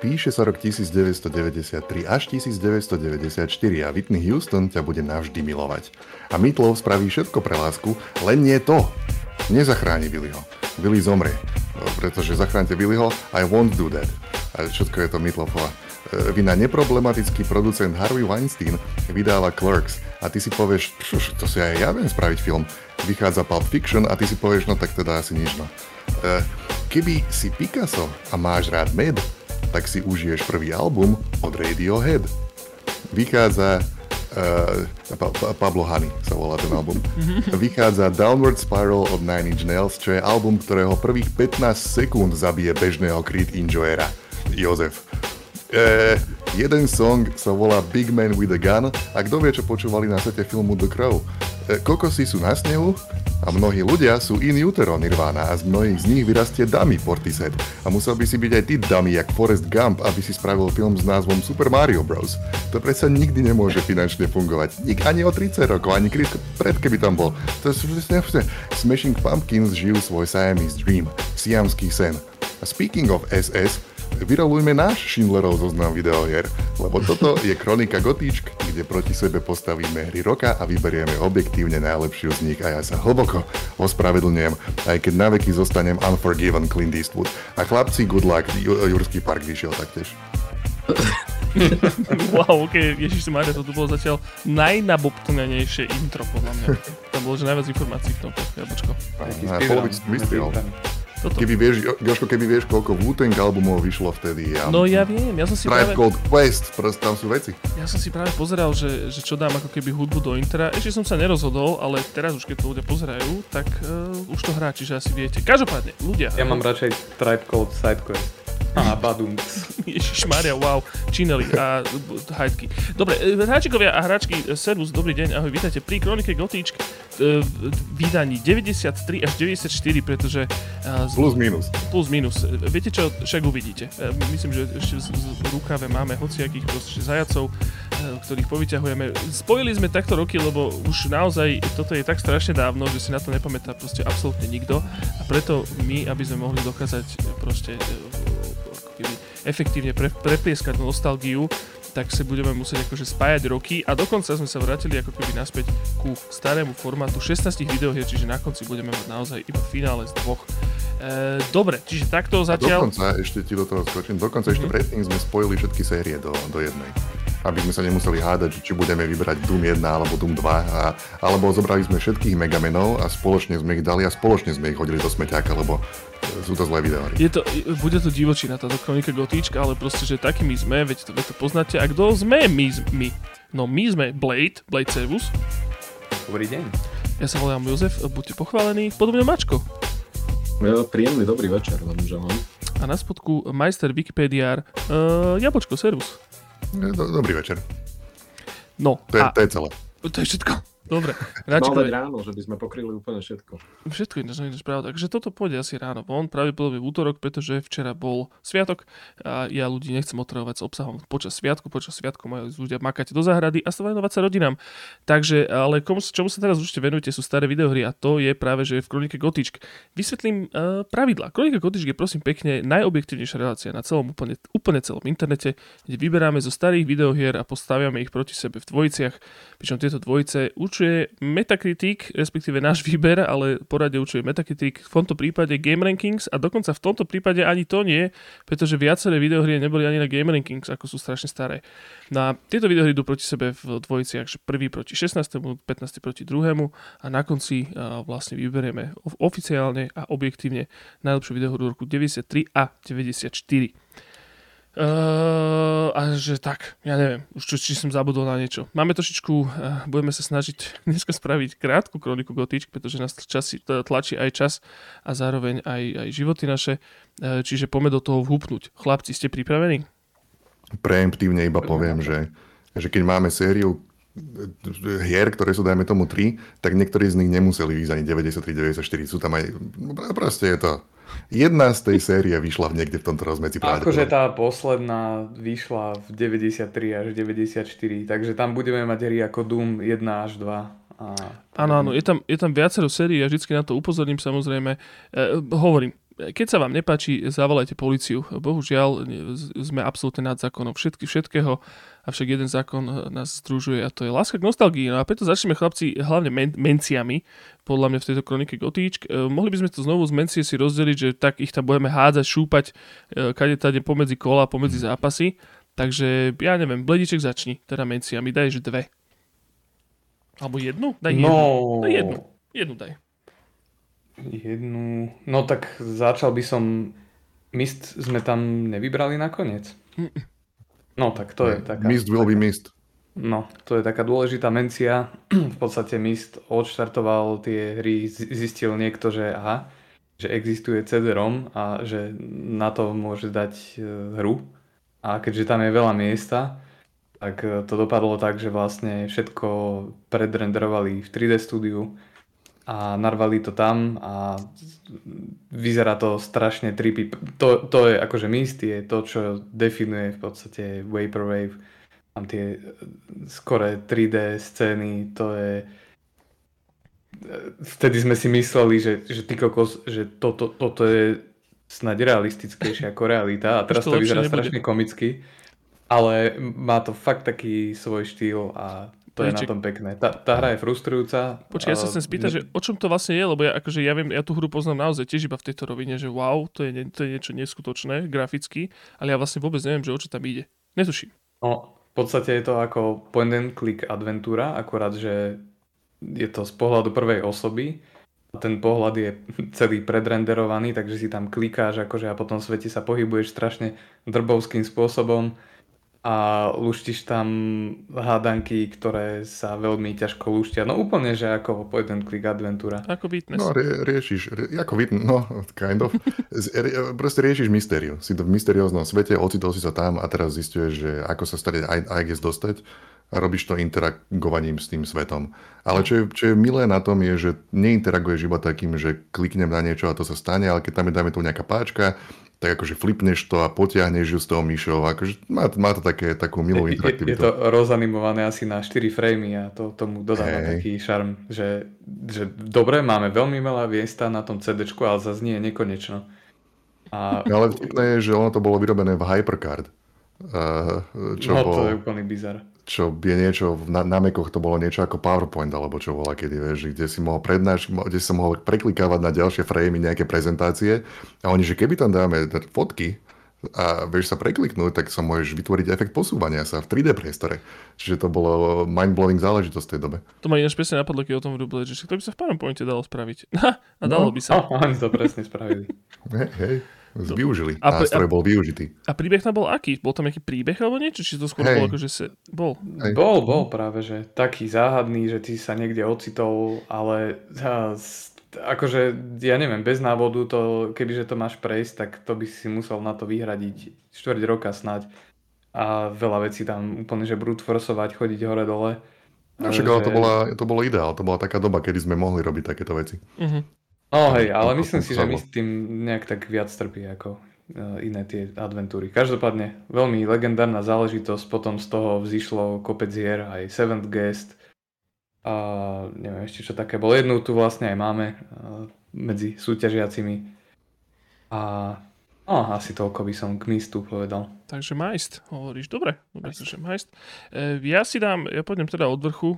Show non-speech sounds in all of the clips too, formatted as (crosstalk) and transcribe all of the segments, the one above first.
Píše sa rok 1993 až 1994 a Whitney Houston ťa bude navždy milovať. A Meatloaf spraví všetko pre lásku, len nie to. Nezachráni Billyho. Billy zomrie, pretože zachránte Billyho, I won't do that. A všetko je to Meatloafova e, vina neproblematický producent Harvey Weinstein vydáva Clerks a ty si povieš, to si aj ja viem spraviť film. Vychádza Pulp Fiction a ty si povieš, no tak teda asi nič no. E, keby si Picasso a máš rád med, tak si užiješ prvý album od Radiohead. Vychádza uh, pa- pa- Pablo Honey sa volá ten album. Vychádza Downward Spiral od Nine Inch Nails, čo je album, ktorého prvých 15 sekúnd zabije bežného Creed Enjoyera. Jozef. Uh, jeden song sa volá Big Man with a Gun a kto vie, čo počúvali na sete filmu The Crow. Uh, kokosy sú na snehu, a mnohí ľudia sú in utero Nirvana a z mnohých z nich vyrastie dummy Portishead. A musel by si byť aj ty dummy, jak Forrest Gump, aby si spravil film s názvom Super Mario Bros. To predsa nikdy nemôže finančne fungovať. Nik ani o 30 rokov, ani Chris pred keby tam bol. To Smashing Pumpkins žijú svoj Siamese Dream, siamský sen. A speaking of SS, vyrolujme náš Schindlerov zoznam videohier, lebo toto je kronika Gotíčk, kde proti sebe postavíme hry roka a vyberieme objektívne najlepšiu z nich a ja sa hlboko ospravedlňujem, aj keď na veky zostanem Unforgiven Clint Eastwood. A chlapci, good luck, Jurský park vyšiel taktiež. (laughs) wow, ok, Ježiš Maria, toto bolo zatiaľ najnabobtnenejšie intro, podľa mňa. Tam bolo, že najviac informácií v tomto jablčko. A polovicu vystriel. Toto. Keby vieš, Joško, keby vieš, koľko wu albumov vyšlo vtedy. Ja, no ja viem, ja som si Tribe práve... Called Quest, proste tam sú veci. Ja som si práve pozeral, že, že čo dám ako keby hudbu do intera. Ešte som sa nerozhodol, ale teraz už keď to ľudia pozerajú, tak uh, už to hrá, čiže asi viete. Každopádne, ľudia. Ja mám radšej Tribe Called Side Quest. (laughs) A badum. Maria, wow, čineli a hajtky. Dobre, e, hráčikovia a hráčky, e, servus, dobrý deň, ahoj, vítajte pri Kronike Gotíčk v vydaní 93 až 94, pretože... plus minus. Plus minus. Viete čo, však uvidíte. Myslím, že ešte v rukave máme hociakých proste zajacov, ktorých povyťahujeme. Spojili sme takto roky, lebo už naozaj toto je tak strašne dávno, že si na to nepamätá proste absolútne nikto a preto my, aby sme mohli dokázať proste keby efektívne pre, preplieskať nostalgiu, tak si budeme musieť akože spájať roky a dokonca sme sa vrátili ako keby naspäť ku starému formátu 16 videohier, čiže na konci budeme mať naozaj iba finále z dvoch. E, dobre, čiže takto zatiaľ... A dokonca, ešte ti do toho skočím, dokonca mm-hmm. ešte mhm. predtým sme spojili všetky série do, do jednej aby sme sa nemuseli hádať, či budeme vybrať Doom 1 alebo Doom 2, a, alebo zobrali sme všetkých Megamenov a spoločne sme ich dali a spoločne sme ich hodili do smeťáka, lebo sú to zlé videóry. Je to, bude to divočina, táto kronika gotíčka, ale proste, že takými sme, veď to, veď to poznáte. A kto sme my, my? No my sme Blade, Blade Servus. Dobrý deň. Ja sa volám Jozef, buďte pochválení. Podobne Mačko. Ja, príjemný dobrý večer vám želám. A na spodku majster Wikipediár uh, Jabočko, servus. Dobrý večer. No. To je, a... to je celé. To je všetko. Dobre. Ráčikové... Máme ráno, že by sme pokryli úplne všetko. Všetko ináč, ináč pravda. Takže toto pôjde asi ráno von, pravdepodobne v útorok, pretože včera bol sviatok a ja ľudí nechcem otravovať s obsahom počas sviatku. Počas sviatku majú ľudia makať do záhrady a venovať sa rodinám. Takže, ale komu, čomu sa teraz určite venujete, sú staré videohry a to je práve, že v Kronike Gotičk. Vysvetlím uh, pravidla. Kronika Gotičk je prosím pekne najobjektívnejšia relácia na celom úplne, úplne celom internete, kde vyberáme zo starých videohier a postaviame ich proti sebe v dvojiciach, pričom tieto dvojice učujú určuje Metacritic, respektíve náš výber, ale poradie určuje Metacritic, v tomto prípade Game Rankings a dokonca v tomto prípade ani to nie, pretože viaceré videohry neboli ani na Game Rankings, ako sú strašne staré. Na tieto videohry idú proti sebe v dvojiciach, že prvý proti 16., 15. proti druhému a na konci vlastne vyberieme oficiálne a objektívne najlepšiu videohru roku 93 a 94. A že tak, ja neviem, už čo, či som zabudol na niečo. Máme trošičku, uh, budeme sa snažiť (laughs) dneska spraviť krátku kroniku Gotič, pretože nás časi, tlačí aj čas a zároveň aj, aj životy naše, uh, čiže poďme do toho vhupnúť. Chlapci, ste pripravení? Preemptívne iba poviem, že, že keď máme sériu hier, ktoré sú, dajme tomu, 3, tak niektorí z nich nemuseli ísť ani 93, 94. Sú tam aj... No, proste je to Jedna z tej série vyšla niekde v tomto rozmedzi. Akože tá posledná vyšla v 93 až 94, takže tam budeme mať hry ako Doom 1 až 2. A... Áno, áno, je tam, je tam viacero sérií a vždycky na to upozorním samozrejme. E, hovorím, keď sa vám nepáči, zavolajte policiu. Bohužiaľ, sme absolútne nad zákonom všetky, všetkého, avšak jeden zákon nás združuje a to je láska k nostalgii. No a preto začneme chlapci hlavne men- menciami, podľa mňa v tejto kronike Gotíčk. E, mohli by sme to znovu z mencie si rozdeliť, že tak ich tam budeme hádzať, šúpať, e, kade tade pomedzi kola, pomedzi zápasy. Takže ja neviem, Blediček začni, teda menciami, daj že dve. Alebo jednu? Daj jednu. No, Daj jednu. Jednu daj. jednu... No tak začal by som... Mist sme tam nevybrali nakoniec. No tak to je taká... Mist will be missed. No, to je taká dôležitá mencia. (clears throat) V podstate Mist odštartoval tie hry, zistil niekto, že aha, že existuje CD-ROM a že na to môže dať e, hru. A keďže tam je veľa miesta, tak e, to dopadlo tak, že vlastne všetko predrenderovali v 3D studiu a narvali to tam a vyzerá to strašne trippy. To, to je akože Mist je to, čo definuje v podstate Vaporwave tam tie e, skoré 3D scény, to je... e, Vtedy sme si mysleli, že, že ty kokos, že toto, toto je snáď realistickejšie ako realita a teraz to to vyzerá nebude. strašne komicky, ale má to fakt taký svoj štýl a to je na Vajček. tom pekné. Tá, tá hra je frustrujúca. Počkaj, ja sa chcem spýtať, že o čom to vlastne je, lebo ja, akože ja viem, ja tú hru poznám naozaj tiež iba v tejto rovine, že wow, to je, to je niečo neskutočné graficky, ale ja vlastne vôbec neviem, že o čo tam ide. Netuším. No, v podstate je to ako point and click adventúra, akurát, že je to z pohľadu prvej osoby a ten pohľad je (laughs) celý predrenderovaný, takže si tam klikáš akože a potom v svete sa pohybuješ strašne drbovským spôsobom a luštiš tam hádanky, ktoré sa veľmi ťažko luštia. No úplne, že ako point and click adventúra. Ako Witness. No, rie, riešiš, rie, ako vidno, no, kind of. Rie, proste riešiš mystériu. Si to v mysterióznom svete, ocitol si sa tam a teraz zistuješ, že ako sa aj, aj dostať a robíš to interagovaním s tým svetom. Ale čo je, čo je milé na tom je, že neinteraguješ iba takým, že kliknem na niečo a to sa stane, ale keď tam je, dáme tu nejaká páčka, tak akože flipneš to a potiahneš ju s tou myšou. Akože má, má to také, takú milú Je, je, je interaktivitu. to rozanimované asi na 4 framey a to tomu dodáva Hej. taký šarm, že, že dobre, máme veľmi veľa miesta na tom CD, ale zase nie je nekonečno. A No, ale vtipné je, že ono to bolo vyrobené v Hypercard. Uh, čo no, bol... to je úplný bizar. Čo je niečo, na, na Macoch to bolo niečo ako PowerPoint, alebo čo bola kedy, vieš, kde si mohol prednáš, kde si sa mohol preklikávať na ďalšie framey nejaké prezentácie a oni, že keby tam dáme fotky a vieš sa prekliknúť, tak sa môžeš vytvoriť efekt posúvania sa v 3D priestore. Čiže to bolo mind-blowing záležitosť v tej dobe. To ma ináč presne napadlo, keď o tom vyrúbili, že to by sa v PowerPointe dalo spraviť. (laughs) A dalo No. by sa. Oh, (laughs) oni to presne spravili. Hej, hej, využili. A Nástroj bol využitý. A príbeh tam bol aký? Bol tam nejaký príbeh alebo niečo? Či to skôr Hej. bolo akože se... Bol. Hej. Bol, bol práve, že taký záhadný, že ty sa niekde ocitol, ale akože, ja neviem, bez návodu to, kebyže to máš prejsť, tak to by si musel na to vyhradiť štvrť roka snáď. A veľa vecí tam úplne, že brute forceovať, chodiť hore-dole. No však ale to, Že- bola, to bolo ideál, to bola taká doba, kedy sme mohli robiť takéto veci. Uh-huh. No hej, ale myslím si, že my s tým nejak tak viac trpí ako e, iné tie adventúry. Každopádne veľmi legendárna záležitosť, potom z toho vzýšlo kopec hier, aj Seventh Guest a neviem ešte čo také bolo. Jednu tu vlastne aj máme e, medzi súťažiacimi a no, asi toľko by som k mistu povedal. Takže Majst, hovoríš. Dobre, dobre, takže Majst. E, ja si dám, ja pôjdem teda od vrchu,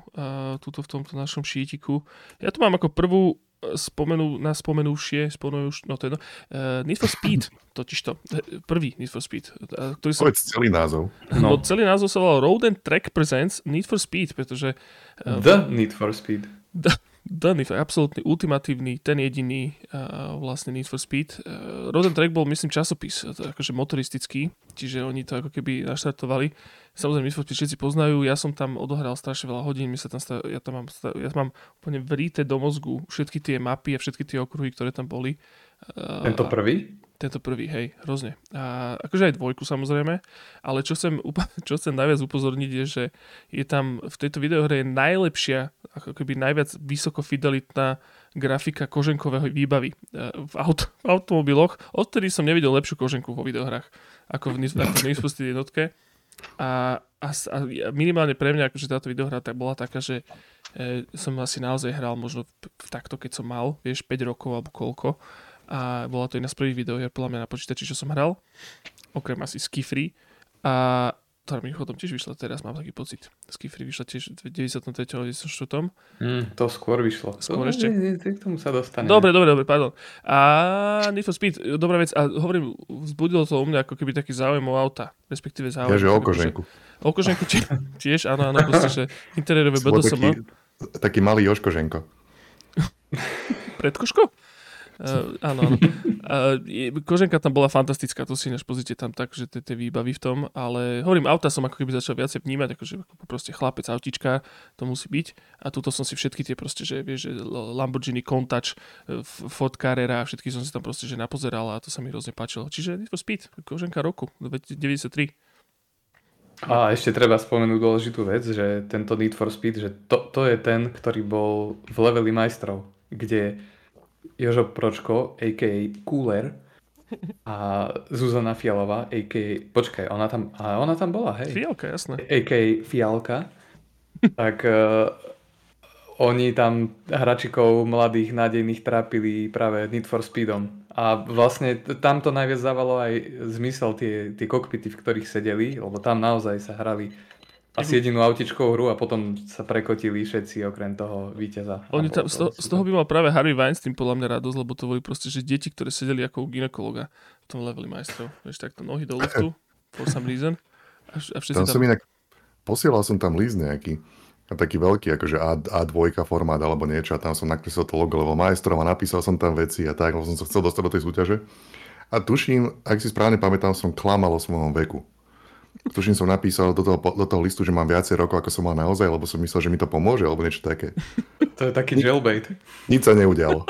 tuto v tomto našom šítiku. Ja tu mám ako prvú e, spomenú, na spomenúšie, spomenú už, no to je no, uh, Need for Speed, (laughs) totižto, e, prvý Need for Speed, uh, ktorý sa, Povedz celý názov. no. No. celý názov sa volal Road and Track Presents Need for Speed, pretože uh, The Need for Speed. The For, absolútny, ultimatívny, ten jediný uh, vlastne Need for Speed. Uh, Road and Track bol, myslím, časopis, to je akože motoristický, čiže oni to ako keby naštartovali. Samozrejme, Need for Speed všetci poznajú, ja som tam odohral strašne veľa hodín, my sa tam stav, ja tam mám, stav, ja mám úplne vrité do mozgu všetky tie mapy a všetky tie okruhy, ktoré tam boli. Uh, Tento prvý? Tento prvý, hej, hrozne. A akože aj dvojku samozrejme, ale čo chcem, (laughs) čo chcem najviac upozorniť je, že je tam v tejto videohre je najlepšia, ako keby najviac vysokofidelitná grafika koženkového výbavy e, v, aut- v automobiloch. Odtedy som nevidel lepšiu koženku vo videohrách ako v ako jednotke. A, a, a minimálne pre mňa, akože táto videohra tak bola taká, že e, som asi naozaj hral možno v, v takto, keď som mal, vieš, 5 rokov alebo koľko. A bola to jedna z prvých videohier podľa mňa na počítači, čo som hral, okrem asi Skifree a ktorá mimochodom tiež vyšla teraz, mám taký pocit. Skifree vyšla tiež v 93. 94. Mm, to skôr vyšlo. Skôr To- ešte? nie, nie, K tomu sa dostane. Dobre, dobre, dobre, pardon. A Need for Speed, dobrá vec. A hovorím, vzbudilo to u mňa ako keby taký záujem o auta. Respektíve záujem. Ja, že o koženku. O koženku tie- (laughs) tiež, áno, áno, proste, že interiérové BDSM. taký, taký malý Joškoženko. Predkoško? Uh, áno, áno. Uh, koženka tam bola fantastická, to si než pozrite tam tak, že tie výbavy v tom, ale hovorím, auta som ako keby začal viacej vnímať, akože ako proste chlapec, autička, to musí byť. A tuto som si všetky tie proste, že vieš, že Lamborghini Countach, eh, Ford Carrera, všetky som si tam proste, že napozeral a to sa mi hrozne páčilo. Čiže Need for Speed, koženka roku, 93. A ešte treba spomenúť dôležitú vec, že tento Need for Speed, že to, to je ten, ktorý bol v leveli majstrov, kde Jožo Pročko, a.k.a. Cooler (laughs) a Zuzana Fialová, a.k.a. Počkaj, ona tam, a ona tam bola, hej. Fialka, jasné. a.k.a. Fialka, (laughs) tak uh, oni tam hračikov mladých, nádejných trápili práve Need for Speedom. A vlastne tam to najviac dávalo aj zmysel tie, tie kokpity, v ktorých sedeli, lebo tam naozaj sa hrali asi jedinú autičkovú hru a potom sa prekotili všetci okrem toho víťaza. Oni tam, to toho, z toho by mal práve Harvey Weinstein podľa mňa radosť, lebo to boli proste, že deti, ktoré sedeli ako u ginekologa v tom leveli majstrov. Vieš, takto nohy do luftu, (laughs) for some reason. A, a všetci Tam tam... som inak, posielal som tam list nejaký, a taký veľký, akože A, A2 formát alebo niečo a tam som nakreslil to logo level majstrov a napísal som tam veci a tak, lebo som sa chcel dostať do tej súťaže. A tuším, ak si správne pamätám, som klamal o svojom veku. Tuším, som napísal do toho, do toho listu, že mám viacej rokov, ako som mal naozaj, lebo som myslel, že mi to pomôže, alebo niečo také. (laughs) To je taký jailbait. Nič sa neudialo.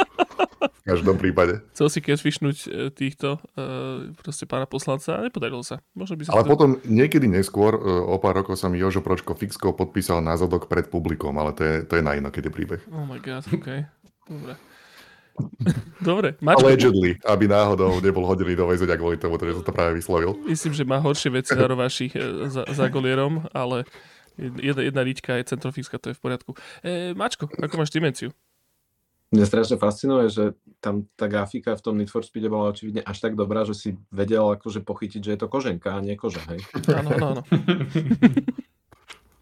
V každom prípade. Chcel si catfishnúť e, týchto, e, proste pána poslanca a nepodarilo sa. Možno by sa Ale to... potom niekedy neskôr, e, o pár rokov sa mi Jožo Pročko Fixko podpísal na zadok pred publikom, ale to je, to je na inokedy príbeh. Oh my god, OK. Dobre. Dobre, Mačko, Allegedly, aby náhodou nebol hodený do väzenia kvôli tomu, že som to práve vyslovil. myslím, že má horšie veci na rovášich e, za, za golierom, ale jedna, jedna riťka je centrofixka, to je v poriadku. E, Mačko, ako máš dimenciu? Mňa strašne fascinuje, že tam tá grafika v tom Need for Speede bola očividne až tak dobrá, že si vedel akože pochytiť, že je to koženka a nie koža, hej. Áno, áno, áno. (laughs)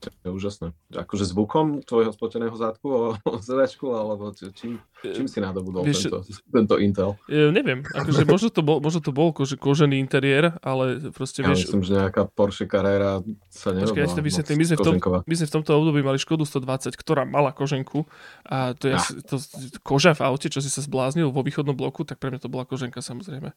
To je úžasné. Akože zvukom tvojho spoteného zátku o, o ZVčku, alebo čím, čím si nadobudol Vieš, tento, tento Intel? E, neviem, akože možno to bol, možno to bol kože, kožený interiér, ale proste Ja vieš, myslím, že nejaká Porsche Carrera sa Počkaj, ja nerobila. si to My sme, v tom, my sme v tomto období mali Škodu 120, ktorá mala koženku a to je Ah. to, koža v aute, čo si sa zbláznil vo východnom bloku, tak pre mňa to bola koženka samozrejme.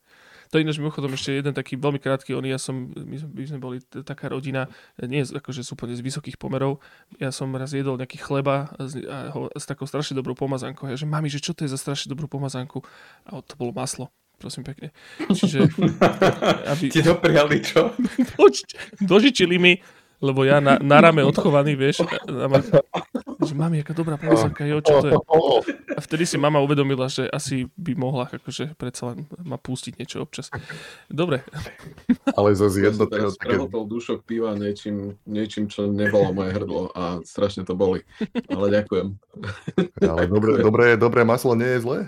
To je ináč mimochodom ešte jeden taký veľmi krátky, on, ja som, my, sme- my sme boli taká rodina, nie akože sú úplne z vysokých pomerov, ja som raz jedol nejaký chleba s, a ho, s takou strašne dobrou pomazánkou. Ja že mami, že čo to je za strašne dobrú pomazánku? A to bolo maslo. Prosím pekne. Čiže, (laughs) aby, Ti dopriali čo? (laughs) Doč- dožičili mi, lebo ja na, na rame odchovaný, vieš, a, a ma, (laughs) že mami, aká dobrá pomazánka, jo, čo to je? A vtedy si mama uvedomila, že asi by mohla akože predsa len ma pustiť niečo občas. Dobre, Ale som jednotného teraz také... prehotol dušok piva niečím, niečím, čo nebolo moje hrdlo a strašne to boli. Ale ďakujem. Ale dobré, dobré, dobré maslo nie je zlé.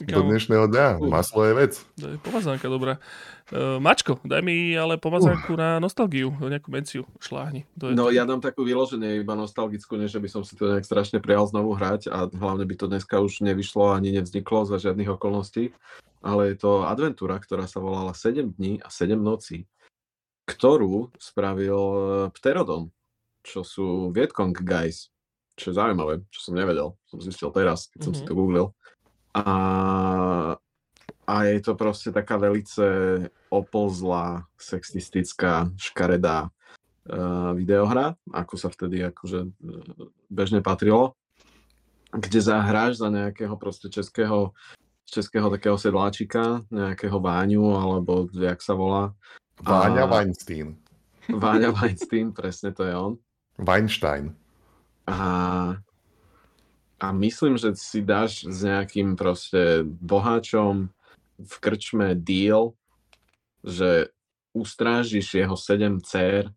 Do dnešného dňa. Maslo je vec. to je pomazánka dobrá. Uh, Mačko, daj mi ale pomazánku na nostalgiu, nejakú menciu, šláhni. To je No to. ja dám takú vyloženie iba nostalgickú, než by som si to nejak strašne prijal znovu hrať a hlavne by to dneska už nevyšlo ani nevzniklo za žiadnych okolností. Ale je to adventúra, ktorá sa volala 7 dní a 7 nocí, ktorú spravil eh, Pterodon, čo sú Vietkong guys, čo je zaujímavé, čo som nevedel, som zistil teraz, keď som si Mhm. to googlil. A, a je to proste taká velice oplzlá, sexistická, škaredá uh, videohra, ako sa vtedy akože uh, bežne patrilo, kde zahráš za nejakého proste českého, českého takého sedláčika, nejakého Váňu, alebo jak sa volá. Váňa A- Weinstein. Váňa Weinstein, presne to je on. Weinstein. A, a myslím, že si dáš s nejakým proste boháčom v krčme deal, že ustrážiš jeho 7 dcer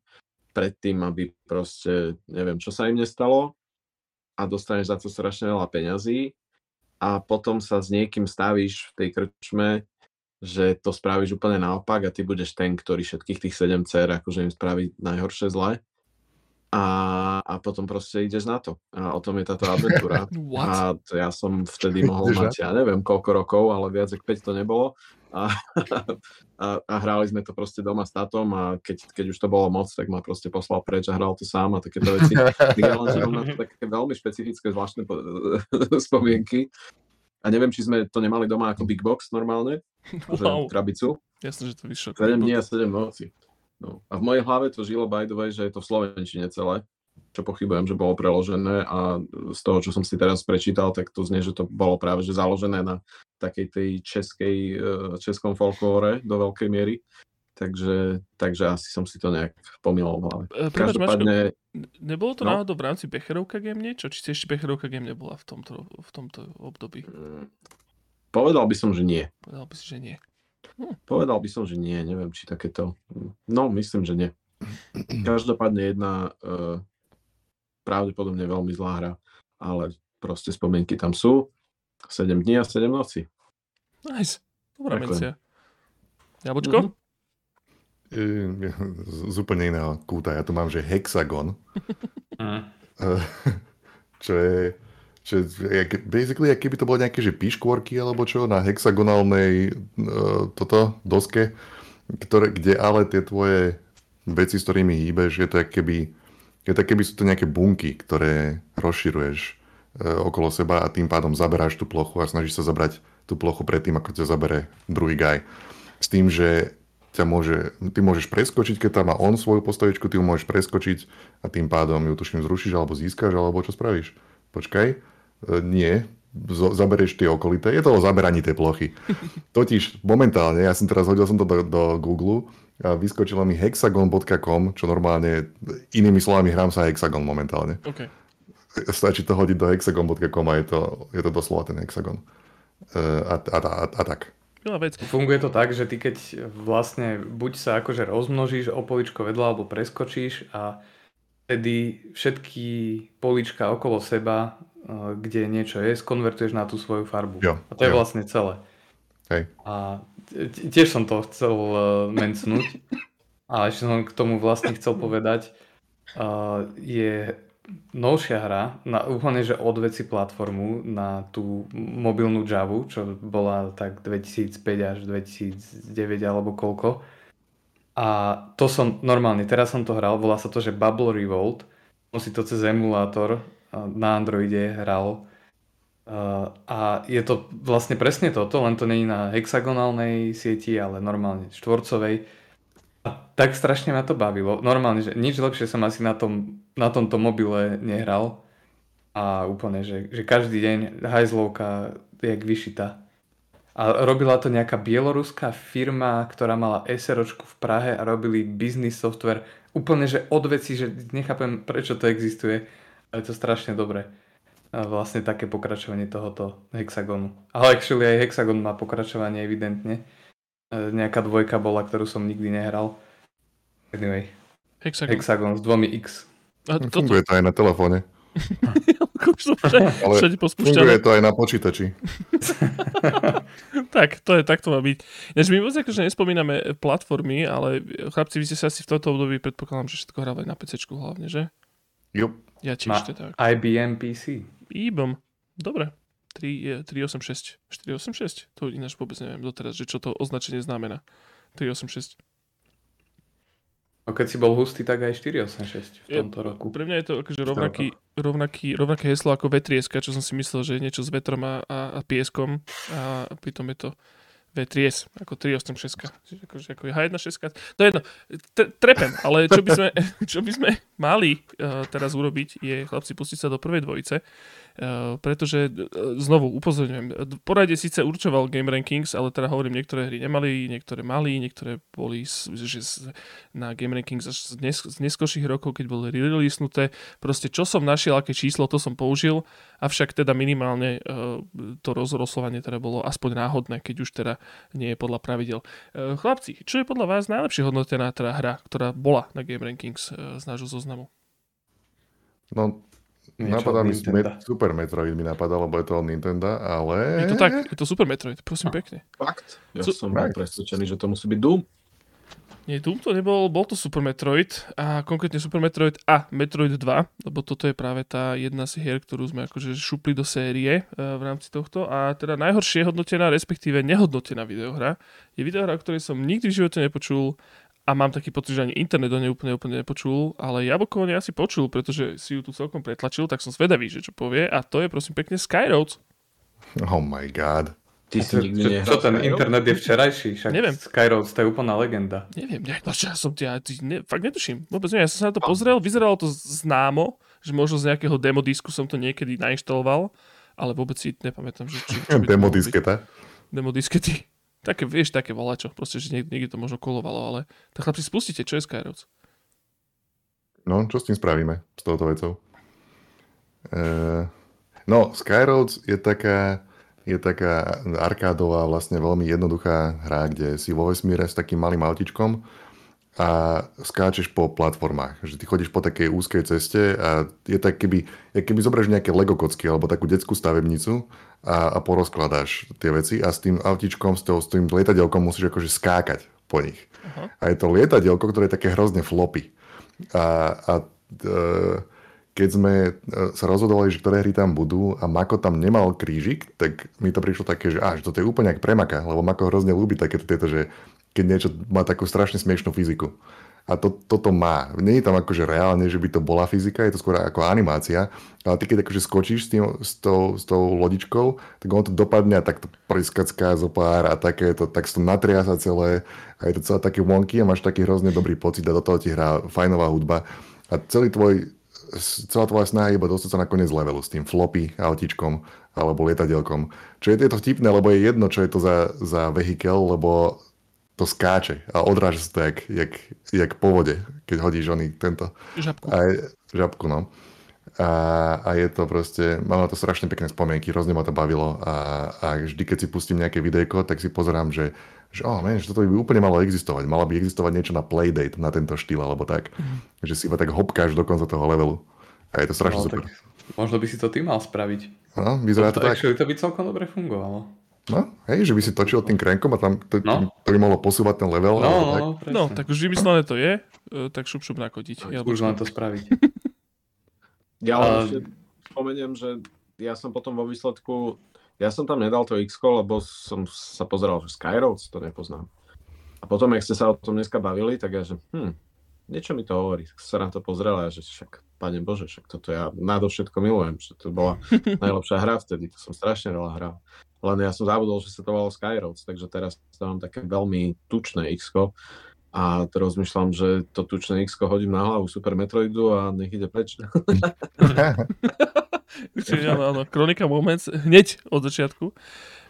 pred tým, aby proste, neviem, čo sa im nestalo a dostaneš za to strašne veľa peňazí a potom sa s niekým stavíš v tej krčme, že to spravíš úplne naopak a ty budeš ten, ktorý všetkých tých 7 cer akože im spraví najhoršie zle. A, a potom proste ideš na to. A o tom je táto adventúra. (laughs) a to ja som vtedy mohol mať, ja neviem koľko rokov, ale viac ako 5 to nebolo. A, a, a hrali sme to proste doma s tátom a keď, keď už to bolo moc, tak ma proste poslal preč a hral to sám a takéto veci. Ja len na to také veľmi špecifické zvláštne (laughs) spomienky. A neviem, či sme to nemali doma ako big box normálne, (laughs) wow. krabicu. Jasne, že to vyšlo. 7 dní a 7 noci. No. A v mojej hlave to žilo by the way, že je to v Slovenčine celé, čo pochybujem, že bolo preložené a z toho, čo som si teraz prečítal, tak to znie, že to bolo práve že založené na takej tej českej, eh, českom folklóre do veľkej miery. Takže, takže asi som si to nejak pomýlil v hlave. E, Každopádne... Nebolo to no? náhodou v rámci Becherovka Game niečo? Či si ešte Becherovka Game nebola v tomto, v tomto období? Mm, povedal by som, že nie. Povedal by si, že nie. Povedal by som, že nie. Neviem, či takéto... No, myslím, že nie. Každopádne jedna uh, pravdepodobne veľmi zlá hra, ale proste spomienky tam sú. 7 dní a 7 noci. Nice. Dobrá mencia. Jabočko? Mm-hmm z úplne iného kúta. Ja tu mám, že hexagon. (laughs) čo je, čo je basically, keby to bolo nejaké, že piškvorky alebo čo, na hexagonálnej uh, toto doske, ktoré, kde ale tie tvoje veci, s ktorými hýbeš, je to keby, je to keby sú to nejaké bunky, ktoré rozširuješ uh, okolo seba a tým pádom zaberáš tú plochu a snažíš sa zabrať tú plochu predtým, ako ťa zabere druhý guy. S tým, že ťa môže, ty môžeš preskočiť, keď tam má on svoju postavičku, ty ju môžeš preskočiť a tým pádom ju tuším zrušíš alebo získaš, alebo čo spravíš. Počkaj, e, nie, zaberieš tie okolité, je to o zaberaní tej plochy. (laughs) Totiž momentálne, ja som teraz hodil som to do, do Google a vyskočilo mi hexagon.com, čo normálne, inými slovami hrám sa hexagon momentálne. Okay. Stačí to hodiť do hexagon.com a je to, je to doslova ten hexagon. E, a, a, a, a tak. Vec. Funguje to tak, že ty keď vlastne buď sa akože rozmnožíš o poličko vedľa alebo preskočíš a vtedy všetky polička okolo seba, eh, kde niečo je, skonvertuješ na tú svoju farbu. Jo, a to je vlastne celé. Hej. A tiež som to chcel uh, mencnúť. A ešte som k tomu vlastne chcel povedať, uh, je novšia hra, na úplne že odveci platformu na tú mobilnú Java, čo bola tak 2005 až 2009 alebo koľko. A to som normálne, teraz som to hral, volá sa to, že Bubble Revolt. Som si to cez emulátor na Androide hral. A je to vlastne presne toto, len to není na hexagonálnej sieti, ale normálne štvorcovej a tak strašne ma to bavilo. Normálne, že nič lepšie som asi na, tom, na tomto mobile nehral. A úplne, že, že každý deň hajzlovka jak vyšita. A robila to nejaká bieloruská firma, ktorá mala SROčku v Prahe a robili business software. Úplne, že od veci, že nechápem, prečo to existuje. Ale je to strašne dobré. A vlastne také pokračovanie tohoto hexagonu. Ale actually aj hexagon má pokračovanie evidentne. E, nejaká dvojka bola, ktorú som nikdy nehral. Anyway. Hexagon. Hexagon s dvomi X. A toto... Funguje to aj na telefóne. Ale funguje to aj na počítači. (laughs) tak, to je, tak to má byť. Než my vôbec akože nespomíname platformy, ale chlapci, vy ste sa asi v tomto období predpokladám, že všetko hrávali na PC hlavne, že? Jo. Ja tiež tak. IBM PC. IBM. Dobre. 3, 386. 486? To ináč vôbec neviem doteraz, že čo to označenie znamená. 386. No keď si bol hustý, tak aj 486 v tomto roku. Pre mňa je to akože rovnaký, rovnaký, rovnaké heslo ako vetrieska, čo som si myslel, že je niečo s vetrom a, a, a pieskom a pritom je to V3S, ako 386. Akože ako je H16. To je jedno. Trepem, ale čo by sme, (laughs) čo by sme mali uh, teraz urobiť, je chlapci pustiť sa do prvej dvojice pretože eh, znovu upozorňujem, poradie síce určoval Game Rankings, ale teda hovorím, niektoré hry nemali, niektoré mali, niektoré boli že na Game Rankings až z, nes- z neskôrších rokov, keď boli releasenuté. Proste čo som našiel, aké číslo, to som použil, avšak teda minimálne to rozroslovanie teda bolo aspoň náhodné, keď už teda nie je podľa pravidel. Chlapci, čo je podľa vás najlepšie hodnotená teda hra, ktorá bola na Game Rankings z nášho zoznamu? No, Napadá mi. Met- Super Metroid mi napadá, lebo je to od Nintendo, ale... Je to tak, je to Super Metroid, prosím pekne. Fakt? Ja Su- som bol Fakt. presvedčený, že to musí byť Doom. Nie, Doom to nebol, bol to Super Metroid a konkrétne Super Metroid a Metroid 2, lebo toto je práve tá jedna z hier, ktorú sme akože šupli do série e, v rámci tohto a teda najhoršie hodnotená, respektíve nehodnotená videohra je videohra, o ktorej som nikdy v živote nepočul a mám taký pocit, že ani internet o nej úplne, úplne nepočul, ale Jablko o nej asi počul, pretože si ju tu celkom pretlačil, tak som zvedavý, že čo povie a to je prosím pekne Skyroads. Oh my god. Ty si Čo, nikdy čo, nehral čo ten internet je včerajší, však Neviem. Skyroads to je úplná legenda. Neviem, ja, no, čo ja som ja, ty, ne, fakt netuším. Vôbec neviem, ja som sa na to pozrel, vyzeralo to známo, že možno z nejakého demodisku som to niekedy nainštaloval, ale vôbec si nepamätám, že či, čo by to Demo mohlo byť. disketa. Demodiskety. Také, vieš, také volačo. Proste, že niekde, niekde to možno kolovalo, ale tak chlapci, spustite, čo je Skyroads? No, čo s tým spravíme, s touto vecou? Uh, no, Skyroads je taká, je taká arkádová, vlastne veľmi jednoduchá hra, kde si vo vesmíre s takým malým autičkom a skáčeš po platformách. Že ty chodíš po takej úzkej ceste a je tak keby, keby zobraš nejaké Lego kocky alebo takú detskú stavebnicu a, a porozkladáš tie veci a s tým autičkom, s, tou, s tým lietadielkom musíš akože skákať po nich. Aha. A je to lietadielko, ktoré je také hrozne floppy. A, a e, keď sme e, sa rozhodovali, že ktoré hry tam budú a Mako tam nemal krížik, tak mi to prišlo také, že, že toto je úplne jak premaka, lebo Mako hrozne ľúbi takéto tieto, že keď niečo má takú strašne smiešnú fyziku. A to, toto má. Nie je tam akože reálne, že by to bola fyzika, je to skôr ako animácia, ale ty keď akože skočíš s, tým, s, tou, s tou lodičkou, tak ono to dopadne a tak to priskacká zo pár a také to, tak sa to natriasa celé a je to celé také wonky a máš taký hrozne dobrý pocit a do toho ti hrá fajnová hudba a celý tvoj celá tvoja snaha je iba dostať sa na koniec levelu s tým floppy autičkom alebo lietadielkom. Čo je, je to vtipné, lebo je jedno, čo je to za, za vehikel, lebo to skáče a odráža sa to jak, jak, jak po vode, keď hodíš oný tento Žabku. a je, žabku, no. A, a je to proste, mám na to strašne pekné spomienky, hrozne ma to bavilo a, a vždy, keď si pustím nejaké videjko, tak si pozerám, že, že oh, man, že toto by úplne malo existovať. Malo by existovať niečo na Playdate, na tento štýl, alebo tak. Mm. Že si iba tak hopkáš do konca toho levelu. A je to strašne No, super. možno by si to ty mal spraviť. No, vyzerá to to tak. actually to by celkom dobre fungovalo. No, hej, že by si točil tým krenkom a tam to, No. to by mohlo posúvať ten level. No, no, tak. no, presne. No, tak už vymyslené to je, e, tak šup šup nakodiť. Ja Už len to spraviť. (laughs) Ja len A- ešte spomeniem, že ja som potom vo výsledku, ja som tam nedal to x lebo som sa pozeral, že Skyroads to nepoznám. A potom, jak ste sa o tom dneska bavili, tak ja, že hm, niečo mi to hovorí. Tak sa na to pozrel a ja, že však, pane Bože, však toto ja nadovšetko milujem, že to bola (laughs) najlepšia hra vtedy, to som strašne veľa hral. Len ja som zabudol, že sa to volalo Skyroads, takže teraz to mám také veľmi tučné x a to rozmýšľam, že to tučné x hodím na hlavu Super Metroidu a nech ide preč. (laughs) Čiže áno, áno, Kronika Moments hneď od začiatku.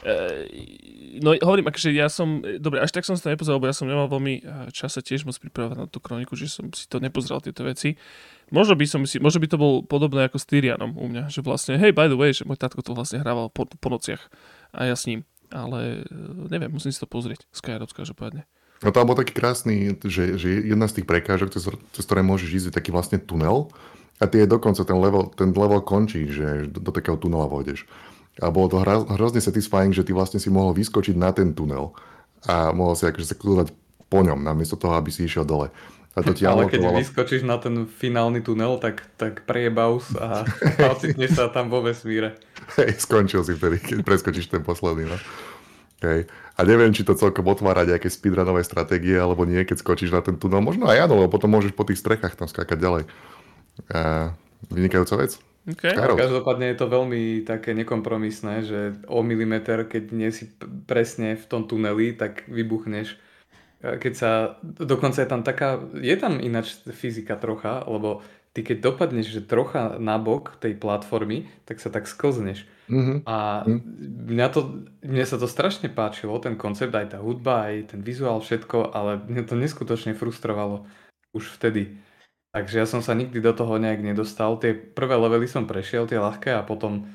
E, no hovorím, akože ja som, dobre, až tak som sa to nepozeral, lebo ja som nemal veľmi e, čas sa tiež moc pripravať na tú kroniku, že som si to nepozeral tieto veci. Možno by som si, možno by to bol podobné ako s Tyrianom u mňa, že vlastne, hej, by the way, že môj tatko to vlastne hrával po, po nociach a ja s ním. Ale e, neviem, musím si to pozrieť. Skyroads každopádne. No tam bol taký krásny, že, že jedna z tých prekážok, cez, cez ktoré môžeš ísť, je taký vlastne tunel a ty je dokonca ten level, ten level končí, že do, do takého tunela vôjdeš. A bolo to hra, hrozne satisfying, že ty vlastne si mohol vyskočiť na ten tunel a mohol si akože sa kľúdať po ňom, namiesto toho, aby si išiel dole. A to (laughs) ti Ale keď vyskočíš na ten finálny tunel, tak, tak prejebaus a (laughs) ocitneš sa tam vo vesmíre. Hej, skončil si vtedy, keď preskočíš ten posledný. No. Hej. A neviem, či to celkom otvára nejaké speedrunové stratégie, alebo nie, keď skočíš na ten tunel. Možno aj áno, lebo potom môžeš po tých strechách tam skákať ďalej. A vynikajúca vec. Okay. Každopádne je to veľmi také nekompromisné, že o milimeter, keď nie si presne v tom tuneli, tak vybuchneš. E, Keď sa, dokonca je tam taká, je tam ináč fyzika trocha, lebo ty keď dopadneš že trocha nabok tej platformy, tak sa tak sklzneš. Mhm. A mňa to, mne sa to strašne páčilo, ten koncept, aj tá hudba, aj ten vizuál, všetko, ale mňa to neskutočne frustrovalo už vtedy. Takže ja som sa nikdy do toho nejak nedostal. Tie prvé levely som prešiel, tie ľahké, a potom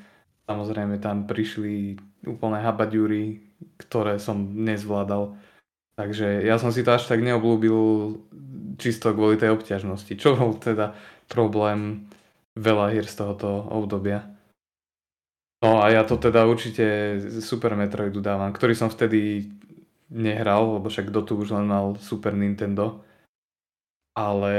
samozrejme tam prišli úplné habaďúry, ktoré som nezvládal. Takže ja som si to až tak neoblúbil čisto kvôli tej obťažnosti, čo bol teda problém veľa hier z tohoto obdobia. No a ja to teda určite Super Metroidu dávam, ktorý som vtedy nehral, lebo však kto tu už len mal Super Nintendo. Ale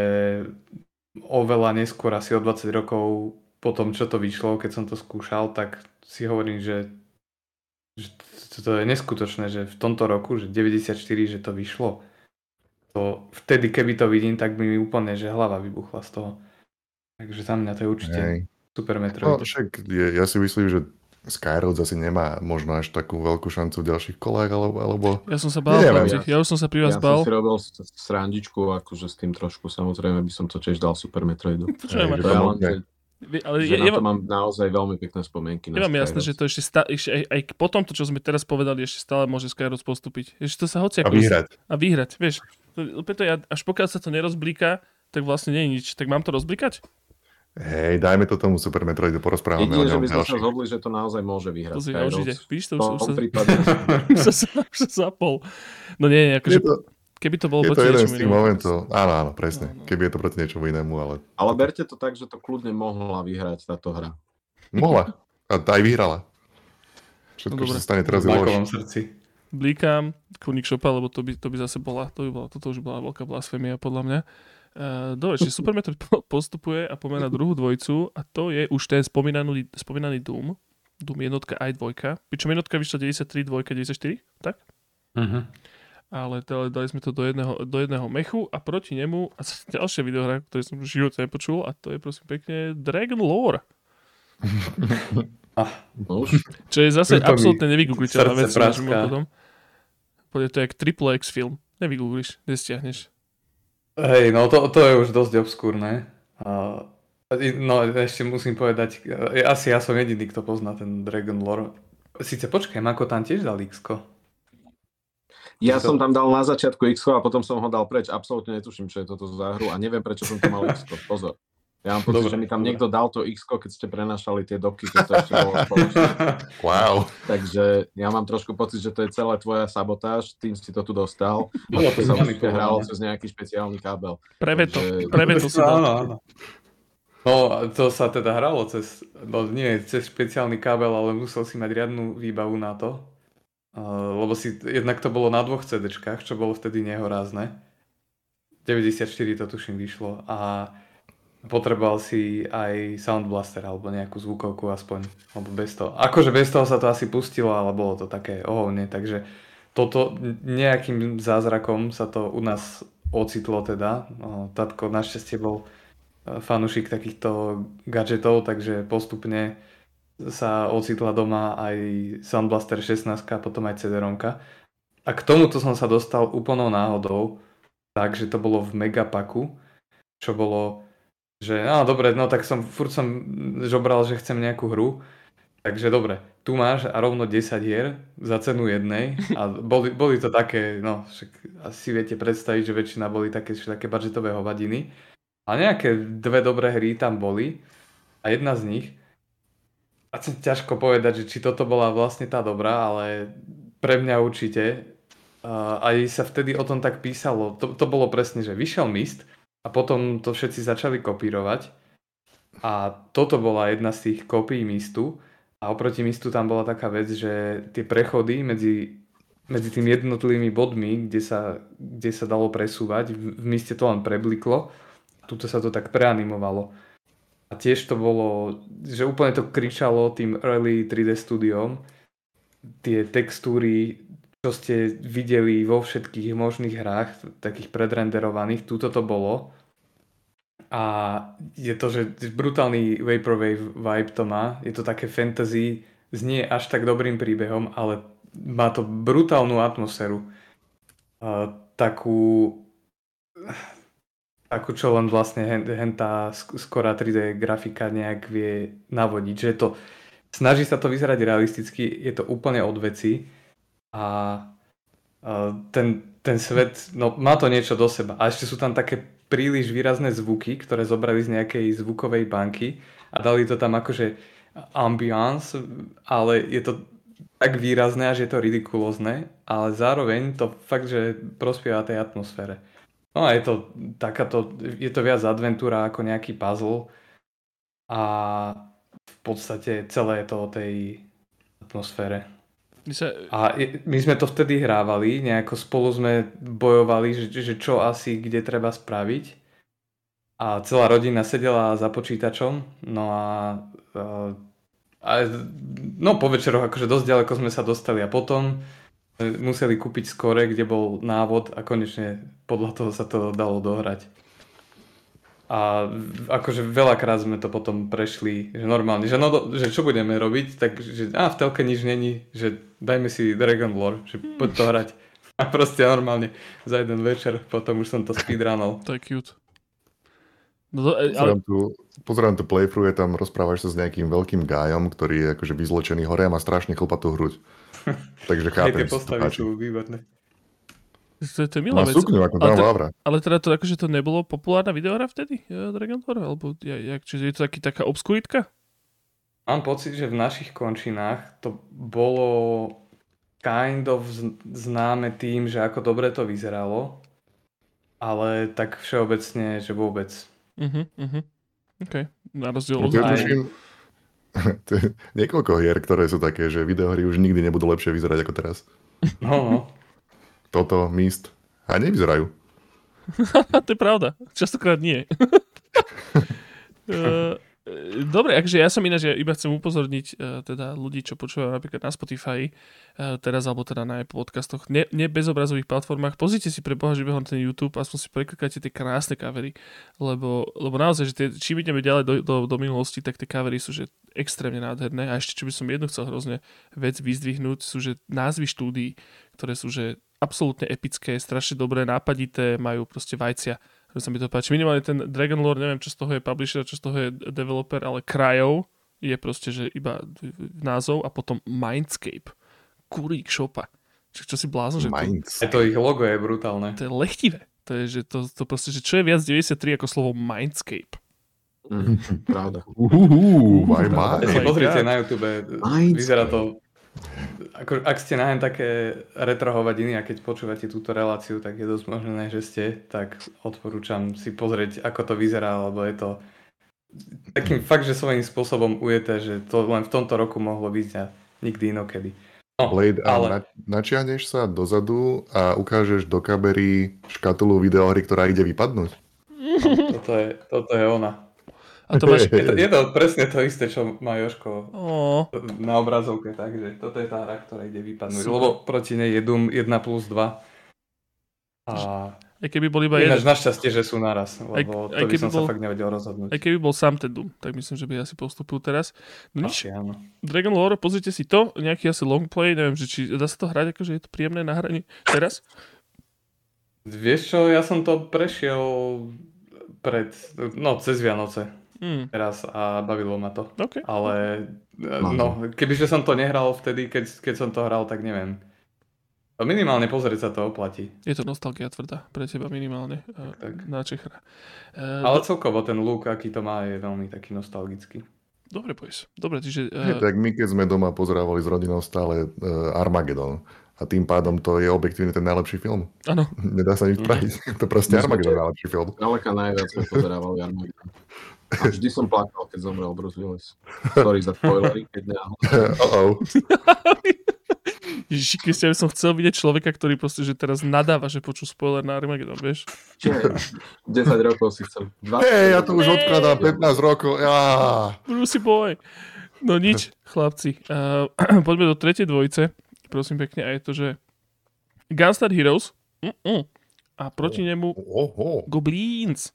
oveľa neskôr, asi o 20 rokov po tom, čo to vyšlo, keď som to skúšal, tak si hovorím, že, že to je neskutočné, že v tomto roku, že 94, že to vyšlo. To, vtedy, keby to vidím, tak by mi úplne, že hlava vybuchla z toho. Takže za mňa to je určite Hej. Super Metroid. No, však je, ja si myslím, že Skyroads asi nemá možno až takú veľkú šancu v ďalších kolách, alebo... alebo... Ja som sa bál, ja, ja už som sa pri vás ja bál. Ja som si robil srandičku, akože s tým trošku, samozrejme by som to tiež dal Super Metroidu. (laughs) Počujem, to ja len, že, ale že ja, na to mám naozaj veľmi pekné spomienky. Ja mám jasné, že to ešte, sta- ešte aj, aj po tomto, čo sme teraz povedali, ešte stále môže Skyroads postúpiť. Ešte to sa hoci a vyhrať. A vyhrať, vieš. Preto ja, až pokiaľ sa to nerozblíka, tak vlastne nie je nič. Tak mám to rozblikať? Hej, dajme to tomu Super Metroidu, porozprávame Jedine, že by sme sa zhodli, že to naozaj môže vyhrať. To si určite, vidíš to, už, už, sa, (laughs) už, sa, už sa zapol. No nie, akože, to, keby to bolo je proti to jeden z tých momentov, áno, áno, presne, no, no. keby je to proti niečomu inému, ale... Ale berte to tak, že to kľudne mohla vyhrať táto hra. Mohla, a aj vyhrala. Všetko, no, čo sa stane teraz je lož. srdci. Blíkam, Kunik Šopa, lebo to by, to by zase bola, to by bola, toto už bola veľká blasfémia podľa mňa. Uh, dobre, čiže Super Metroid postupuje a pomená druhú dvojcu a to je už ten spomínaný, spomínaný Doom. Doom jednotka aj dvojka. Pričom jednotka vyšla 93, dvojka 94, tak? Uh-huh. Ale dali, dali sme to do jedného, do jedného mechu a proti nemu a ďalšia videohra, ktorú som v živote nepočul a to je prosím pekne Dragon Lore. (laughs) ah, Čo je zase absolútne nevygoogliteľná vec. Potom. To je jak Triple X film. Nevygoogliš, nestiahneš. Hej, no to, to je už dosť obskúrne. A, no ešte musím povedať, asi ja som jediný, kto pozná ten Dragon Lore. Sice počkaj, ako tam tiež dal x Ja to... som tam dal na začiatku x a potom som ho dal preč. Absolútne netuším, čo je toto za hru a neviem, prečo som to mal x Pozor. Ja mám pocit, že mi tam niekto dal to x keď ste prenašali tie doky, keď to ešte bolo (laughs) Wow. Takže ja mám trošku pocit, že to je celá tvoja sabotáž, tým si to tu dostal. (laughs) No, to sa určite hralo cez nejaký špeciálny kábel. Preveto, Takže... preveto si dal. Áno, áno. No, to sa teda hralo cez, no nie cez špeciálny kábel, ale musel si mať riadnu výbavu na to. Uh, lebo si, jednak to bolo na dvoch CD-čkách, čo bolo vtedy nehorázne. 94 to tuším vyšlo. A potreboval si aj Sound Blaster alebo nejakú zvukovku aspoň, alebo bez toho. Akože bez toho sa to asi pustilo, ale bolo to také ohovne, takže toto nejakým zázrakom sa to u nás ocitlo teda. Tatko našťastie bol e, fanúšik takýchto gadgetov, takže postupne sa ocitla doma aj Sound Blaster 16 a potom aj CD-ROMka. A k tomuto som sa dostal úplnou náhodou, takže to bolo v Megapaku, čo bolo že no dobre, no tak som, furt som žobral, že chcem nejakú hru. Takže dobre, tu máš a rovno 10 hier za cenu jednej a boli, boli to také, no však asi viete predstaviť, že väčšina boli také, také budgetové hovadiny. A nejaké dve dobré hry tam boli a jedna z nich, a ťažko povedať, že či toto bola vlastne tá dobrá, ale pre mňa určite. Uh, aj sa vtedy o tom tak písalo. To, to bolo presne, že vyšiel Mist a potom to všetci začali kopírovať. A toto bola jedna z tých kopí Mistu. A oproti Mistu tam bola taká vec, že tie prechody medzi, medzi tými jednotlivými bodmi, kde sa, kde sa dalo presúvať, v, v Miste to len prebliklo. Tuto sa to tak preanimovalo. A tiež to bolo, že úplne to kričalo tým early 3D studiom. Tie textúry, čo ste videli vo všetkých možných hrách, takých predrenderovaných, túto to bolo. A je to, že brutálny Vaporwave vibe to má. Je to také fantasy, znie až tak dobrým príbehom, ale má to brutálnu atmosféru. Uh, takú takú, čo len vlastne hen, tá skorá 3D grafika nejak vie navodiť. Že to, snaží sa to vyzerať realisticky, je to úplne od veci a ten, ten svet, no má to niečo do seba. A ešte sú tam také príliš výrazné zvuky, ktoré zobrali z nejakej zvukovej banky a dali to tam akože ambiance, ale je to tak výrazné, až je to ridikulózne, ale zároveň to fakt, že prospieva tej atmosfére. No a je to takáto, je to viac adventúra ako nejaký puzzle. a v podstate celé je to o tej atmosfére. A my sme to vtedy hrávali, nejako spolu sme bojovali, že, že čo asi kde treba spraviť. A celá rodina sedela za počítačom, no a, a no po večeroch akože dosť ďaleko sme sa dostali a potom museli kúpiť skore, kde bol návod a konečne podľa toho sa to dalo dohrať. A akože veľakrát sme to potom prešli, že normálne, že, no, že čo budeme robiť, tak že a v telke nič není, že dajme si Dragon Lore, že poď to hrať. A proste normálne za jeden večer, potom už som to speedrunol. To je cute. No to, ale... pozerám, tu, pozerám tu playthrough, je tam rozprávaš sa s nejakým veľkým gájom, ktorý je akože vyzločený hore a má strašne chlpatú hruď. Takže chápem, Aj tie postavy sú výborné. To, to je milá vec. Sukňu, ako ale, teda, ale teda to akože to nebolo populárna videohra vtedy, ja, Dragon Lore? Alebo ja, jak, čiže je to taký, taká obskuritka? Mám pocit, že v našich končinách to bolo kind of známe tým, že ako dobre to vyzeralo, ale tak všeobecne, že vôbec. Uh-huh, uh-huh. OK, na rozdiel od... Ja (laughs) niekoľko hier, ktoré sú také, že videohry už nikdy nebudú lepšie vyzerať ako teraz. No, no toto, Mist a nevyzerajú. (laughs) to je pravda. Častokrát nie. uh, (laughs) Dobre, akže ja som ináč, ja iba chcem upozorniť uh, teda ľudí, čo počúvajú napríklad na Spotify uh, teraz, alebo teda na podcastoch, ne, ne bezobrazových platformách, pozrite si pre Boha živého ten YouTube, aspoň si preklikáte tie krásne kavery, lebo, lebo naozaj, že tie, čím ideme ďalej do, do, do minulosti, tak tie kavery sú že extrémne nádherné a ešte, čo by som jednu chcel hrozne vec vyzdvihnúť, sú že názvy štúdií, ktoré sú že absolútne epické, strašne dobré, nápadité, majú proste vajcia. Že sa mi to páči. Minimálne ten Dragon Lore, neviem, čo z toho je publisher, čo z toho je developer, ale Krajov je proste, že iba názov a potom Mindscape. Kurík šopa. Čo, čo si blázon, že to, to ich logo je brutálne. To je lechtivé. To je, že to, to proste, že čo je viac 93 ako slovo Mindscape. Mm, pravda. Uhuhu, my. Si pozrite na YouTube, Mindscape. vyzerá to ako, ak ste najem také retro hovadiny a keď počúvate túto reláciu, tak je dosť možné, že ste, tak odporúčam si pozrieť, ako to vyzerá, lebo je to takým fakt, že svojím spôsobom ujete, že to len v tomto roku mohlo byť a nikdy inokedy. No, Blade, ale... Na, načiahneš sa dozadu a ukážeš do kamery škatulu videohry, ktorá ide vypadnúť? Toto je, toto je ona. A to máš... je, to, je to presne to isté, čo má Joško oh. na obrazovke, takže toto je tá hra, ktorá ide vypadnúť, Super. lebo proti nej je Doom 1 plus 2. A... Aj keby bol iba jeden. našťastie, že sú naraz, lebo aj, aj to by som bol, sa fakt nevedel rozhodnúť. Aj keby bol sám ten Doom, tak myslím, že by asi postupil teraz. No nič. áno. Dragon Lore, pozrite si to, nejaký asi long play, neviem, že či dá sa to hrať, akože je to príjemné na hraní teraz? Vieš čo, ja som to prešiel pred, no cez Vianoce mm. teraz a bavilo ma to. Okay. Ale no, kebyže som to nehral vtedy, keď, keď som to hral, tak neviem. Minimálne pozrieť sa to oplatí. Je to nostalgia tvrdá pre teba minimálne tak, tak. na Čechra. Uh, Ale celkovo ten look, aký to má, je veľmi taký nostalgický. Dobre, poďs. Dobre, čiže... Uh... tak my keď sme doma pozerávali s rodinou stále uh, Armageddon a tým pádom to je objektívne ten najlepší film. Áno. Nedá sa nič spraviť. Mm. (laughs) to proste Armageddon najlepší film. Ďaleka najviac sme pozerávali Armageddon. (laughs) A vždy som plakal, keď zomrel Bruce Willis. Sorry za spoilery, keď ne. (laughs) oh (laughs) Ježiši Kristian, som chcel vidieť človeka, ktorý proste, že teraz nadáva, že počul spoiler na Armageddon, vieš? Čiže, 10 rokov si chcel. Hej, ja to už odkladám 15 rokov. Ja. Brucey boy. No nič, chlapci. Uh, (clears throat) poďme do tretej dvojice. Prosím pekne, a je to, že Gunstar Heroes uh-uh. a proti nemu oh, oh. Goblins.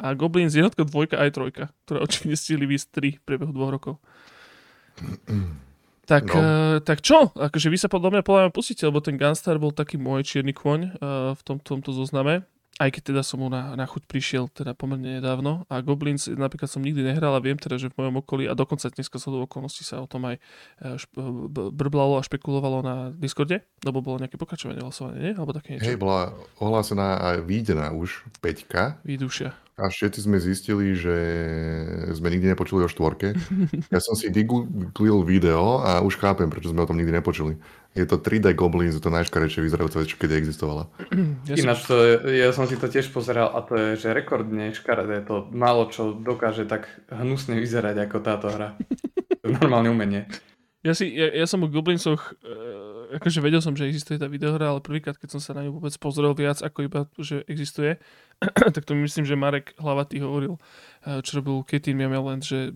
A Goblins jednotka, dvojka aj trojka, ktoré očividne stihli vysť tri v priebehu dvoch rokov. (clears throat) Tak, no. uh, tak čo? Akože vy sa podľa mňa podľa mňa pustíte, lebo ten Gunstar bol taký môj čierny kôň uh, v tom, tomto zozname aj keď teda som mu na, na chuť prišiel teda pomerne nedávno a Goblins napríklad som nikdy nehral a viem teda, že v mojom okolí a dokonca dneska sa do okolností sa o tom aj e, šp- brblalo a špekulovalo na Discorde, lebo bolo nejaké pokračovanie hlasovania, nie? Alebo také niečo. Hej, bola ohlásená a výjdená už 5 Výdušia. A všetci sme zistili, že sme nikdy nepočuli o štvorke. Ja som si vygooglil video a už chápem, prečo sme o tom nikdy nepočuli. Je to 3D Goblins, je to najškarečšie vyzerajúca vec, čo kedy existovala. (clears throat) Ja Ináč, to, ja som si to tiež pozeral a to je, že rekordne škaredé. To málo čo dokáže tak hnusne vyzerať ako táto hra. To je normálne umenie. Ja, si, ja, ja som o Goblinsoch, e, akože vedel som, že existuje tá videohra, ale prvýkrát, keď som sa na ňu vôbec pozrel viac, ako iba, že existuje, (clears throat) tak to myslím, že Marek Hlavatý hovoril, e, čo robil Katie Miameland, že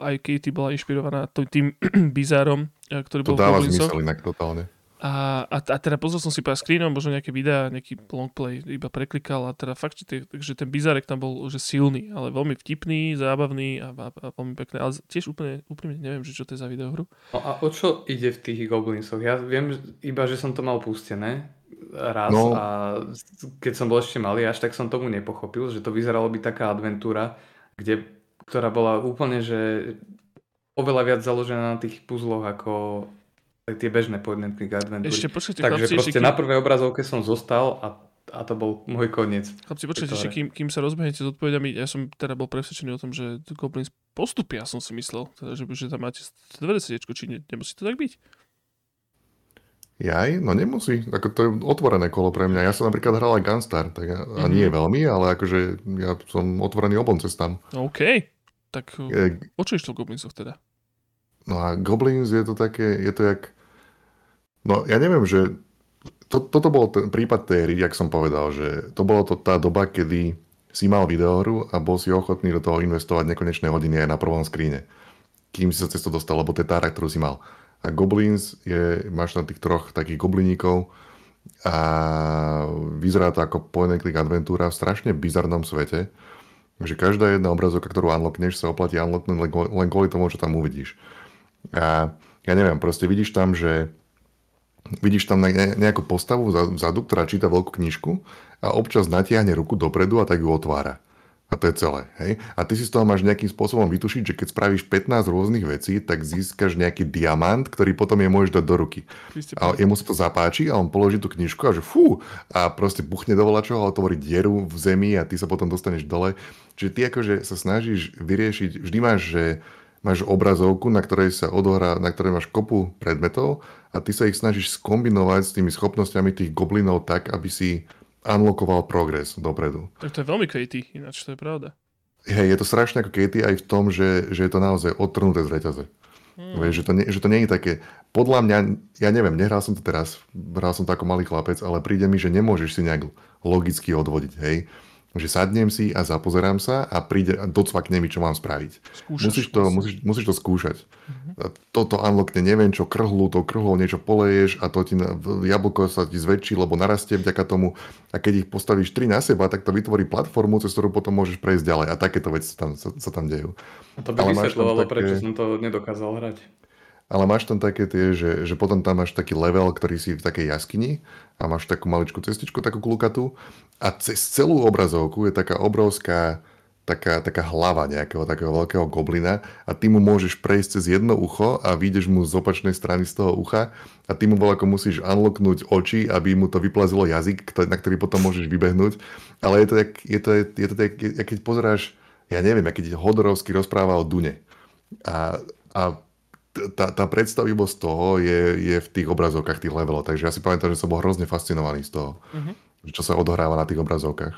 aj Katie bola inšpirovaná tým (clears throat) bizárom, e, ktorý to bol dáva v zmysel inak totálne. A, a, a teda pozrel som si pár screenov, možno nejaké videá, nejaký longplay iba preklikal a teda fakt, že, že ten bizarek tam bol že silný, ale veľmi vtipný, zábavný a, a, a veľmi pekný, ale tiež úplne, úplne neviem, že čo to je za videohru. No a o čo ide v tých Goblinsoch? Ja viem iba, že som to mal pustené raz no. a keď som bol ešte malý, až tak som tomu nepochopil, že to vyzeralo byť taká adventúra, kde, ktorá bola úplne, že oveľa viac založená na tých puzzloch ako tie bežné and click adventúry. Ešte počkajte, Takže chlapci, proste kým... na prvej obrazovke som zostal a, a to bol môj koniec. Chlapci, počkajte, ešte kým, kým sa rozbehnete s odpovediami, ja som teda bol presvedčený o tom, že Goblins postupia, som si myslel, teda, že, že tam máte dvere sediečko, či ne, nemusí to tak byť? Jaj, no nemusí. Ako to je otvorené kolo pre mňa. Ja som napríklad hral aj Gunstar, tak ja, mm-hmm. a nie mhm. veľmi, ale akože ja som otvorený obom cestám. OK. Tak je, o čo išlo v Goblinsoch teda? No a Goblins je to také, je to jak No ja neviem, že to, toto bol ten prípad tej jak som povedal, že to bolo to tá doba, kedy si mal videohru a bol si ochotný do toho investovať nekonečné hodiny aj na prvom skríne. Kým si sa cez to dostal, lebo to je tá hra, ktorú si mal. A Goblins je, máš tam tých troch takých gobliníkov a vyzerá to ako point and click adventúra v strašne bizarnom svete, že každá jedna obrazovka, ktorú unlockneš, sa oplatí unlocknúť len kvôli tomu, čo tam uvidíš. A ja neviem, proste vidíš tam, že vidíš tam nejakú postavu vzadu, ktorá číta veľkú knižku a občas natiahne ruku dopredu a tak ju otvára. A to je celé. Hej? A ty si z toho máš nejakým spôsobom vytušiť, že keď spravíš 15 rôznych vecí, tak získaš nejaký diamant, ktorý potom je môžeš dať do ruky. A jemu sa to zapáči a on položí tú knižku a že fú, a proste buchne do volačoho a otvorí dieru v zemi a ty sa potom dostaneš dole. Čiže ty akože sa snažíš vyriešiť, vždy máš, že máš obrazovku, na ktorej sa odohrá, na ktorej máš kopu predmetov a ty sa ich snažíš skombinovať s tými schopnosťami tých goblinov tak, aby si unlockoval progres dopredu. Tak to je veľmi Katie, ináč to je pravda. Hej, je to strašne ako Katie aj v tom, že, že je to naozaj odtrhnuté z reťaze. Hmm. Vieš, že, to nie, že to nie je také, podľa mňa, ja neviem, nehral som to teraz, hral som to ako malý chlapec, ale príde mi, že nemôžeš si nejak logicky odvodiť, hej že sadnem si a zapozerám sa a príde docvakne mi, čo mám spraviť. Skúšaš, musíš, to, musíš, musíš to skúšať. Uh-huh. Toto unlockne, neviem čo, krhlu, to krhlou niečo poleješ a to ti jablko sa ti zväčší, lebo narastie vďaka tomu a keď ich postavíš tri na seba, tak to vytvorí platformu, cez ktorú potom môžeš prejsť ďalej a takéto veci sa tam, sa, sa tam dejú. A to by vysvetľovalo, také... prečo som to nedokázal hrať. Ale máš tam také tie, že, že potom tam máš taký level, ktorý si v takej jaskyni a máš takú maličkú cestičku, takú klukatú a cez celú obrazovku je taká obrovská taká, taká hlava nejakého takého veľkého goblina a ty mu môžeš prejsť cez jedno ucho a vyjdeš mu z opačnej strany z toho ucha a ty mu bol ako musíš unlocknúť oči, aby mu to vyplazilo jazyk, na ktorý potom môžeš vybehnúť. Ale je to, jak, je to, je to tak, keď pozeráš, ja neviem, keď Hodorovský rozpráva o Dune. A, a tá, tá predstavivosť toho je, je v tých obrazovkách, tých levelov. Takže ja si pamätám, že som bol hrozne fascinovaný z toho. Uh-huh čo sa odohráva na tých obrazovkách.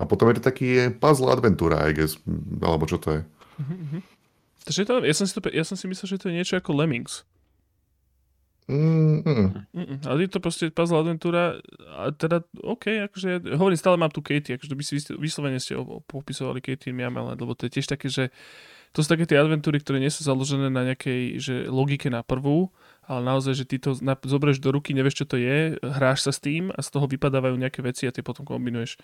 A potom je to taký puzzle adventúra, I guess, alebo čo to je. Mm-hmm. Takže to, ja, som si to, ja som si myslel, že to je niečo ako Lemmings. Mm-mm. Ale je to proste puzzle adventúra a teda, OK, akože, hovorím, stále mám tu Katie, akože by si vyslovene ste popisovali Katie Miamela, lebo to je tiež také, že to sú také tie adventúry, ktoré nie sú založené na nejakej že logike na prvú, ale naozaj, že ty to zoberieš do ruky, nevieš, čo to je, hráš sa s tým a z toho vypadávajú nejaké veci a ty potom kombinuješ.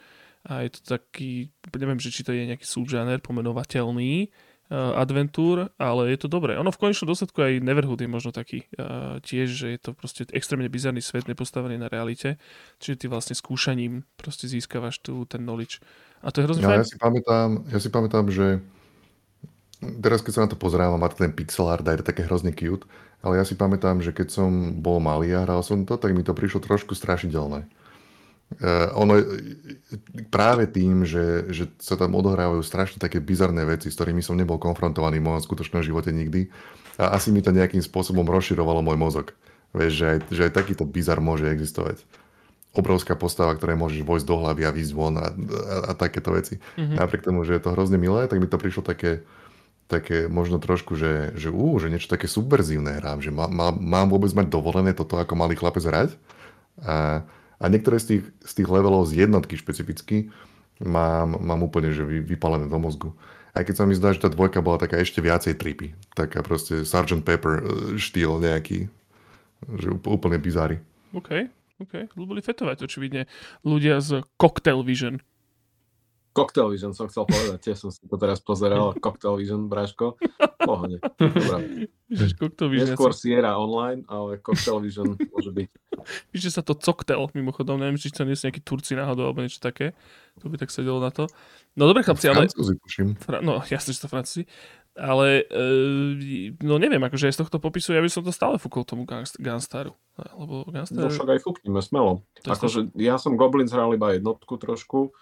A je to taký, neviem, že či to je nejaký súžaner pomenovateľný, uh, adventúr, ale je to dobré. Ono v konečnom dôsledku aj Neverhood je možno taký uh, tiež, že je to proste extrémne bizarný svet nepostavený na realite, čiže ty vlastne skúšaním proste získavaš tu ten knowledge. A to je hrozne ja, ja si pamätám, ja si pamätám, že teraz keď sa na to pozerám, má ten pixel art a je to také hrozne cute, ale ja si pamätám, že keď som bol malý a hral som to, tak mi to prišlo trošku strašidelné. Uh, ono, práve tým, že, že sa tam odohrávajú strašne také bizarné veci, s ktorými som nebol konfrontovaný v mojom skutočnom živote nikdy. A asi mi to nejakým spôsobom rozširovalo môj mozog. Vieš, že aj, že aj takýto bizar môže existovať. Obrovská postava, ktoré môžeš vojsť do hlavy a výjsť von a, a, a takéto veci. Mm-hmm. Napriek tomu, že je to hrozne milé, tak mi to prišlo také, také možno trošku, že, že, ú, že niečo také subverzívne hrám, že má, má, mám vôbec mať dovolené toto ako malý chlapec hrať. A, a niektoré z tých, z tých levelov z jednotky špecificky mám, mám úplne že vy, vypalené do mozgu. Aj keď sa mi zdá, že tá dvojka bola taká ešte viacej tripy. Taká proste Sgt. Pepper e, štýl nejaký. Že úplne bizári. OK, OK. Ľubili fetovať očividne ľudia z Cocktail Vision. Cocktail Vision som chcel povedať, tiež som si to teraz pozeral, (laughs) Cocktail Vision, Bráško, pohode. Neskôr Sierra Online, ale Cocktail Vision (laughs) môže byť. Víš, že sa to Cocktail, mimochodom, neviem, či to nie sú nejakí Turci náhodou, alebo niečo také, to by tak sedelo na to. No dobre, chlapci, ale... Fra... No, jasne, že to Francúzi. Ale, e, no neviem, akože aj z tohto popisu, ja by som to stále fúkol tomu Gunstaru. Lebo Gunstar... No však aj fúknime, smelo. Akože ja som Goblins hral iba jednotku trošku,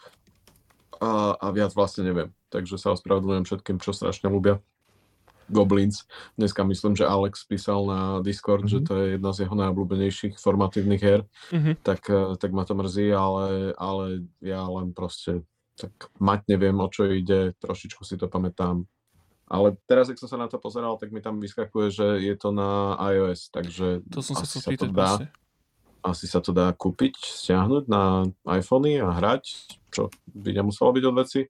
a, a viac vlastne neviem. Takže sa ospravedlňujem všetkým, čo strašne ľúbia. Goblins. Dneska myslím, že Alex písal na Discord, mm-hmm. že to je jedna z jeho najobľúbenejších formatívnych her, mm-hmm. tak, eh, tak ma to mrzí, ale, ale ja len proste tak mať neviem, o čo ide, trošičku si to pamätám. Ale teraz, ak som sa na to pozeral, tak mi tam vyskakuje, že je to na iOS, takže to som sa sa to dá, asi sa to dá kúpiť, stiahnuť na iPhony a hrať čo by nemuselo byť od veci.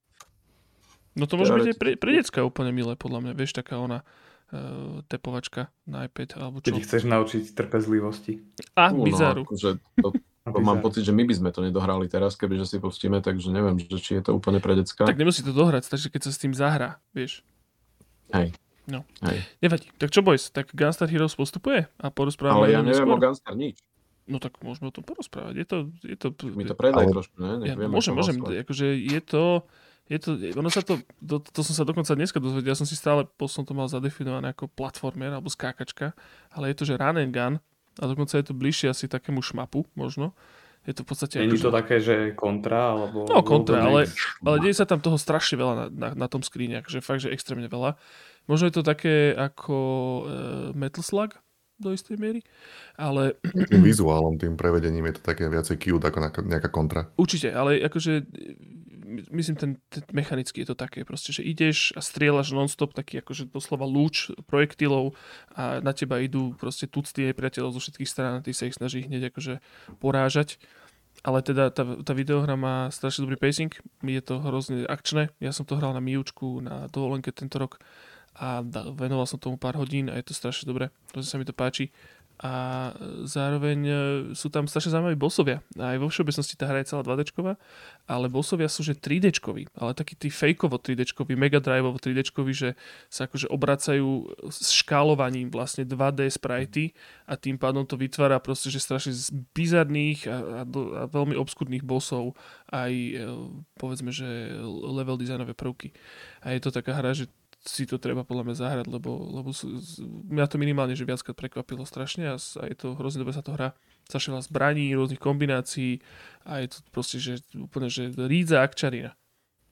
No to môže byť aj pre, pre decka úplne milé, podľa mňa. Vieš, taká ona uh, tepovačka na iPad, alebo čo. Keď chceš naučiť trpezlivosti. A, uh, bizaru. No, akože to, (laughs) to mám pocit, že my by sme to nedohrali teraz, kebyže si pustíme, takže neviem, že či je to úplne pre decka. Tak nemusí to dohrať, takže keď sa s tým zahrá, vieš. Hej. No. Hej. Nevadí. Tak čo boys, tak Gunstar Heroes postupuje a porozprávame. Ale ja neviem neskôr. o Gunstar nič. No tak môžeme o tom porozprávať. Je to... Je to Mi to predaj ale... trošku, ne? ja, môžem, môžem. Akože je to... Je to, ono sa to, to, to som sa dokonca dneska dozvedel, ja som si stále, som to mal zadefinované ako platformer alebo skákačka, ale je to, že run and gun a dokonca je to bližšie asi takému šmapu možno. Je to v podstate... Není to že... také, že kontra, alebo... No kontra, ale, ale deje sa tam toho strašne veľa na, na, na tom skríne, akože fakt, že extrémne veľa. Možno je to také ako uh, Metal Slug, do istej miery, ale... Tým (clears throat) vizuálom, tým prevedením je to také viacej cute ako nejaká kontra. Určite, ale akože myslím, ten, ten mechanicky je to také proste, že ideš a strieľaš non-stop taký akože doslova lúč projektilov a na teba idú proste tucty aj priateľov zo všetkých strán a ty sa ich snaží hneď akože porážať. Ale teda tá, tá videohra má strašne dobrý pacing, je to hrozne akčné. Ja som to hral na Miučku na dovolenke tento rok a venoval som tomu pár hodín a je to strašne dobre. To sa mi to páči. A zároveň e, sú tam strašne zaujímaví bosovia. Aj vo všeobecnosti tá hra je celá 2 d ale bosovia sú že 3 d ale taký tí fejkovo 3 d Mega Driveovo 3 d že sa akože obracajú s škálovaním vlastne 2D sprajty a tým pádom to vytvára proste, že strašne z bizarných a, a, a veľmi obskudných bosov aj e, povedzme, že level designové prvky. A je to taká hra, že si to treba podľa mňa zahrať, lebo, lebo mňa to minimálne, že viackrát prekvapilo strašne a, a je to hrozne dobre sa to hrá. Veľa zbraní, rôznych kombinácií a je to proste, že úplne, že rídza akčarina.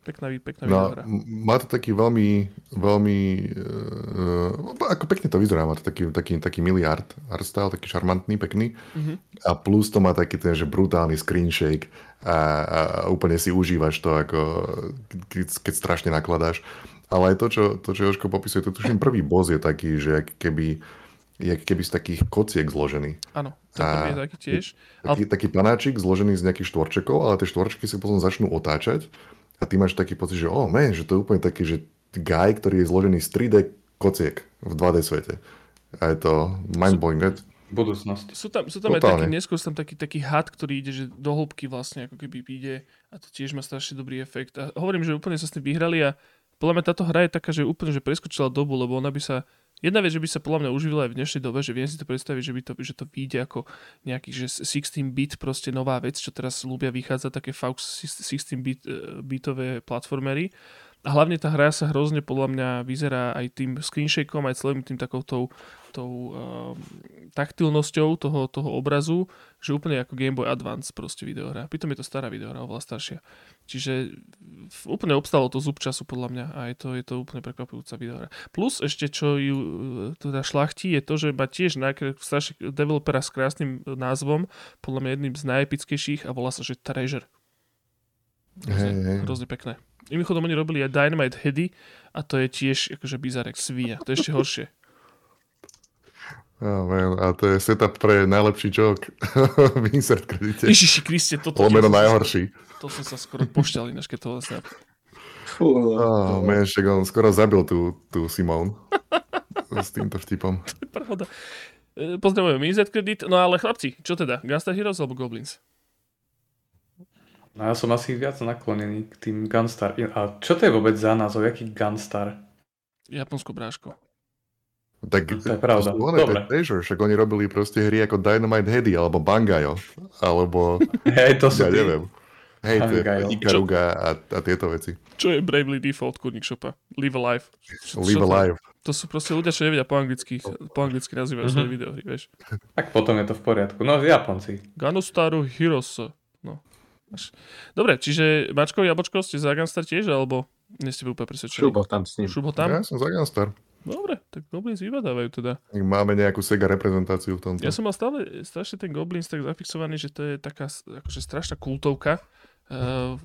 Pekná, pekná no, hra. Má to taký veľmi, veľmi, uh, ako pekne to vyzerá, má to taký, taký, taký miliard art style, taký šarmantný, pekný. Mm-hmm. A plus to má taký ten, že brutálny screen shake a, a, a úplne si užívaš to, ako keď, keď strašne nakladáš. Ale aj to, čo, to, čo Jožko popisuje, to tuším prvý boss je taký, že keby, je keby z takých kociek zložený. Áno, to je taký tiež. Taký, ale... taký panáčik zložený z nejakých štvorčekov, ale tie štvorčeky sa potom začnú otáčať a ty máš taký pocit, že oh, man, že to je úplne taký, že guy, ktorý je zložený z 3D kociek v 2D svete. A je to mind-blowing. Sú, budúcnosť. Sú tam, sú tam aj taký, neskôr tam taký, taký had, ktorý ide že do hĺbky vlastne, ako keby ide a to tiež má strašne dobrý efekt. A hovorím, že úplne sa s tým vyhrali a podľa mňa táto hra je taká, že úplne že preskočila dobu, lebo ona by sa Jedna vec, že by sa podľa mňa uživila aj v dnešnej dobe, že viem si to predstaviť, že, by to, že to vyjde ako nejaký že 16-bit proste nová vec, čo teraz ľúbia vychádzať také Fox 16-bit bitové platformery, A hlavne tá hra sa hrozne podľa mňa vyzerá aj tým screenshakeom, aj celým tým takou tou, tou uh, taktilnosťou toho, toho obrazu, že úplne ako Game Boy Advance proste videohra. Pritom je to stará videohra, oveľa staršia. Čiže úplne obstalo to zub času podľa mňa a je to, je to úplne prekvapujúca videohra. Plus ešte, čo ju e, teda šlachtí, je to, že má tiež strašný developera s krásnym názvom, podľa mňa jedným z najepickejších a volá sa, že Treasure. Hrozne, hey, hey. hrozne pekné. Mimochodom, oni robili aj Dynamite Heady a to je tiež akože bizarek svíňa. To je ešte horšie. Oh man, a to je setup pre najlepší joke (laughs) v insert kredite. Ježiši Kriste, toto... Lomeno najhorší. To som sa skoro pošťal, ináč keď to vlastne... Oh, man, však on skoro zabil tú, tú Simone (laughs) s týmto vtipom. To je pravda. E, pozdravujem Insert kredit. No ale chlapci, čo teda? Gunstar Heroes alebo Goblins? No ja som asi viac naklonený k tým Gunstar. A čo to je vôbec za názov? Jaký Gunstar? Japonsko bráško. Tak to je pravda. To sú Dobre. Treasure, však oni robili proste hry ako Dynamite Heady, alebo Bangayo, alebo... (laughs) Hej, to sú ja neviem. Hej, to je Ikaruga a, a tieto veci. Čo je Bravely Default kurník shopa? Live Alive. Live Alive. To, to sú proste ľudia, čo nevedia po anglicky, po anglicky nazývajú mm-hmm. svoje videohry, vieš. Tak potom je to v poriadku. No, Japonci. Ganostaru Heroes. Dobre, čiže Mačko, Jabočko, ste za Gunstar tiež, alebo nie ste úplne presvedčení? Šubo tam s ním. Šubo tam? Ja som za Gunstar. Dobre, tak Goblins vyvadávajú teda. Máme nejakú Sega reprezentáciu v tomto. Ja som mal stále strašne ten Goblins tak zafixovaný, že to je taká akože strašná kultovka, uh,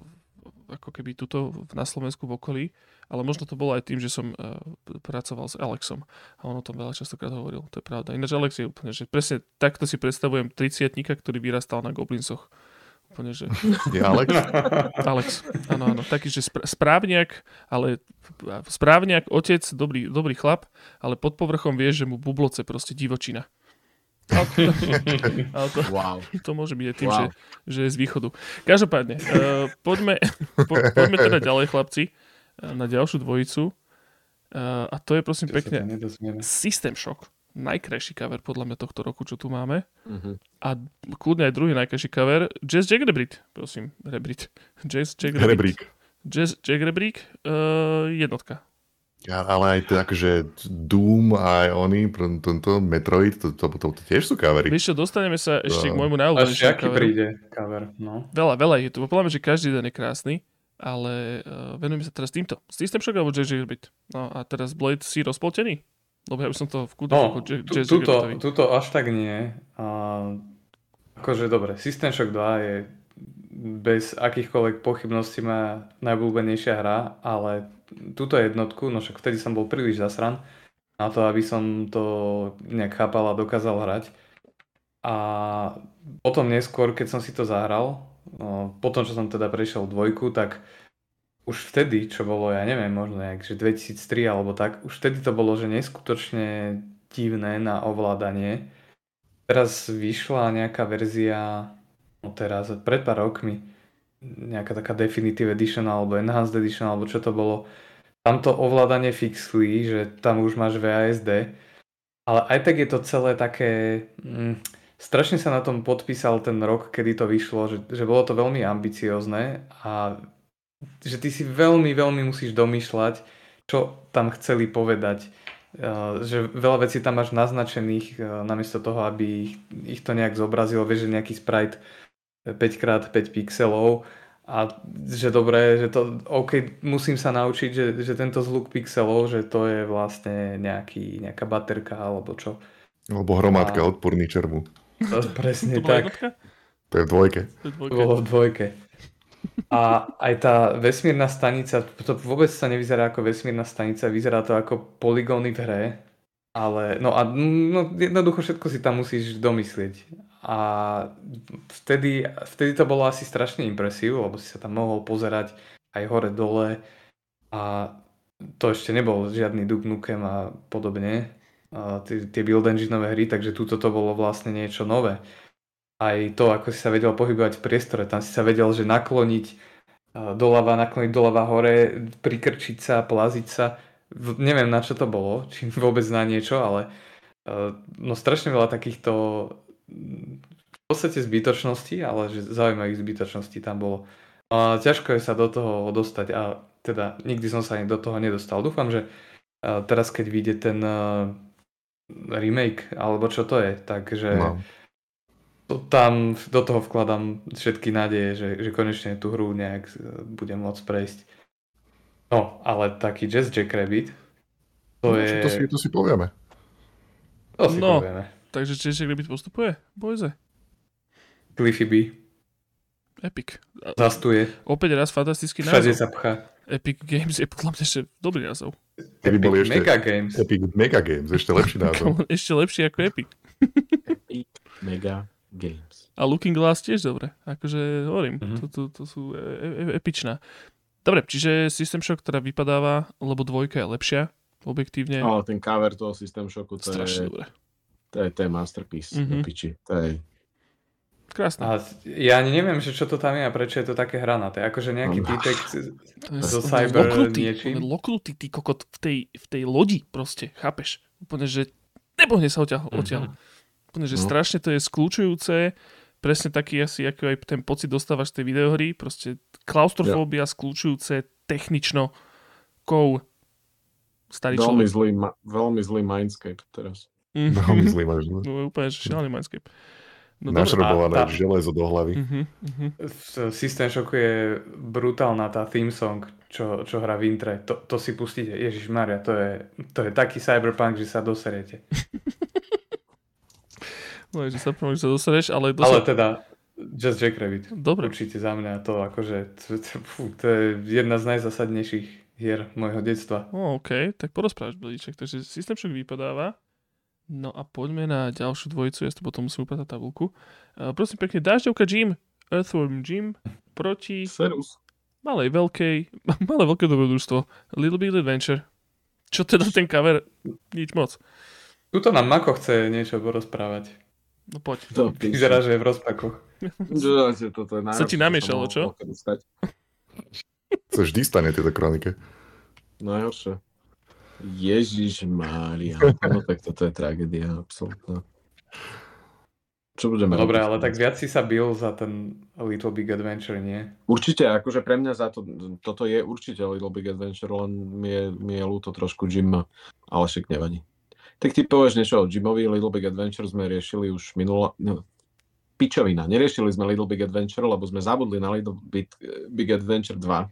ako keby tuto na Slovensku v okolí, ale možno to bolo aj tým, že som uh, pracoval s Alexom a on o tom veľa častokrát hovoril, to je pravda. Ináč Alex je úplne, že presne takto si predstavujem 30 ktorý vyrastal na Goblinsoch Úplne, že... (laughs) Je Alex? (laughs) Alex, áno, áno. Taký, že správniak, ale správniak, otec, dobrý, dobrý chlap, ale pod povrchom vieš, že mu bubloce proste divočina. Ale (laughs) to, ale to, wow. to môže byť aj tým, wow. že, že je z východu. Každopádne, uh, poďme, po, poďme teda ďalej, chlapci, uh, na ďalšiu dvojicu. Uh, a to je prosím Čo pekne System Shock najkrajší cover podľa mňa tohto roku, čo tu máme. Uh-huh. A kľudne aj druhý najkrajší cover, Jazz Jack Rebrit, prosím, Rebrit. Jazz Jack Rebrit. Jazz Jack Rebrit, uh, jednotka. Ja, ale aj to akože Doom a aj oni, tento Metroid, to, to, to, to tiež sú covery. Vieš čo, dostaneme sa ešte uh, k môjmu najúbenejšiemu coveru. príde cover, no. Veľa, veľa je to. Poviem, že každý den je krásny, ale uh, venujeme sa teraz týmto. System Shock alebo Rebrit. No a teraz Blade si rozpoltený? Lebo ja by som to v kúde no, tuto, tuto až tak nie. A, akože dobre, System Shock 2 je bez akýchkoľvek pochybností moja najblúbenejšia hra, ale túto jednotku, no však vtedy som bol príliš zasran na to, aby som to nejak chápal a dokázal hrať. A potom neskôr, keď som si to zahral, no, potom čo som teda prešiel dvojku, tak už vtedy, čo bolo, ja neviem, možno nejak, že 2003 alebo tak, už vtedy to bolo, že neskutočne divné na ovládanie. Teraz vyšla nejaká verzia, no teraz, pred pár rokmi, nejaká taká Definitive Edition alebo Enhanced Edition alebo čo to bolo. Tam to ovládanie fixli, že tam už máš VASD, ale aj tak je to celé také... Mm, strašne sa na tom podpísal ten rok, kedy to vyšlo, že, že bolo to veľmi ambiciozne a že ty si veľmi, veľmi musíš domýšľať, čo tam chceli povedať. Uh, že veľa vecí tam máš naznačených uh, namiesto toho, aby ich, ich to nejak zobrazilo, vieš, že nejaký sprite 5x5 pixelov a že dobré, že to, OK, musím sa naučiť, že, že tento zhluk pixelov, že to je vlastne nejaký, nejaká baterka alebo čo. Alebo hromádka a... odporný červu. To, presne to tak. To je v dvojke. To bolo v dvojke. A aj tá vesmírna stanica, to vôbec sa nevyzerá ako vesmírna stanica, vyzerá to ako poligóny v hre, ale no a no, jednoducho všetko si tam musíš domyslieť. A vtedy, vtedy to bolo asi strašne impresív, lebo si sa tam mohol pozerať aj hore dole a to ešte nebol žiadny Duke Nukem a podobne, a tie, tie build engineové hry, takže túto to bolo vlastne niečo nové aj to, ako si sa vedel pohybovať v priestore. Tam si sa vedel, že nakloniť doľava, nakloniť doľava hore, prikrčiť sa, plaziť sa. Neviem na čo to bolo, (laughs) či vôbec na niečo, ale no strašne veľa takýchto v podstate zbytočností, ale že zaujímavých zbytočností tam bolo. A ťažko je sa do toho dostať a teda nikdy som sa ani do toho nedostal. Dúfam, že uh, teraz keď vyjde ten remake, alebo čo to je, takže no. Tam do toho vkladám všetky nádeje, že, že konečne tú hru nejak budem môcť prejsť. No, ale taký Jazz Jackrabbit, to no, je... To si, to si povieme. To si no, povieme. takže Jazz Jackrabbit postupuje, Bojze? Cliffy B. Epic. Zastuje. Opäť raz fantastický Všade názov. sa pchá. Epic Games je podľa mňa ešte dobrý názov. Epic boli ešte Mega Games. Epic Mega Games, ešte lepší (laughs) názov. ešte lepší ako Epic. Epic Mega Games. A Looking Glass tiež dobre. Akože hovorím, Mhm. to, to, to sú e, e, epičná. Dobre, čiže System Shock teda vypadáva, lebo dvojka je lepšia, objektívne. Ale ten cover toho System Shocku, to Strašne je, dobre. to je, to je masterpiece. Mhm. Mm-hmm. Piči. To je, Krásne. A ja ani neviem, že čo to tam je a prečo je to také hranaté. Akože nejaký týpek (laughs) zo cyber loknutý, niečím. Loknutý, ty kokot, v tej, v tej lodi proste, chápeš? Úplne, že nebohne sa odtiaľ. Mhm. odtiaľ. Úplne, že No. strašne to je skľúčujúce, presne taký asi, ako aj ten pocit dostávaš z tej videohry, proste klaustrofóbia, skľúčujúce, technično, kou, starý veľmi, človek. zlý, ma- veľmi zlý Mindscape teraz. Mhm. Veľmi zlý máš. no. No, úplne, že šialený Mindscape. No. Našrobované tá- železo do hlavy. Mhm. V System Shocku je brutálna tá theme song, čo, čo hrá v intre. To, to si pustíte. Ježiš Maria, to je, to je taký cyberpunk, že sa doserete. (laughs) No, že sa prvom, že sa dostaneš, ale, to Ale sa... teda Just Jackrabbit. Dobre, Určite za mňa to akože, to, to, to je jedna z najzasadnejších hier môjho detstva. O, OK, tak porozprávaš, Blíček. Takže systém však vypadáva. No a poďme na ďalšiu dvojicu, ja si to potom musím upratať tabulku. Uh, prosím pekne, Dážďovka Jim, Earthworm Jim proti Serus. malej veľkej, (laughs) malé veľké dobrodružstvo, Little Big Adventure. Čo teda ten cover? Nič moc. Tuto nám Mako chce niečo porozprávať. No poď. To. Vyzerá, že je v rozpakoch. Čo, že toto je Sa ti namiešalo, čo? Co vždy stane tieto kronike. Najhoršie. Ježiš Mária. No tak toto je tragédia, absolútna. Čo budeme Dobre, robiť ale tak viac si sa bil za ten Little Big Adventure, nie? Určite, akože pre mňa za to, toto je určite Little Big Adventure, len mi je, mi je ľúto trošku Jima, ale však nevadí. Tak ty povieš niečo o Jimovi, Little Big Adventure sme riešili už minula... No, pičovina, neriešili sme Little Big Adventure, lebo sme zabudli na Little Big, Big Adventure 2,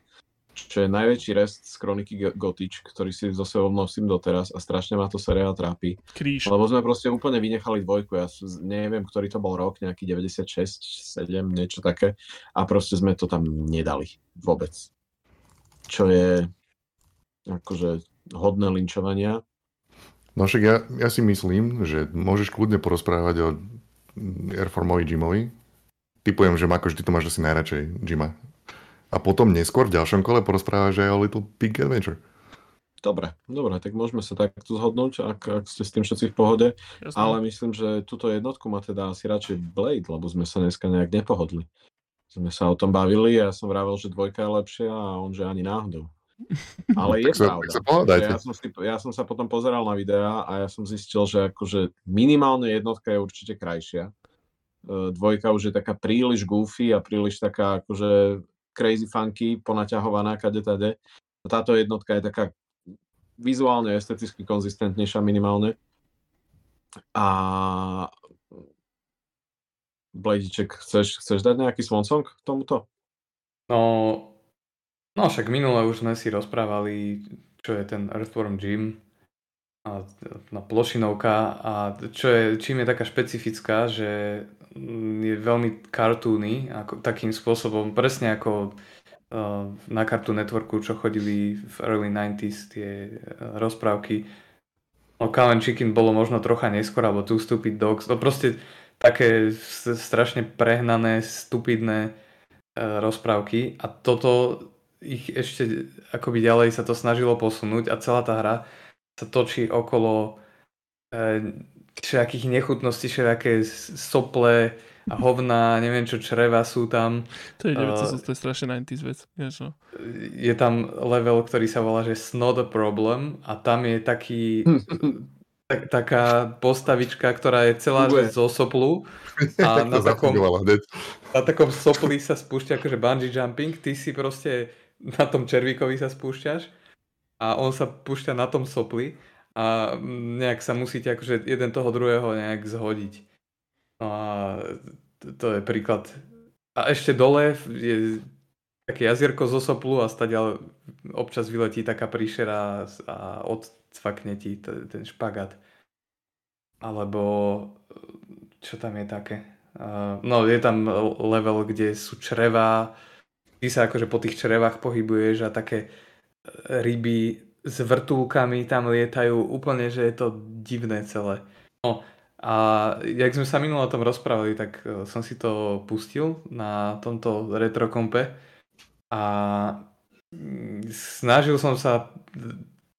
čo je najväčší rest z kroniky Go- Gotič, ktorý si so sebou nosím doteraz a strašne ma to seriál trápi. Kríž. Lebo sme proste úplne vynechali dvojku, ja neviem, ktorý to bol rok, nejaký 96, 7, niečo také. A proste sme to tam nedali vôbec. Čo je akože hodné linčovania. No však ja, ja si myslím, že môžeš kľudne porozprávať o Airformovi Jimovi. Typujem, že Mako, vždy to máš asi najradšej Jima. A potom neskôr v ďalšom kole porozprávaš aj o Little Big Adventure. Dobre, dobre, tak môžeme sa takto zhodnúť, ak, ak ste s tým všetci v pohode. Jasné. Ale myslím, že túto jednotku má teda asi radšej Blade, lebo sme sa dneska nejak nepohodli. Sme sa o tom bavili a ja som vravel, že dvojka je lepšia a on, že ani náhodou. Ale je sa- pravda. sa Ja som, si, ja som sa potom pozeral na videá a ja som zistil, že akože minimálne jednotka je určite krajšia. E, Dvojka už je taká príliš goofy a príliš taká akože crazy funky, ponaťahovaná kade tade. Táto jednotka je taká vizuálne, esteticky konzistentnejšia minimálne. A Bladiček, chceš, chceš dať nejaký svonsong k tomuto? No, no však minule už sme si rozprávali, čo je ten Earthworm Jim a na plošinovka a čo je, čím je taká špecifická, že mm, je veľmi cartoony, ako, takým spôsobom, presne ako uh, na Cartoon Networku, čo chodili v early 90s tie uh, rozprávky. No Cow Chicken bolo možno trocha neskôr, alebo Two Stupid Dogs, no proste také strašne prehnané, stupidné uh, rozprávky a toto ich ešte akoby ďalej sa to snažilo posunúť a celá tá hra sa točí okolo uh, všelijakých nechutností, všelijaké sople a hovna, neviem čo čreva sú tam. To je, uh, Uh, to je strašne 90s vec. Vieš, no. Je tam level, ktorý sa volá, že Snot a Problem a tam je taký (laughs) tak, taká postavička, ktorá je celá zo soplu (laughs) a na takom, na takom sopli sa spúšťa akože bungee jumping, ty si proste na tom červíkovi sa spúšťaš a on sa púšťa na tom sopli a nejak sa musíte akože jeden toho druhého nejak zhodiť. No a to je príklad. A ešte dole je také jazierko zo soplu a stadiaľ občas vyletí taká príšera a odcvakne ti ten špagát. Alebo čo tam je také? no je tam level, kde sú čreva, ty sa akože po tých črevách pohybuješ a také e, ryby s vrtulkami tam lietajú, úplne, že je to divné celé. No a jak sme sa minulo o tom rozprávali, tak e, som si to pustil na tomto retrokompe a mm, snažil som sa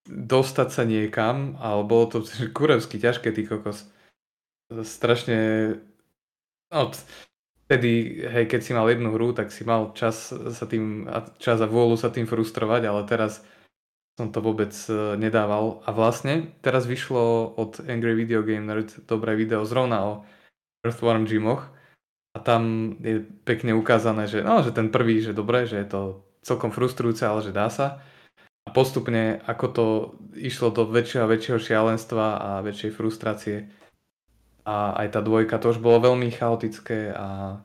dostať sa niekam, ale bolo to (laughs) kurevsky ťažké, ty kokos strašne... No, vtedy, hej, keď si mal jednu hru, tak si mal čas, sa tým, čas a vôľu sa tým frustrovať, ale teraz som to vôbec e, nedával. A vlastne teraz vyšlo od Angry Video Game Nerd dobré video zrovna o Earthworm Gymoch a tam je pekne ukázané, že, no, že ten prvý, že dobre, že je to celkom frustrujúce, ale že dá sa. A postupne, ako to išlo do väčšieho a väčšieho šialenstva a väčšej frustrácie, a aj tá dvojka to už bolo veľmi chaotické a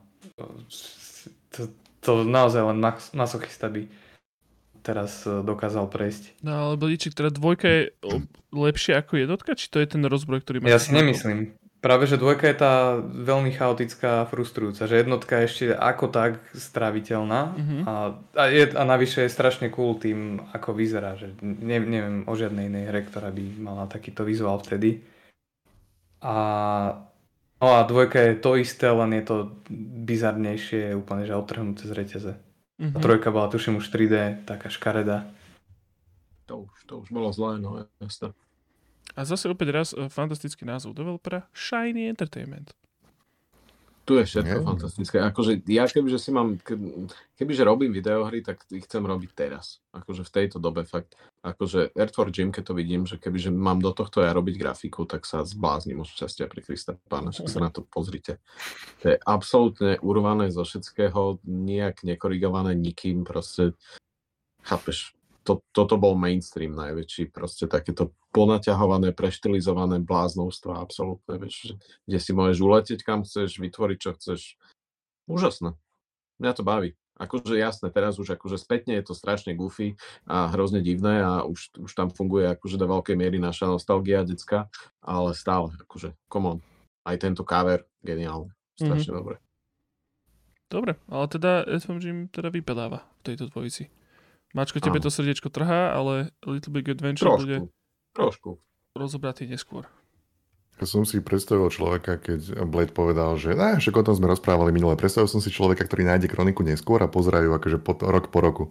to, to naozaj len masochista by teraz e, dokázal prejsť. No ale Blíčik, teda dvojka je lepšia ako jednotka, či to je ten rozbroj, ktorý má... Ja si nemyslím. Práve, že dvojka je tá veľmi chaotická a frustrujúca, že jednotka je ešte ako tak stráviteľná uh-huh. a, a, je, a navyše je strašne cool tým, ako vyzerá, že ne, neviem o žiadnej inej hre, ktorá by mala takýto vizuál vtedy. A, no a dvojka je to isté, len je to bizarnejšie, úplne že otrhnuté z reťaze. Mm-hmm. A mhm. trojka bola tuším už 3D, taká škareda. To už, to už bolo zlé, no jasne. A zase opäť raz uh, fantastický názov developera Shiny Entertainment. Tu je všetko yeah. fantastické. Akože ja kebyže si mám, kebyže robím videohry, tak ich chcem robiť teraz. Akože v tejto dobe fakt. Akože Earthworm Jim, keď to vidím, že kebyže mám do tohto ja robiť grafiku, tak sa zbláznim od šťastia pri Krista pána. Však sa na to pozrite. To je absolútne urvané zo všetkého, nejak nekorigované nikým, proste chápeš, to, toto bol mainstream najväčší, proste takéto ponaťahované, preštilizované bláznovstva absolútne, vieš, kde si môžeš uletieť kam chceš, vytvoriť čo chceš. Úžasné. Mňa to baví. Akože jasné, teraz už akože spätne je to strašne goofy a hrozne divné a už, už tam funguje akože do veľkej miery naša nostalgia detská, ale stále, akože, come on. Aj tento cover, geniálne. Strašne mm-hmm. dobre. Dobre, ale teda FMG teda vypadáva v tejto dvojici. Mačko, tebe to srdiečko trhá, ale Little Big Adventure trošku, bude trošku. rozobratý neskôr. Ja som si predstavil človeka, keď Blade povedal, že ne, však o tom sme rozprávali minule. Predstavil som si človeka, ktorý nájde kroniku neskôr a pozerajú akože po, rok po roku.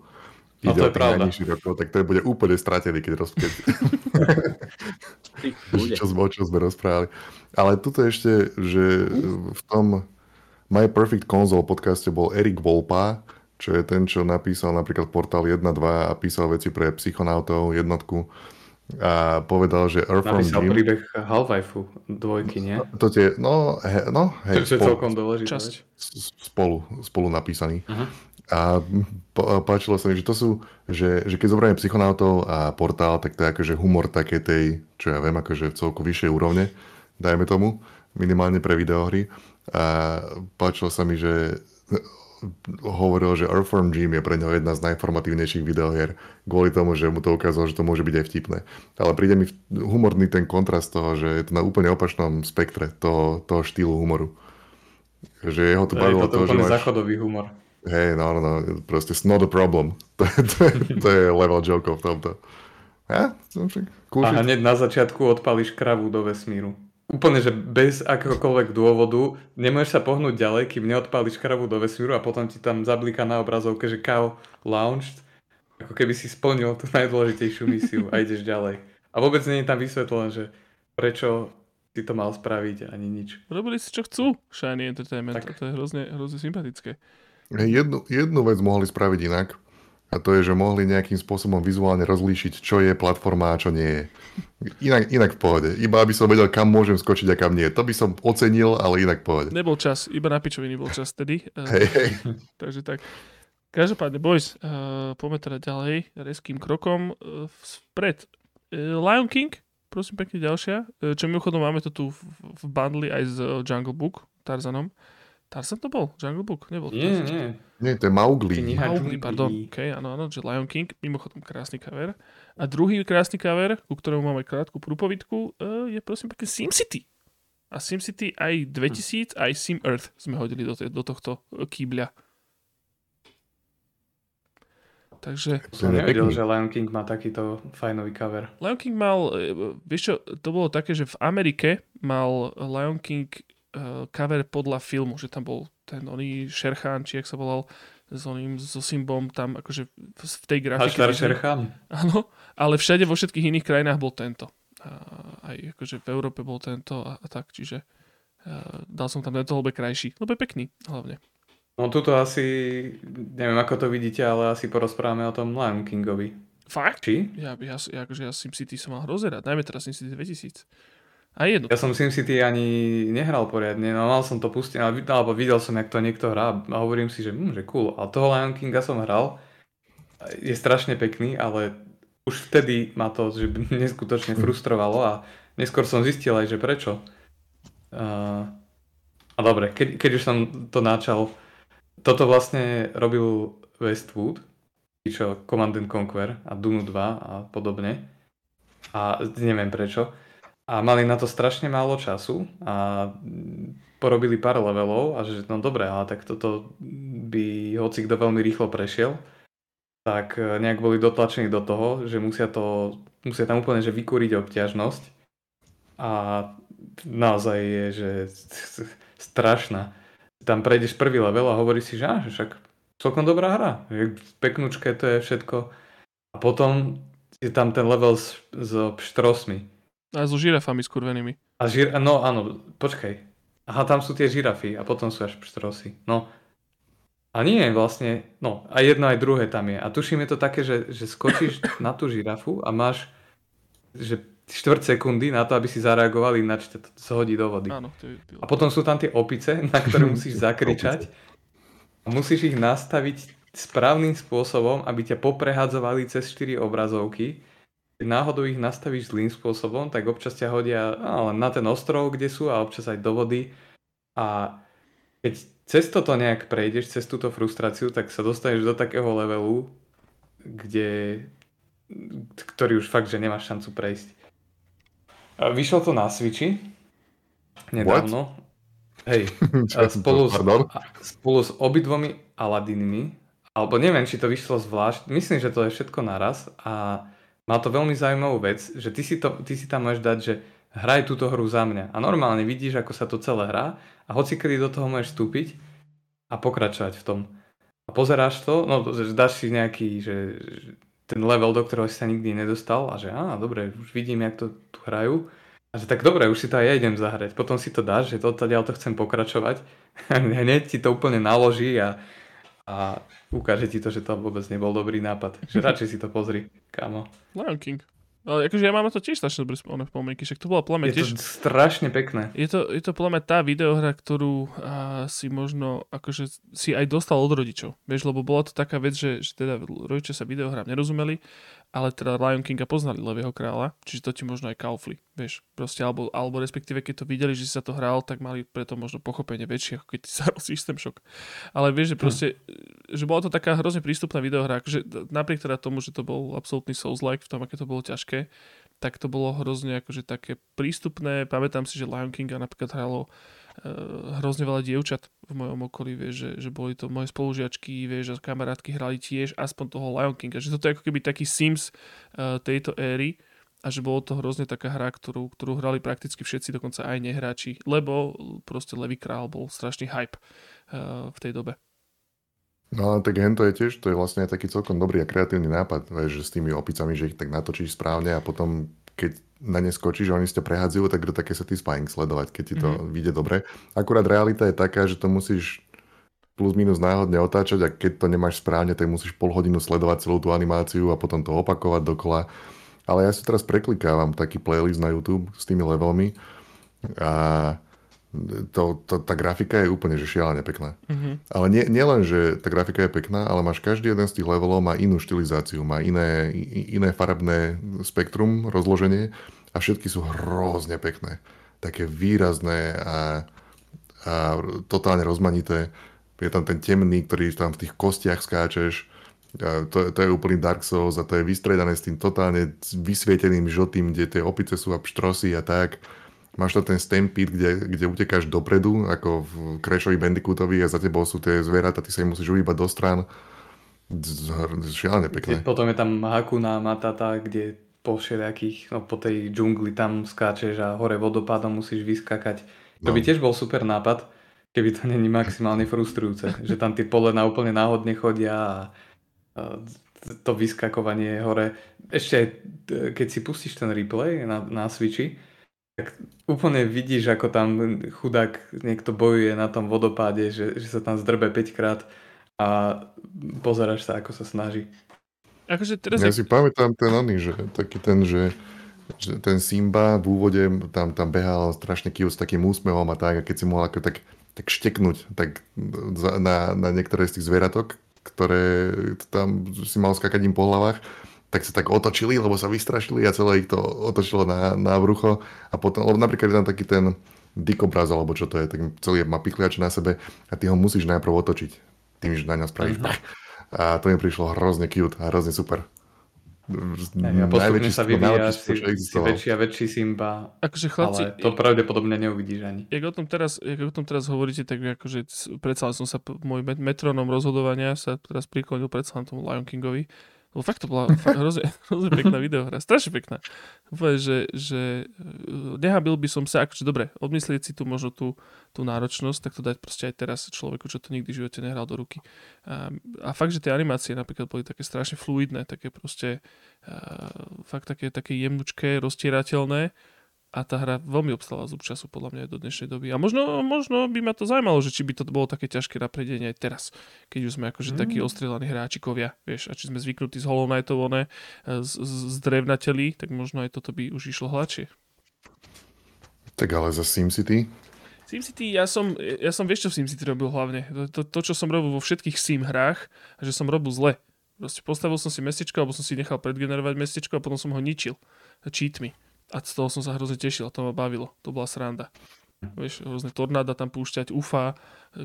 No Ide to je pravda. Rokov, tak to bude úplne stratený, keď roz... (laughs) čo, sme, čo sme rozprávali. Ale tuto ešte, že v tom My Perfect Console podcaste bol Erik Volpa, čo je ten, čo napísal napríklad portál 1.2 a písal veci pre psychonautov jednotku a povedal, že Earthworm Napísal Jim... príbeh Half-Life dvojky, nie? To tie, no, he, no hej, to je celkom dôležité. Spolu, spolu napísaný. Uh-huh. A páčilo sa mi, že to sú, že, že keď zoberieme psychonautov a portál, tak to je akože humor také tej, čo ja viem, akože v celku vyššej úrovne, dajme tomu, minimálne pre videohry. A páčilo sa mi, že hovoril, že Earthworm Jim je pre neho jedna z najformatívnejších videohier kvôli tomu, že mu to ukázalo, že to môže byť aj vtipné. Ale príde mi humorný ten kontrast toho, že je to na úplne opačnom spektre toho, toho štýlu humoru. Že jeho to bavilo to, že máš... záchodový humor. Hej, no, no, no, proste not a problem. (laughs) to, je, to, je, to je level joke v tomto. Ja? Cool a hneď na začiatku odpališ kravu do vesmíru. Úplne, že bez akéhokoľvek dôvodu nemôžeš sa pohnúť ďalej, kým neodpáliš kravu do vesmíru a potom ti tam zabliká na obrazovke, že cow launched, ako keby si splnil tú najdôležitejšiu misiu a ideš ďalej. A vôbec nie je tam vysvetlené, že prečo si to mal spraviť ani nič. Robili si čo chcú, Shiny Entertainment, tak. to je hrozne, hrozne sympatické. Jednu, jednu vec mohli spraviť inak, a to je, že mohli nejakým spôsobom vizuálne rozlíšiť, čo je platforma a čo nie je. Inak, inak v pohode. Iba aby som vedel, kam môžem skočiť a kam nie. To by som ocenil, ale inak v pohode. Nebol čas, iba na pičoviny bol čas tedy. (laughs) Hej, hej. Takže tak. Každopádne, boys, uh, poďme teda ďalej reským krokom uh, vpred. Uh, Lion King, prosím pekne ďalšia, uh, čo mimochodom máme to tu v, v bundli aj z uh, Jungle Book, Tarzanom. Tarzan to bol? Jungle Book? Nebol to Nie, Tarzan. nie. Nie, to je Mowgli. Kniha Mowgli, pardon. OK, áno, áno, že Lion King, mimochodom krásny cover. A druhý krásny cover, ku ktorému máme krátku prúpovidku, uh, je prosím pekne SimCity. A SimCity aj 2000, aj Sim Earth sme hodili do, te- do tohto eh, kýbľa. Takže Som nevedel, že Lion King má takýto fajnový cover. Lion King mal, eh, vieš čo, to bolo také, že v Amerike mal Lion King cover podľa filmu, že tam bol ten oný Sherchan, či jak sa volal, s oným, so Simbom tam akože v, tej grafike. Haštar Šerchan. Áno, ale všade vo všetkých iných krajinách bol tento. A aj akože v Európe bol tento a, a tak, čiže uh, dal som tam tento, lebo je krajší. Lebo je pekný, hlavne. No tuto asi, neviem ako to vidíte, ale asi porozprávame o tom Lion Kingovi. Fakt? Či? Ja, ja, ja, akože ja SimCity som mal hrozne rád, najmä teraz SimCity 2000. A jedno. Ja som SimCity ani nehral poriadne, no mal som to vid- alebo videl som, jak to niekto hrá a hovorím si, že, hm, že cool. A toho Lion Kinga som hral, je strašne pekný, ale už vtedy ma to že (laughs) neskutočne frustrovalo a neskôr som zistil aj, že prečo. Uh, a dobre, keď, keď už som to načal, toto vlastne robil Westwood, čo Command and Conquer a Dunu 2 a podobne. A neviem prečo. A mali na to strašne málo času a porobili pár levelov a že no dobre, ale tak toto by hoci kto veľmi rýchlo prešiel, tak e, nejak boli dotlačení do toho, že musia to, musia tam úplne že vykúriť obťažnosť a naozaj je, že (laughs) strašná. Tam prejdeš prvý level a hovoríš si, že, á, však celkom dobrá hra, že peknúčke to je všetko a potom je tam ten level s, s pštrosmi. A so žirafami skurvenými. A žir... No áno, počkaj. Aha, tam sú tie žirafy a potom sú až pštrosy. No. A nie, vlastne, no, a jedno aj druhé tam je. A tuším je to také, že, že skočíš na tú žirafu a máš, že štvrt sekundy na to, aby si zareagoval, ináč to zhodí do vody. Áno, to je A potom sú tam tie opice, na ktoré musíš (laughs) zakričať. A musíš ich nastaviť správnym spôsobom, aby ťa poprehadzovali cez 4 obrazovky. Náhodou ich nastavíš zlým spôsobom, tak občas ťa hodia á, len na ten ostrov, kde sú a občas aj do vody. A keď cez toto nejak prejdeš, cez túto frustráciu, tak sa dostaneš do takého levelu, kde, ktorý už fakt, že nemáš šancu prejsť. A vyšlo to na Switchi nedávno. Hej, (laughs) a spolu, s, spolu s obidvomi Aladinmi, alebo neviem, či to vyšlo zvlášť, myslím, že to je všetko naraz a má to veľmi zaujímavú vec, že ty si, to, ty si tam môžeš dať, že hraj túto hru za mňa a normálne vidíš, ako sa to celé hrá a hoci kedy do toho môžeš vstúpiť a pokračovať v tom. A pozeráš to, no dáš si nejaký, že, ten level, do ktorého si sa nikdy nedostal a že á, dobre, už vidím, jak to tu hrajú. A že tak dobre, už si to aj ja idem zahrať. Potom si to dáš, že to ja to chcem pokračovať. (laughs) Hneď ti to úplne naloží a, a ukáže ti to, že to vôbec nebol dobrý nápad. Že radšej si to pozri, kámo. Lion King. Ale akože ja mám to tiež strašne dobré spomienky, však to bola podľa mňa Je to tiež... strašne pekné. Je to, je to podľa mňa tá videohra, ktorú a, si možno akože si aj dostal od rodičov. Vieš, lebo bola to taká vec, že, že teda rodičia sa videohrám nerozumeli, ale teda Lion Kinga poznali Levého kráľa, čiže to ti možno aj kaufli, vieš. Proste, alebo, alebo respektíve, keď to videli, že si sa to hral, tak mali preto možno pochopenie väčšie, ako keď sa (laughs) hral System Shock. Ale vieš, že proste, že bola to taká hrozne prístupná videohra, akože napriek teda tomu, že to bol absolútny Souls-like v tom, aké to bolo ťažké, tak to bolo hrozne akože také prístupné. Pamätám si, že Lion Kinga napríklad hralo hrozne veľa dievčat v mojom okolí, vieš, že, že boli to moje spolužiačky, vieš, a kamarátky hrali tiež aspoň toho Lion Kinga, že toto je ako keby taký Sims uh, tejto éry a že bolo to hrozne taká hra, ktorú, ktorú hrali prakticky všetci, dokonca aj nehráči, lebo proste Levý král bol strašný hype uh, v tej dobe. No tak hento je tiež, to je vlastne taký celkom dobrý a kreatívny nápad, vieš, že s tými opicami, že ich tak natočíš správne a potom, keď na ne skočíš oni ste prehádzajú, tak do také satisfying sledovať, keď ti to mm-hmm. vyjde dobre. Akurát realita je taká, že to musíš plus minus náhodne otáčať a keď to nemáš správne, tak musíš pol hodinu sledovať celú tú animáciu a potom to opakovať dokola. Ale ja si teraz preklikávam taký playlist na YouTube s tými levelmi a to, to, tá grafika je úplne že šialené pekná. Mhm. Ale nie, nie len, že tá grafika je pekná, ale máš každý jeden z tých levelov má inú štilizáciu, má iné, iné farebné spektrum, rozloženie a všetky sú hrozne pekné. Také výrazné a, a totálne rozmanité. Je tam ten temný, ktorý tam v tých kostiach skáčeš. A to, to je úplný Dark Souls a to je vystriedané s tým totálne vysvieteným žltým, kde tie opice sú a pštrosy a tak. Máš to ten stampede, kde, kde utekáš dopredu, ako v Crashovi Bandicootovi a za tebou sú tie zvieratá, ty sa im musíš uhýbať do strán. Šialené pekné. Potom je tam Hakuna Matata, kde po všelijakých, no po tej džungli tam skáčeš a hore vodopádom musíš vyskakať. To No. by tiež bol super nápad, keby to není maximálne frustrujúce. (laughs) že tam tie polena úplne náhodne chodia a, to vyskakovanie hore. Ešte aj, t- keď si pustíš ten replay na, na Switchi, tak úplne vidíš, ako tam chudák niekto bojuje na tom vodopáde, že, že sa tam zdrbe 5 krát a pozeráš sa, ako sa snaží. Akože teraz Ja si pamätám ten oný, že taký ten, že, že ten Simba v úvode tam, tam behal strašne cute s takým úsmevom a tak, a keď si mohol ako tak, tak šteknúť tak na, na niektoré z tých zvieratok, ktoré tam si mal skakať im po hlavách, tak sa tak otočili, lebo sa vystrašili a celé ich to otočilo na, na brucho a potom, lebo napríklad je tam taký ten dikobraz, alebo čo to je, tak celý má pikliač na sebe a ty ho musíš najprv otočiť tým, že na ňa spravíš Mhm. mm a to mi prišlo hrozne cute a hrozne super. A postupne sa vyvíjaš, si, si väčší a väčší Simba, akože chlapci, ale to pravdepodobne neuvidíš ani. jak o tom teraz, jak o tom teraz hovoríte, tak akože predsa som sa, môj met- metronom rozhodovania sa teraz priklonil predsa tomu Lion Kingovi. Lebo fakt to bola fakt hrozne, hrozne (laughs) pekná videohra, strašne pekná. Úplne, že, že eh, nehabil by som sa, akože dobre, odmyslieť si tu možno tú, tú náročnosť, tak to dať proste aj teraz človeku, čo to nikdy v živote nehral do ruky. A, a fakt, že tie animácie napríklad boli také strašne fluidné, také proste a, fakt také, také jemnučké, roztierateľné a tá hra veľmi obstála zub času podľa mňa aj do dnešnej doby. A možno, možno by ma to zaujímalo, že či by to bolo také ťažké na predenie aj teraz, keď už sme akože mm. takí ostrelaní hráčikovia, vieš, a či sme zvyknutí z Hollow Knightov, one, z, z, z drevnateli, tak možno aj toto by už išlo hladšie. Tak ale za SimCity, SimCity, ja som, ja som vieš, čo v SimCity robil hlavne. To, to, to, čo som robil vo všetkých Sim hrách, že som robil zle. Proste postavil som si mestečko, alebo som si nechal predgenerovať mestečko a potom som ho ničil cheatmi. A z toho som sa hrozne tešil, to ma bavilo. To bola sranda. Vieš, rôzne tornáda tam púšťať, ufa,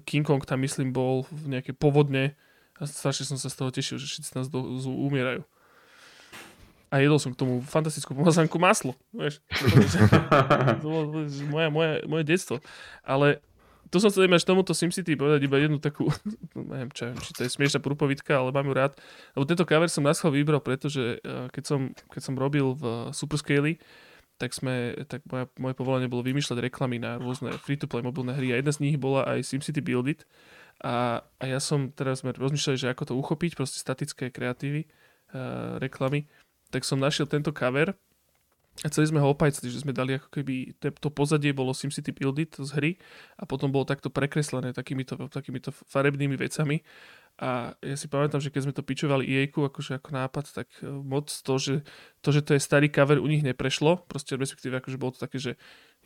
King Kong tam myslím bol v nejakej povodne a strašne som sa z toho tešil, že všetci nás do, z, umierajú. A jedol som k tomu fantastickú pomazánku maslo, vieš. (laughs) to bolo moje, moje, moje detstvo. Ale tu som chcel až tomuto SimCity povedať iba jednu takú, (laughs) neviem, čo, či to je smiešná prúpovitka, ale mám ju rád. Lebo tento cover som naschval vybral, pretože eh, keď som, keď som robil v Superscale, tak sme, tak moja, moje povolanie bolo vymýšľať reklamy na rôzne free-to-play mobilné hry a jedna z nich bola aj SimCity Build It. A, a ja som teraz sme rozmýšľali, že ako to uchopiť, proste statické kreatívy, uh, reklamy, tak som našiel tento cover a celý sme ho opajcli, že sme dali ako keby, to pozadie bolo SimCity Build It z hry a potom bolo takto prekreslené takýmito, takýmito farebnými vecami a ja si pamätám, že keď sme to pičovali EA akože ako nápad, tak e, moc to, že to, že to je starý cover, u nich neprešlo, proste respektíve akože bolo to také, že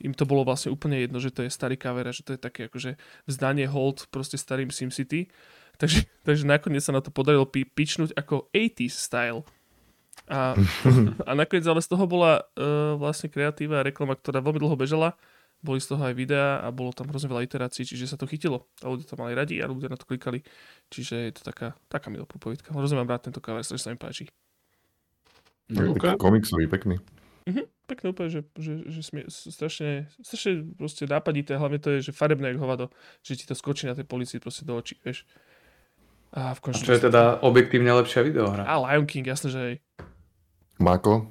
im to bolo vlastne úplne jedno, že to je starý cover a že to je také akože vzdanie hold proste starým SimCity. Takže, (laughs) takže nakoniec sa na to podarilo pi- pičnúť ako 80s style. A, (laughs) a nakoniec ale z toho bola uh, vlastne kreatíva a reklama, ktorá veľmi dlho bežala. Boli z toho aj videá a bolo tam hrozne veľa iterácií, čiže sa to chytilo. A ľudia to mali radi a ľudia na to klikali. Čiže je to taká, taká milá prúpovidka. Hrozne mám rád tento cover, strašne sa mi páči. taký komiksový, pekný. Mhm, pekné úplne, že, že, že smie, strašne, strašne proste nápadité, hlavne to je, že farebné jak hovado, že ti to skočí na tej policii proste do očí, vieš. A v A čo je teda objektívne lepšia videohra? A Lion King, jasné, že hej. Mako,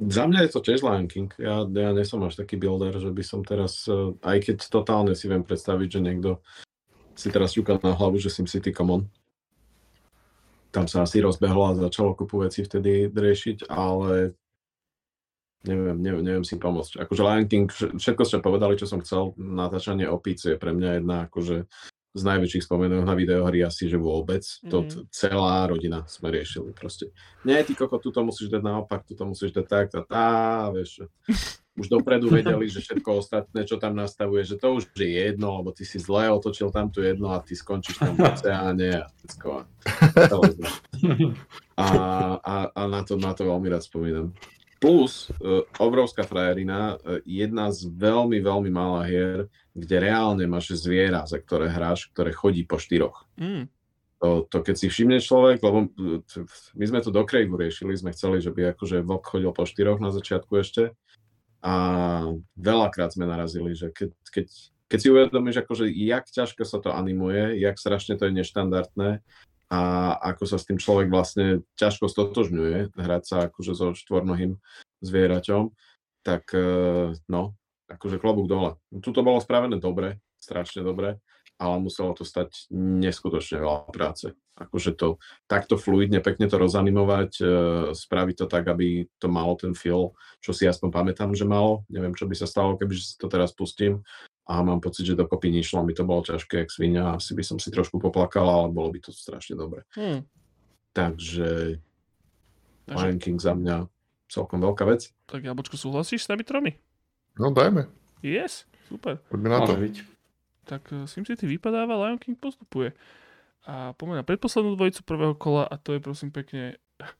Za mňa je to tiež Lion King. Ja, ja nie som až taký builder, že by som teraz, eh, aj keď totálne si viem predstaviť, že niekto si teraz ťuká na hlavu, že SimCity Common. Tam sa asi rozbehlo a začalo kupu veci vtedy riešiť, ale neviem, neviem, neviem si pomôcť. Akože Lion King, vš- všetko ste povedali, čo som chcel, natáčanie opíc je pre mňa jedna akože z najväčších spomenúk na videohry asi, že vôbec. To Mhm. celá rodina sme riešili proste. Nie, ty koko, tu to musíš dať naopak, tu to musíš dať tak, tá, tá, vieš. už dopredu (laughs) vedeli, že všetko ostatné, čo tam nastavuje, že to už je jedno, lebo ty si zle otočil tam tu jedno a ty skončíš tam v oceáne a všetko. (laughs) A, a, a na, to, na to veľmi rád spomínam. Plus, uh, obrovská frajerina, uh, jedna z veľmi, veľmi malá hier, kde reálne máš zviera, za ktoré hráš, ktoré chodí po štyroch. Mm. To, to keď si všimne človek, lebo my sme to do Craigu riešili, sme chceli, že by akože vlk chodil po štyroch na začiatku ešte a veľakrát sme narazili, že keď, keď, keď si uvedomíš, akože jak ťažko sa to animuje, jak strašne to je neštandardné a ako sa s tým človek vlastne ťažko stotožňuje, hrať sa akože so štvornohým zvieraťom, tak e, no, akože klobúk dole. Tuto bolo spravené dobre, strašne dobre, ale muselo to stať neskutočne veľa práce. Akože to takto fluidne, pekne to rozanimovať, e, spraviť to tak, aby to malo ten feel, čo si aspoň pamätám, že malo. Neviem, čo by sa stalo, keby si to teraz pustím a mám pocit, že dokopy nešlo, mi to bolo ťažké, jak svinia, asi by som si trošku poplakal, ale bolo by to strašne dobre. Hmm. Takže Takže, Lion King za mňa celkom veľká vec. tak Jabočko, súhlasíš s nami tromi? No dajme, Yes, super. poďme na to. Byť. Tak uh, SimCity vypadáva, Lion King postupuje. A poďme na predposlednú dvojicu prvého kola a to je prosím pekne (laughs)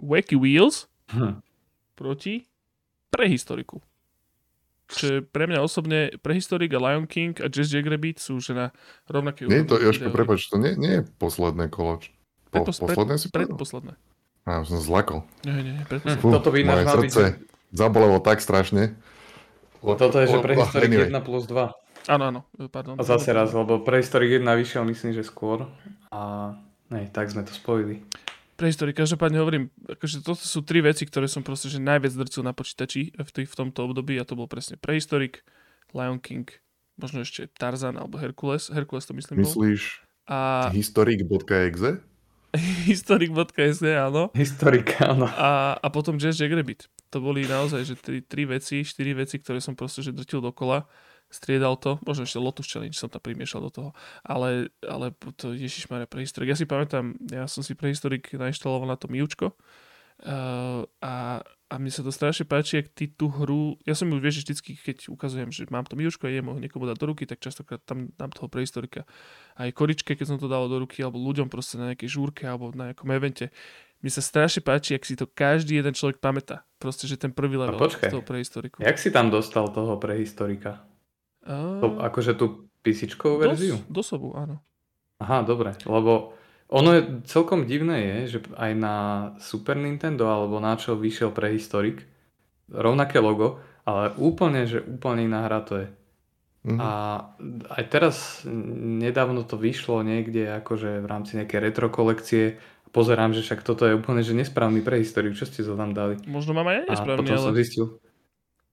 Wacky Wheels Hm. proti Prehistoriku. Čo pre mňa osobne Prehistorik a Lion King a Jazz Jackrabbit sú že na rovnaké Nie to, Jožko, prepač, to nie, nie je posledné kolo. Po, Predpos- pred- posledné si povedal? Predposledné. Á, som zlakol. Nie, nie, predposledné. Fú, Toto by moje mal byť- srdce zabolelo tak strašne. Toto je, že Lebo- prehistorik anyway. 1 plus 2. Áno, áno, pardon. A zase raz, lebo prehistorik 1 vyšiel myslím, že skôr. A nej, tak sme to spojili. Prehistorik, každopádne hovorím, akože toto sú tri veci, ktoré som proste že najviac drcil na počítači v, tých, v tomto období a to bol presne Prehistorik, Lion King, možno ešte Tarzan alebo Herkules. Herkules to myslím bol. Myslíš A historik.exe? (laughs) áno. Historika, áno. A, a potom Jazz Jackrabbit. To boli naozaj, že tri, tri veci, štyri veci, ktoré som proste že drtil dokola. Striedal to, možno ešte Lotus Challenge som tam primiešal do toho, ale, ale to ježišmarja prehistorik. Ja si pamätám, ja som si prehistorik nainštaloval na to Miučko uh, a, a mne sa to strašne páči, ak ty tú hru, ja som ju vieš, vždycky, keď ukazujem, že mám to Miučko a idem ho niekomu dať do ruky, tak častokrát tam dám toho prehistorika. Aj koričke, keď som to dal do ruky, alebo ľuďom proste na nejakej žúrke alebo na nejakom evente. Mne sa strašne páči, ak si to každý jeden človek pamätá. Proste, že ten prvý level počkaj. z toho prehistoriku. Jak si tam dostal toho prehistorika? To, A... akože tú písičkovú verziu? Dos, dosobu, áno. Aha, dobre, lebo ono je celkom divné je, že aj na Super Nintendo alebo na čo vyšiel prehistorik, rovnaké logo, ale úplne, že úplne iná hra to je. Mhm. A aj teraz nedávno to vyšlo niekde akože v rámci nejakej retro kolekcie. Pozerám, že však toto je úplne že nesprávny prehistorik. Čo ste to tam dali? Možno mám aj ja A nesprávny, potom som ale, zistil.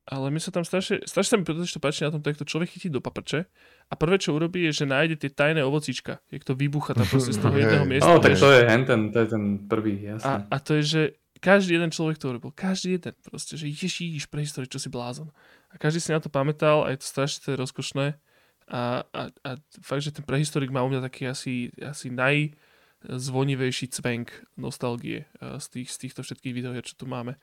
Ale mi sa tam strašne, strašne sa mi to páči na tom, takto človek chytí do paprče a prvé, čo urobí, je, že nájde tie tajné ovocíčka, jak to vybucha tam proste z toho (laughs) jedného miesta. No, tak to je henten, to je ten prvý, a, jasne. a to je, že každý jeden človek to urobil. Každý jeden proste, že ježíš, prehistorik, čo si blázon. A každý si na to pamätal a je to strašne to je rozkošné. A, a, a fakt, že ten prehistorik má u mňa taký asi, asi najzvonivejší cvenk nostalgie eh, z, tých, z týchto všetkých videohier, čo tu máme.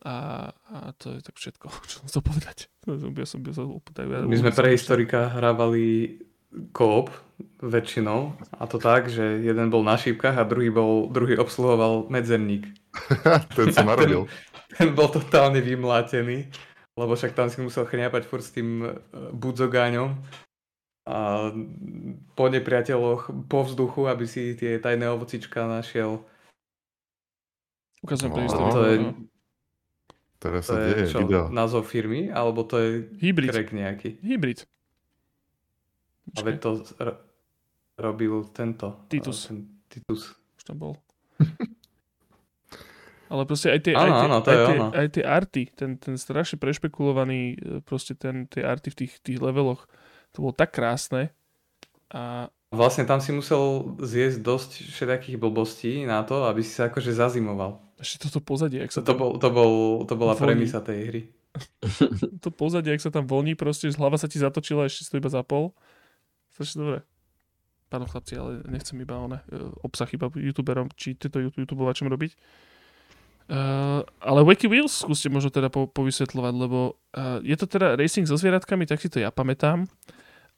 A, a to je tak všetko, (laughs) čo som chcel povedať. Ja som byl úplne... ja- My sme prehistorika hrávali koop väčšinou a to tak, že jeden bol na šípkach a druhý, bol, druhý obsluhoval medzerník. (laughs) Ten som narobil. (laughs) Ten bol totálne vymlátený, lebo však tam si musel chňapať furt s tým e, budzogáňom a po nepriateľoch, po vzduchu, aby si tie tajné ovocička našiel. Ukazujem No, prehistorik. To je, áno. Teraz to sa je deje, čo, video. názov firmy, alebo to je Hybrid. krek nejaký. Hybrid. A veď to r- robil tento. Titus. e, Ten Titus. Už tam bol. (laughs) Ale proste aj tie, Áno, aj tie, áno, to aj je tie, ono. aj tie arty, ten, ten strašne prešpekulovaný, e, proste ten, tie arty v tých, tých leveloch, to bolo tak krásne. A Vlastne tam si musel zjesť dosť všetakých blbostí na to, aby si sa akože zazimoval. Ešte toto pozadie, ak sa To, tam, bol, to, bol, to bola Voní. premisa tej hry. (laughs) to pozadie, ak sa tam voní, proste hlava sa ti zatočila, ešte si to iba zapol. Strašne dobre. Pardon chlapci, ale nechcem iba one, e, obsah iba youtuberom, či tieto youtube- youtubeovačom robiť. Uh, ale Wacky Wheels skúste možno teda po, povysvetľovať, lebo uh, je to teda racing so zvieratkami, tak si to ja pamätám,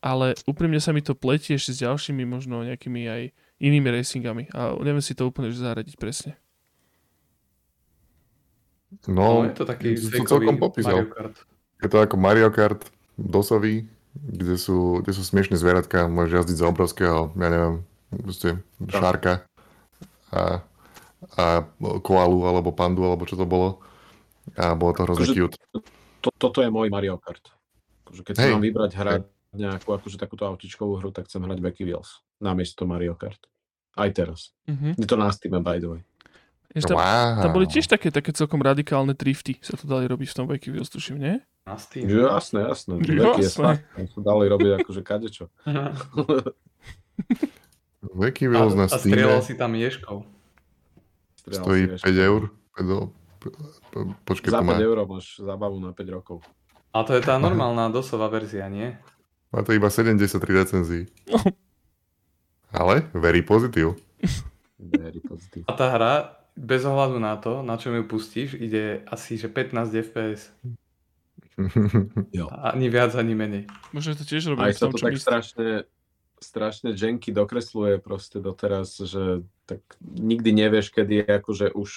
ale úprimne sa mi to pletie ešte s ďalšími možno nejakými aj inými racingami a neviem si to úplne že zaradiť presne. No, No, je to taký to celkom popísal. Je to ako Mario Kart dosový, kde sú, kde sú smiešné zvieratka, môžeš jazdiť za obrovského, ja neviem, proste šárka a, a koalu alebo pandu, alebo čo to bolo. A bolo to hrozne Akože- cute. To, toto je môj Mario Kart. Akože keď si Hej. mám vybrať hrať nejakú akože takúto autičkovú hru, tak chcem hrať Wacky Wheels namiesto Mario Kart. Aj teraz. Uh-huh. Je to na Steam, by the way. Tam, Wow. tam boli tiež také, také celkom radikálne drifty, sa to dali robiť v tom Wheels, tuším, nie? Steam. Jasné, jasné. Je jasné. fakt. Tam sa dali robiť akože kadečo. (laughs) Wheels na a strieľal Steam si tam ješkou. Stojí si, vieš. 5 eur. Počkej, Za to má, 5 eur máš zábavu na 5 rokov. A to je tá normálna dosová verzia, nie? má to iba 73 recenzií. (laughs) Ale very pozitív. Very pozitív. A tá hra, bez ohľadu na to, na čom ju pustíš, ide asi že 15 FPS. (laughs) Jo. Ani viac, ani menej. Možno to tiež robili Aj sa to čo tak my... strašne, strašne janky dokresluje proste doteraz, že tak nikdy nevieš, kedy je akože už,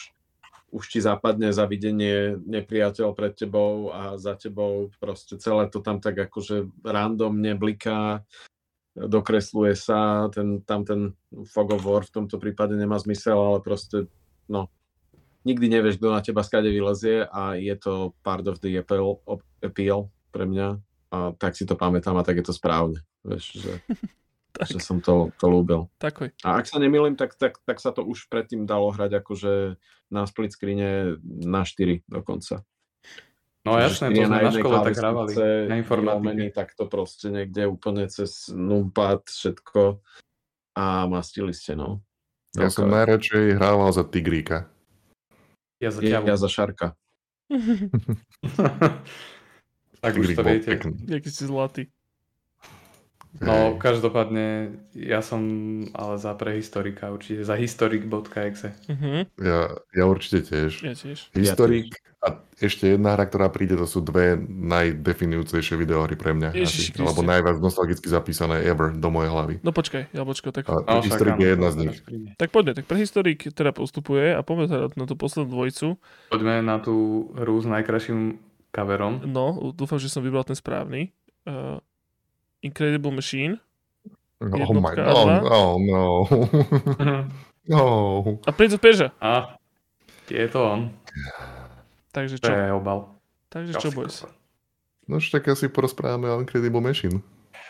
už ti zapadne za videnie nepriateľ pred tebou a za tebou proste celé to tam tak akože randomne bliká, dokresluje sa, ten, tam ten fog of war v tomto prípade nemá zmysel, ale proste no, nikdy nevieš, kto na teba skade vylezie a je to part of the appeal, appeal pre mňa a tak si to pamätám a tak je to správne. Vieš, že, (laughs) Tak, že som to, to ľúbil. takoj. A ak sa nemýlim, tak, tak, tak sa to už predtým dalo hrať akože na split screene na 4 dokonca. No jasné, to sme na škole tak hrávali. Na informatike. tak to proste niekde úplne cez numpad všetko a mastili ste, no. Ja som Ok. najradšej hrával za Tigríka. Ja za Ja, ťavu. ja za Šarka. (laughs) (laughs) tak už Tigrík to bol viete. pekný. Jaký si zlatý. No, každopádne, ja som ale za prehistorika, určite za historik.exe. Uh-huh. Ja, ja určite tiež. Ja tiež. Historik a ešte jedna hra, ktorá príde, to sú dve najdefinujúcejšie videohry pre mňa. Ježiši asi, alebo najviac nostalgicky zapísané ever do mojej hlavy. No počkaj, Jablčko, tak, A No, Historik je jedna z nich. tak poďme, tak prehistorik teda postupuje a poďme teda na tú poslednú dvojicu. Poďme na tú hru s najkrajším coverom. No, dúfam, že som vybral ten správny. Uh, Incredible Machine. Oh my dva. oh no. no. (laughs) A Prince of Persia. A je to on. Takže To čo? je obal. Takže čo, boys? No už tak asi porozprávame o Incredible Machine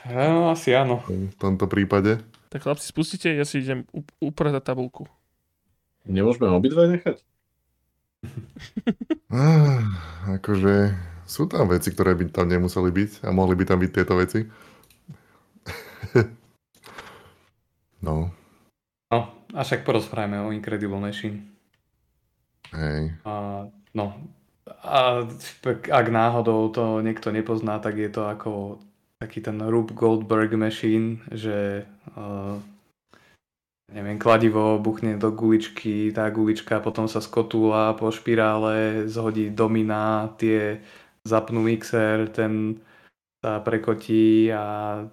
No, asi áno. v tomto prípade. Tak chlapci, spustite, ja si idem up- upratať tabulku. Nemôžeme obidve nechať? (laughs) Ah, akože sú tam veci, ktoré by tam nemuseli byť a mohli by tam byť tieto veci. (laughs) no, No, a však porozprávame o Incredible Machine. hej. A, no, a ak náhodou to niekto nepozná, tak je to ako taký ten Rube Goldberg machine, že uh, neviem, kladivo buchne do guličky, tá gulička potom sa skotúla po špirále, zhodí domina, tie zapnú mixer, ten sa prekotí a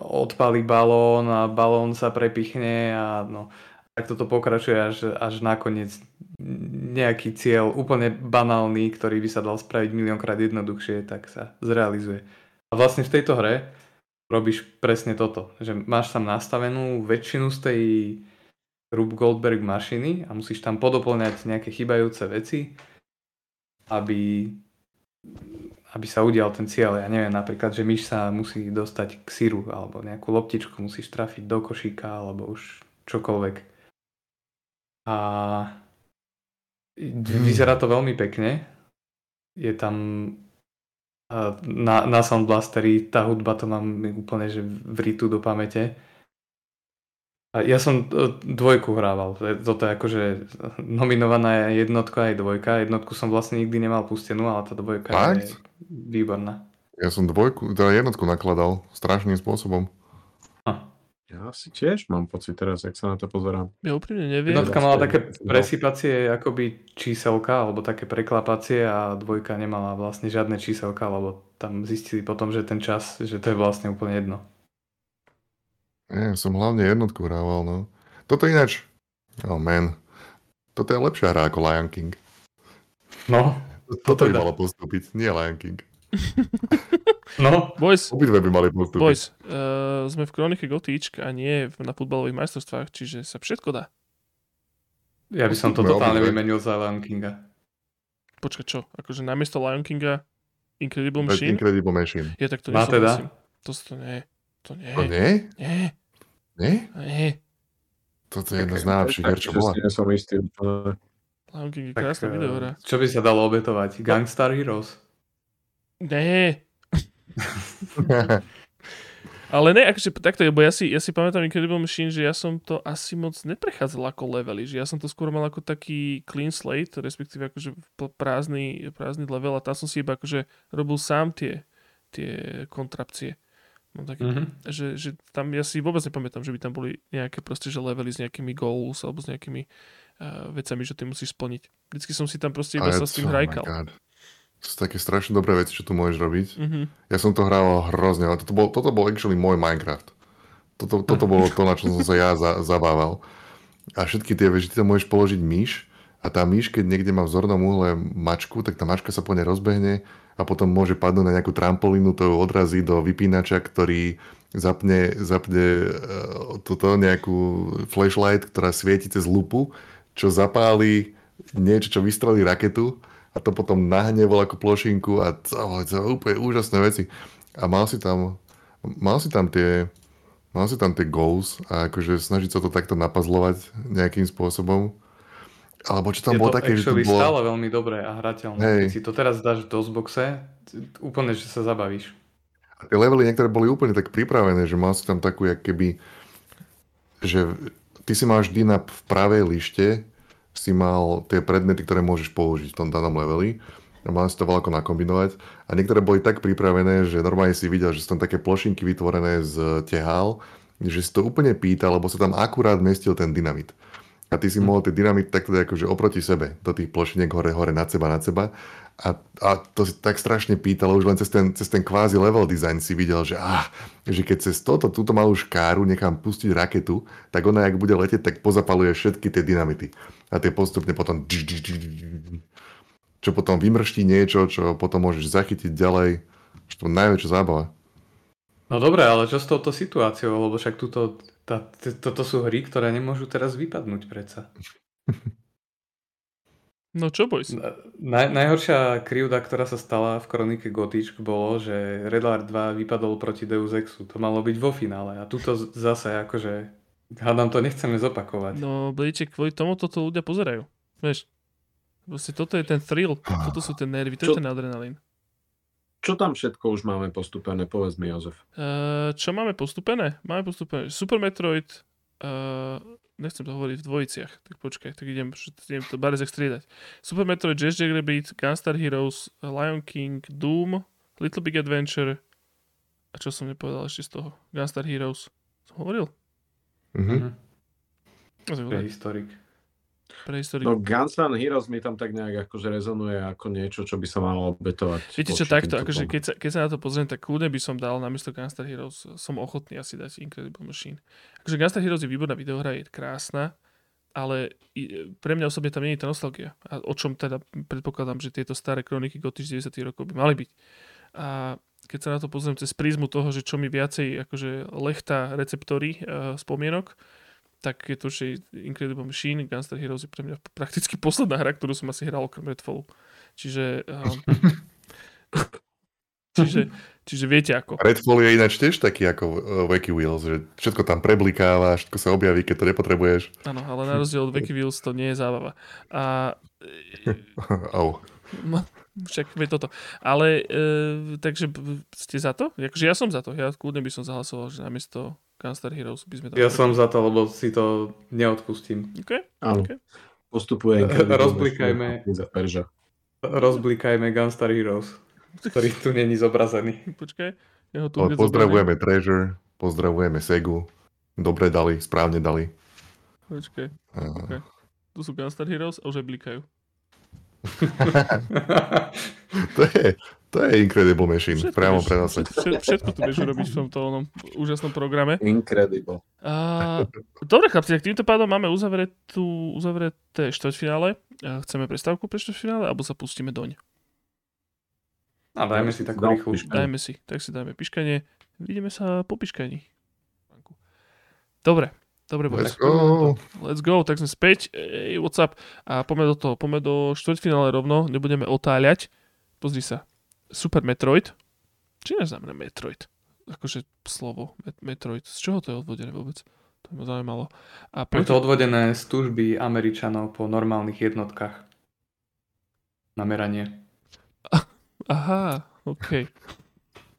odpalí balón a balón sa prepichne a no, tak toto pokračuje až, až nakoniec nejaký cieľ úplne banálny, ktorý by sa dal spraviť miliónkrát jednoduchšie, tak sa zrealizuje. A vlastne v tejto hre robíš presne toto, že máš tam nastavenú väčšinu z tej Rube Goldberg mašiny a musíš tam podoplňať nejaké chybajúce veci, aby, aby sa udial ten cieľ. Ja neviem, napríklad, že myš sa musí dostať k syru alebo nejakú loptičku musíš trafiť do košíka alebo už čokoľvek. A vyzerá to veľmi pekne. Je tam na, na Sound Blasteri tá hudba to mám úplne že vritú do pamäte. A ja som e, dvojku hrával. Toto je akože nominovaná je jednotka aj dvojka. Jednotku som vlastne nikdy nemal pustenú, ale tá dvojka je Fakt? výborná. Ja som dvojku, teda jednotku nakladal strašným spôsobom. Ja si tiež mám pocit teraz, jak sa na to pozerám. Ja úprimne neviem. Jednotka mala také No. presypacie akoby číselka, alebo také preklapacie a dvojka nemala vlastne žiadne číselka, lebo tam zistili potom, že ten čas, že to je vlastne úplne jedno. Nie, som hlavne jednotku hrával, no. Toto ináč, oh man, toto je lepšia hra ako Lion King. No, Toto by teda. malo postúpiť, nie Lion King. (laughs) no, Boys, Obidve by mali postúpiť. boys, uh, sme v kronike Gotíčk a nie v- na futbalových majstrovstvách, čiže sa všetko dá. ja by som to totálne vymenil za Lion Kinga. Počkaj, čo? Akože namiesto Lion Kinga Incredible Machine? Incredible Machine. Ja tak to Má teda? nesúhlasím. To, to nie. To nie. To nie? Nie. Nie? Nie. Toto je jedna z najlepších hier, čo bola. nie som istý. ale- Lion King je Tak, eh, videohra. čo by sa dalo obetovať? Gangstar Heroes? Nie. Ale ne, akože takto, lebo ja si, ja si pamätám Incredible Machine, že ja som to asi moc neprechádzal ako levely, že ja som to skôr mal ako taký clean slate, respektíve akože prázdny, prázdny level a tam som si iba akože robil sám tie, tie kontrapcie. Mám taký, Mhm. že, že tam ja si vôbec nepamätám, že by tam boli nejaké proste, že levely s nejakými goals alebo s nejakými uh, vecami, že ty musíš splniť. Vždycky som si tam proste iba sa s tým oh hrajkal. God. To sú také strašne dobré veci, čo tu môžeš robiť. Mhm. Ja som to hrával hrozne, ale toto bol, toto bol actually môj Minecraft. Toto, toto bolo to, na čo som sa ja za, zabával. A všetky tie veci, ty tam môžeš položiť myš a tá myš, keď niekde má v zornom uhle mačku, tak tá mačka sa po nej rozbehne a potom môže padnúť na nejakú trampolínu, to ju odrazí do vypínača, ktorý zapne, zapne uh, toto nejakú flashlight, ktorá svieti cez lupu, čo zapáli niečo, čo vystrelí raketu a to potom nahne ako plošinku a to, to úplne úžasné veci. A mal si tam, mal si tam tie, mal si tam tie goals a akože snažiť sa to takto napazlovať nejakým spôsobom. Alebo čo tam je bolo to také, že to bolo... stále veľmi dobré a hrateľné. Hej. Keď si to teraz dáš do Xboxe, úplne, že sa zabavíš. A tie levely niektoré boli úplne tak pripravené, že mal si tam takú, jak keby, že ty si mal vždy na v pravej lište si mal tie predmety, ktoré môžeš použiť v tom danom leveli a mal si to veľko nakombinovať a niektoré boli tak pripravené, že normálne si videl, že sú tam také plošinky vytvorené z tehál, že si to úplne pýtal, lebo sa tam akurát mestil ten dynamit. A ty si mohol tie dynamit takto akože oproti sebe, do tých plošiniek hore, hore, nad seba, nad seba. A, a to si tak strašne pýtalo, už len cez ten, cez ten kvázi level design si videl, že, ah, že keď cez toto, túto malú škáru nechám pustiť raketu, tak ona, ak bude letieť, tak pozapaluje všetky tie dynamity. A tie postupne potom čo potom vymrští niečo, čo potom môžeš zachytiť ďalej. Čo to najväčšia zábava. No dobre, ale čo s touto situáciou? Lebo však túto, tá, t- toto sú hry, ktoré nemôžu teraz vypadnúť predsa. (laughs) No čo, boys? Naj, najhoršia krivda, ktorá sa stala v kronike Gotičk bolo, že Red Alert 2 vypadol proti Deus Exu. To malo byť vo finále a tuto zase akože hádam to nechceme zopakovať. No, blíček, kvôli tomu toto ľudia pozerajú. Vieš, proste toto je ten thrill, toto sú tie nervy, to je Čo- ten adrenalín. Čo tam všetko už máme postupené? Povedz mi, Jozef. Uh, čo máme postupené? Máme postupené Super Metroid, uh, nechcem to hovoriť v dvojiciach, tak počkaj, tak idem, idem to barezek striedať. Super Metroid, Jazz Jack Rabbit, Gunstar Heroes, Lion King, Doom, Little Big Adventure a čo som nepovedal ešte z toho? Gunstar Heroes. Som hovoril? Mhm. To je historik. Pre historik. No Guns N' Heroes mi tam tak nejak akože rezonuje ako niečo, čo by sa malo obetovať. Viete čo, takto, akože keď sa, keď sa na to pozriem, tak kľudne by som dal namiesto Gunstar Heroes, som ochotný asi dať Incredible Machine. Akože Gunstar Heroes je výborná videohra, je krásna, ale pre mňa osobne tam nie je tá nostalgia. A o čom teda predpokladám, že tieto staré kroniky Goty z 90 rokov by mali byť. A keď sa na to pozriem cez prízmu toho, že čo mi viacej akože lechtá receptory uh, spomienok, tak je to, že Incredible Machine, Gunstar Heroes je pre mňa prakticky posledná hra, ktorú som asi hral okrem Redfallu. Čiže um, (laughs) Čiže, čiže viete ako. Redfall je ináč tiež taký ako uh, Wacky Wheels, že všetko tam preblikáva, všetko sa objaví, keď to nepotrebuješ. Áno, ale na rozdiel od Wacky Wheels to nie je zábava. A (laughs) oh. no, však vie toto. Ale e, takže ste za to? Akože ja som za to. Ja kľudne by som zahlasoval, že namiesto Gunstar Heroes by sme to... Ja som za to, lebo si to neodpustím. OK? Áno, OK. postupuje. (laughs) Rozblikajme. Rozblikajme Gunstar Heroes, ktorý tu není zobrazený. (laughs) Počkaj. Ja ho tu hneď pozdravujeme Treasure, pozdravujeme Segu. Dobre dali, správne dali. Počkej, Uh, OK. tu sú Gunstar Heroes a už aj blikajú. To, je, to je Incredible Machine, Všetko priamo vieš- pre nás. Všetko, všetko tu vieš robiť v tomto onom úžasnom programe. Incredible. A, dobre chlapci, tak týmto pádom máme uzavretú, uzavreté štvrťfinále. Chceme prestávku pre štvrťfinále, alebo sa pustíme doň? A dajme si takú No, rýchlu. Dajme si, tak si dajme piškanie. Vidíme sa po piškaní. Dobre, dobre, boys. Let's go. Let's go, tak sme späť. Ej, what's up? A poďme do toho, poďme do štvrťfinále rovno, nebudeme otáľať. Pozri sa. Super Metroid. Či neznamená Metroid? Akože slovo Met- Metroid. Z čoho to je odvodené vôbec? To ma zaujímalo. A Je to odvodené z tužby Američanov po normálnych jednotkách. Nameranie. Aha, OK. (laughs)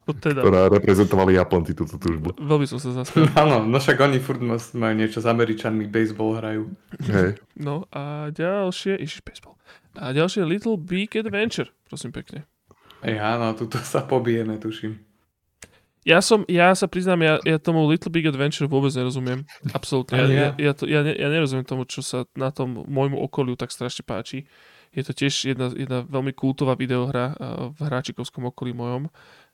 To teda, ktorá reprezentovali Japonci túto túžbu. veľmi som sa zasmiel. (laughs) Áno, no však oni furt majú niečo s Američanmi, baseball hrajú. Hej. No a ďalšie, ježiš, baseball. A ďalšie Little Big Adventure, prosím pekne. Ej, áno, tuto sa pobijeme, tuším. Ja som, ja sa priznám, ja, ja tomu Little Big Adventure vôbec nerozumiem. Absolútne. Ja, ja, ja. to, ja, ne, ja nerozumiem tomu, čo sa na tom môjmu okoliu tak strašne páči. Je to tiež jedna, jedna veľmi kultová videohra uh, v hráčikovskom okolí mojom.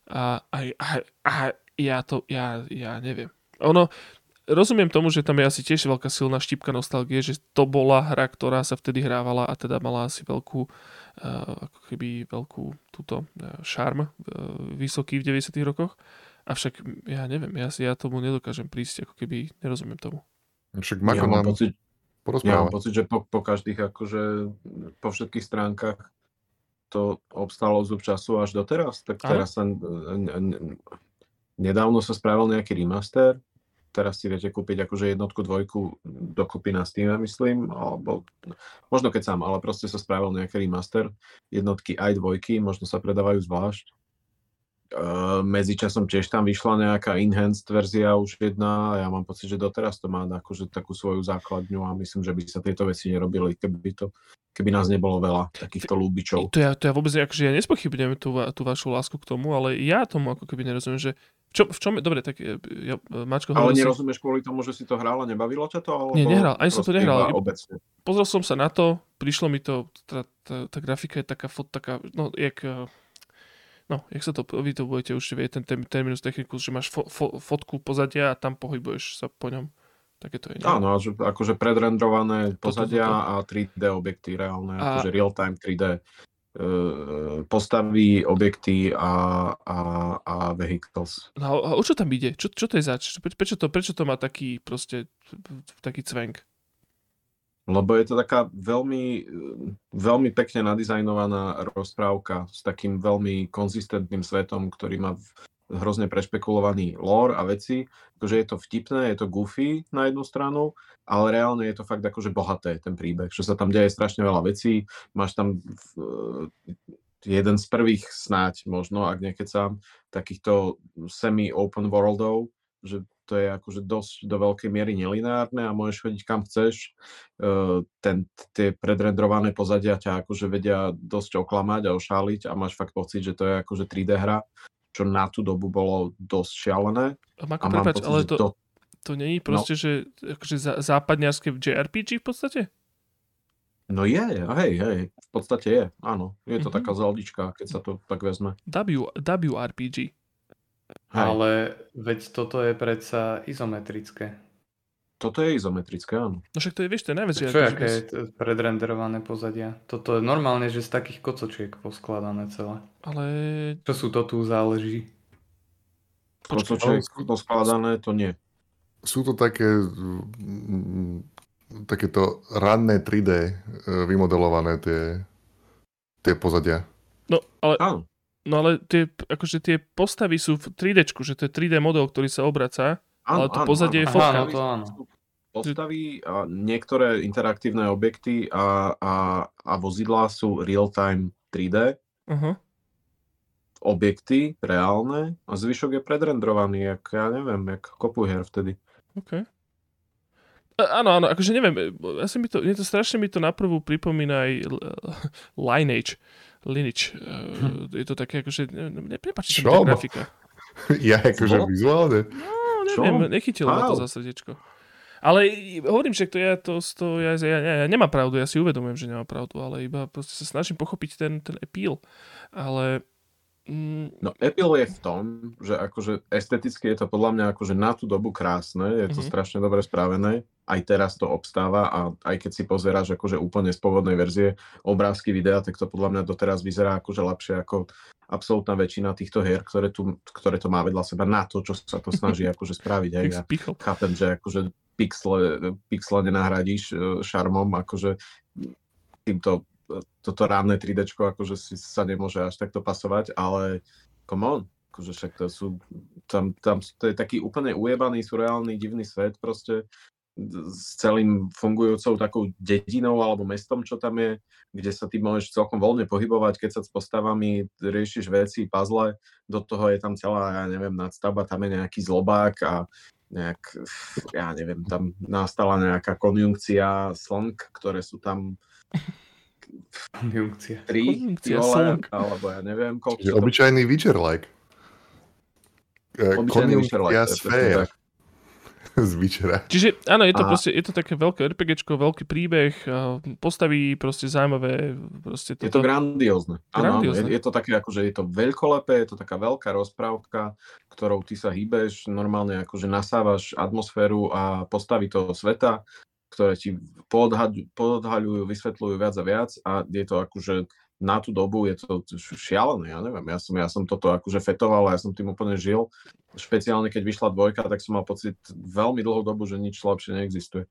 A, a, a, a ja to, ja, ja neviem. Ono, rozumiem tomu, že tam je asi tiež veľká silná štipka nostalgie, že to bola hra, ktorá sa vtedy hrávala a teda mala asi veľkú, uh, ako keby veľkú túto uh, šarm uh, vysoký v 90 rokoch. Avšak ja neviem, ja, ja tomu nedokážem prísť, ako keby nerozumiem tomu. Však Ja Mako mám, nám pocit, ja mám pocit, že po, po každých, akože po všetkých stránkach to obstalo zub času až doteraz. Tak teraz sa, nedávno sa spravil nejaký remaster, teraz si viete kúpiť akože jednotku, dvojku dokopy na Steam, myslím, alebo možno keď sám, ale proste sa spravil nejaký remaster, jednotky aj dvojky, možno sa predávajú zvlášť. Uh, medzičasom tiež tam vyšla nejaká enhanced verzia už jedna a ja mám pocit, že doteraz to má akože takú svoju základňu a myslím, že by sa tieto veci nerobili, keby, to, keby nás nebolo veľa takýchto lúbičov. To ja, to ja vôbec, akože ja nespochybňujem tú, tú vašu lásku k tomu, ale ja tomu ako keby nerozumiem, že v čom, v čom dobre, tak e, ja, Mačko Ale si, nerozumieš kvôli tomu, že si to hral a nebavilo ťa to? Alebo Nie, nehral, ani som to nehral, Obecne. pozrel som sa na to, prišlo mi to, tá, tá, tá grafika je taká fot, taká, no, jak, no, jak sa to, vy to budete už vie ten term- terminus technicus, že máš fo, fo, fotku pozadia a tam pohybuješ sa po ňom. Také to je. nie? Áno, že, akože predrendrované Toto, pozadia toto. a 3D objekty reálne, A- akože real-time 3D e, postavy, objekty a, a, a vehicles. No, a o čo tam ide? Čo, čo to je zač? Pre- Prečo to, prečo to má taký proste, taký cvenk? Lebo je to taká veľmi, eh, veľmi pekne nadizajnovaná rozprávka s takým veľmi konzistentným svetom, ktorý má hrozne prešpekulovaný lore a veci. Akože je to vtipné, je to goofy na jednu stranu, ale reálne je to fakt akože bohaté ten príbeh, že sa tam deje strašne veľa vecí. Máš tam v- jeden z prvých snáď možno, ak nekecam, takýchto semi-open worldov, že to je akože dosť do veľkej miery nelineárne a môžeš chodiť kam chceš. Ten, tie predrendrované pozadia ťa akože vedia dosť oklamať a ošáliť a máš fakt pocit, že to je akože 3D hra, čo na tú dobu bolo dosť šialené. A Mako, A mám prepáč, pocit, ale to, to, to není proste, že akože zá, západňarské JRPG v podstate? No je, hej, hej, v podstate je, áno. Je to Mhm. taká zeldička, keď sa to tak vezme. W, WRPG. Hej. Ale veď toto je predsa izometrické. Toto je izometrické, áno. No však to je, vieš, to je najväčšie. Čo je aké je to predrenderované pozadia? Toto je normálne, že z takých kocočiek poskladané celé. Ale Čo sú to tu záleží? Je poskladané, to nie. Sú to také takéto ranné 3D e, vymodelované tie, tie pozadia. No, ale, Áno, no ale tie, akože tie postavy sú v 3D, že to je 3D model, ktorý sa obraca. áno, Ale to áno, pozadie áno. je fotka. Áno, to áno. Postavy a niektoré interaktívne objekty a, a, a vozidlá sú real-time 3D, Aha. objekty reálne a zvyšok je predrendrovaný, jak ja neviem, jak kopu hier vtedy. OK. A, áno, áno, akože neviem, ja si mi to, je to strašne mi to naprvu pripomína aj l- Lineage. Lineage. Uh, je to také akože, ne, ne, nepáči sa mi tá Čo? grafika. (laughs) ja akože Čo? vizuálne. No, neviem, nechytilo ma to za srdiečko. Ale hovorím, že to ja, to, to ja, ja, ja, ja nemám pravdu, ja si uvedomujem, že nemám pravdu, ale iba proste sa snažím pochopiť ten, ten appeal. Ale mm, No Apple je v tom, že akože esteticky je to podľa mňa akože na tú dobu krásne, je to Mhm. strašne dobre spravené, aj teraz to obstáva a aj keď si pozeráš akože úplne z pôvodnej verzie obrázky videa, tak to podľa mňa doteraz vyzerá akože lepšie ako absolútna väčšina týchto hier, ktoré, tu, ktoré to má vedľa seba na to, čo sa to snaží (laughs) akože spraviť. Jak Ja chápem, že akože pixle, pixle nenahradíš e, šarmom, akože týmto toto ranné 3D, akože si sa nemôže až takto pasovať, ale come on, akože však to sú, tam, tam to je taký úplne ujebaný, surreálny, divný svet proste s celým fungujúcou takou dedinou alebo mestom, čo tam je, kde sa ty môžeš celkom voľne pohybovať, keď sa s postavami riešiš veci, puzzle, do toho je tam celá, ja neviem, nadstavba, tam je nejaký zlobák a nejak, ja neviem, tam nastala nejaká konjunkcia slnk, ktoré sú tam Konjunkcia. tri, Konjunkcia ty vole, slnk. alebo ja neviem, koľko to- obyčajný Witcher-like. E, obyčajný je presne sfér (laughs) z Witchera. Čiže áno, je to proste, je to také veľké RPGčko, veľký príbeh, postaví proste zaujímavé, proste Je to toto. grandiózne. Áno, je, je to také, akože je to veľkolepé, je to taká veľká rozprávka, ktorou ty sa hýbeš, normálne akože nasávaš atmosféru a postavy toho sveta, ktoré ti poodhaľujú, vysvetľujú viac a viac a je to akože na tú dobu je to šialené, ja neviem, ja som, ja som toto akože fetoval a ja som tým úplne žil. Špeciálne keď vyšla dvojka, tak som mal pocit veľmi dlhú dobu, že nič lepšie neexistuje.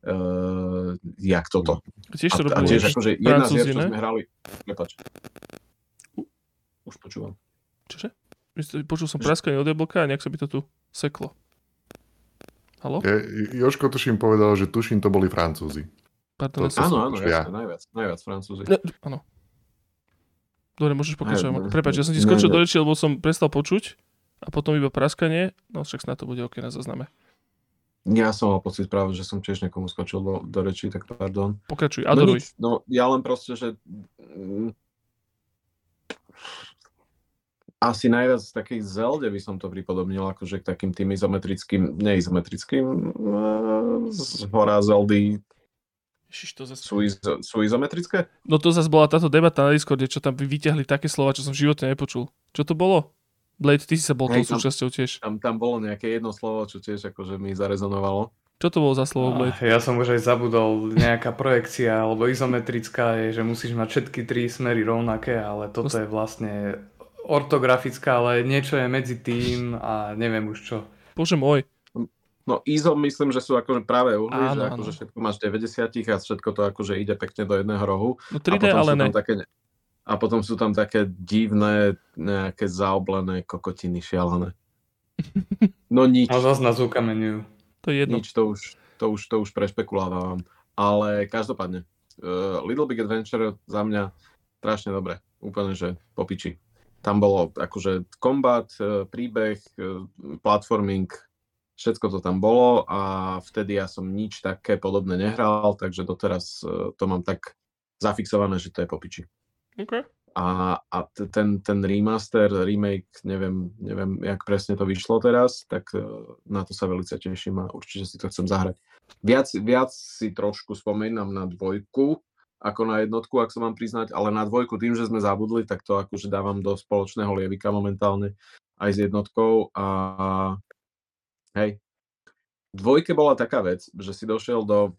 Uh, jak toto. Tiež to A, a tiež akože jedna z hier, čo sme hrali... Prepač. Už počúvam. Čože? Počul som praskanie od jablka a nejak sa by to tu seklo. Halo? Je, Joško tuším povedal, že tuším to boli Francúzi. Pardon, to- som... Áno, áno, ja. jasne, najviac, najviac Francúzi. Ne, áno. Dobre, môžeš pokračovať. Prepač, ja som ti skočil ne. do reči, lebo som prestal počuť a potom iba praskanie. No však snad to bude OK na zozname. Ja som mal pocit práve, že som tiež niekomu skočil do, do rečí, tak pardon. Pokračuj, No, adoruj. nič, no ja len proste, že asi najviac z takých Zelde by som to pripodobnil akože k takým tým izometrickým, neizometrickým eh, z hora Zeldy Ježiš, to zase... sú, izo, sú izometrické? No to zase bola táto debata na Discorde, čo tam vy vyťahli také slova, čo som v živote nepočul. Čo to bolo? Blade, ty si sa bol tou súčasťou tiež. Tam, tam bolo nejaké jedno slovo, čo tiež akože mi zarezonovalo. Čo to bolo za slovo, Blade? Ja som už aj zabudol, nejaká projekcia alebo izometrická je, že musíš mať všetky tri smery rovnaké, ale toto je vlastne ortografická, ale niečo je medzi tým a neviem už čo. Bože môj. No ISO myslím, že sú akože práve uhly, Áno, že áno. akože všetko máš 90 a všetko to akože ide pekne do jedného rohu. No a 3D, potom ale sú ne. tam také, a potom sú tam také divné, nejaké zaoblené kokotiny šialené. (laughs) No nič, A zase nás ukameňujú. To je jedno. nič, to už, to už, to už prešpekulávam. Ale každopádne, uh, Little Big Adventure za mňa strašne dobre. Úplne, že popiči. Tam bolo akože kombat, eh, príbeh, eh, platforming, všetko to tam bolo a vtedy ja som nič také podobné nehral, takže doteraz eh, to mám tak zafixované, že to je popiči. Okay. A, a ten, ten remaster, remake, neviem, neviem, jak presne to vyšlo teraz, tak na to sa veľmi teším a určite si to chcem zahrať. Viac, viac si trošku spomínam na dvojku, ako na jednotku, ak sa mám priznať, ale na dvojku tým, že sme zabudli, tak to akože dávam do spoločného lievika momentálne aj s jednotkou a hej. Dvojke bola taká vec, že si došiel do,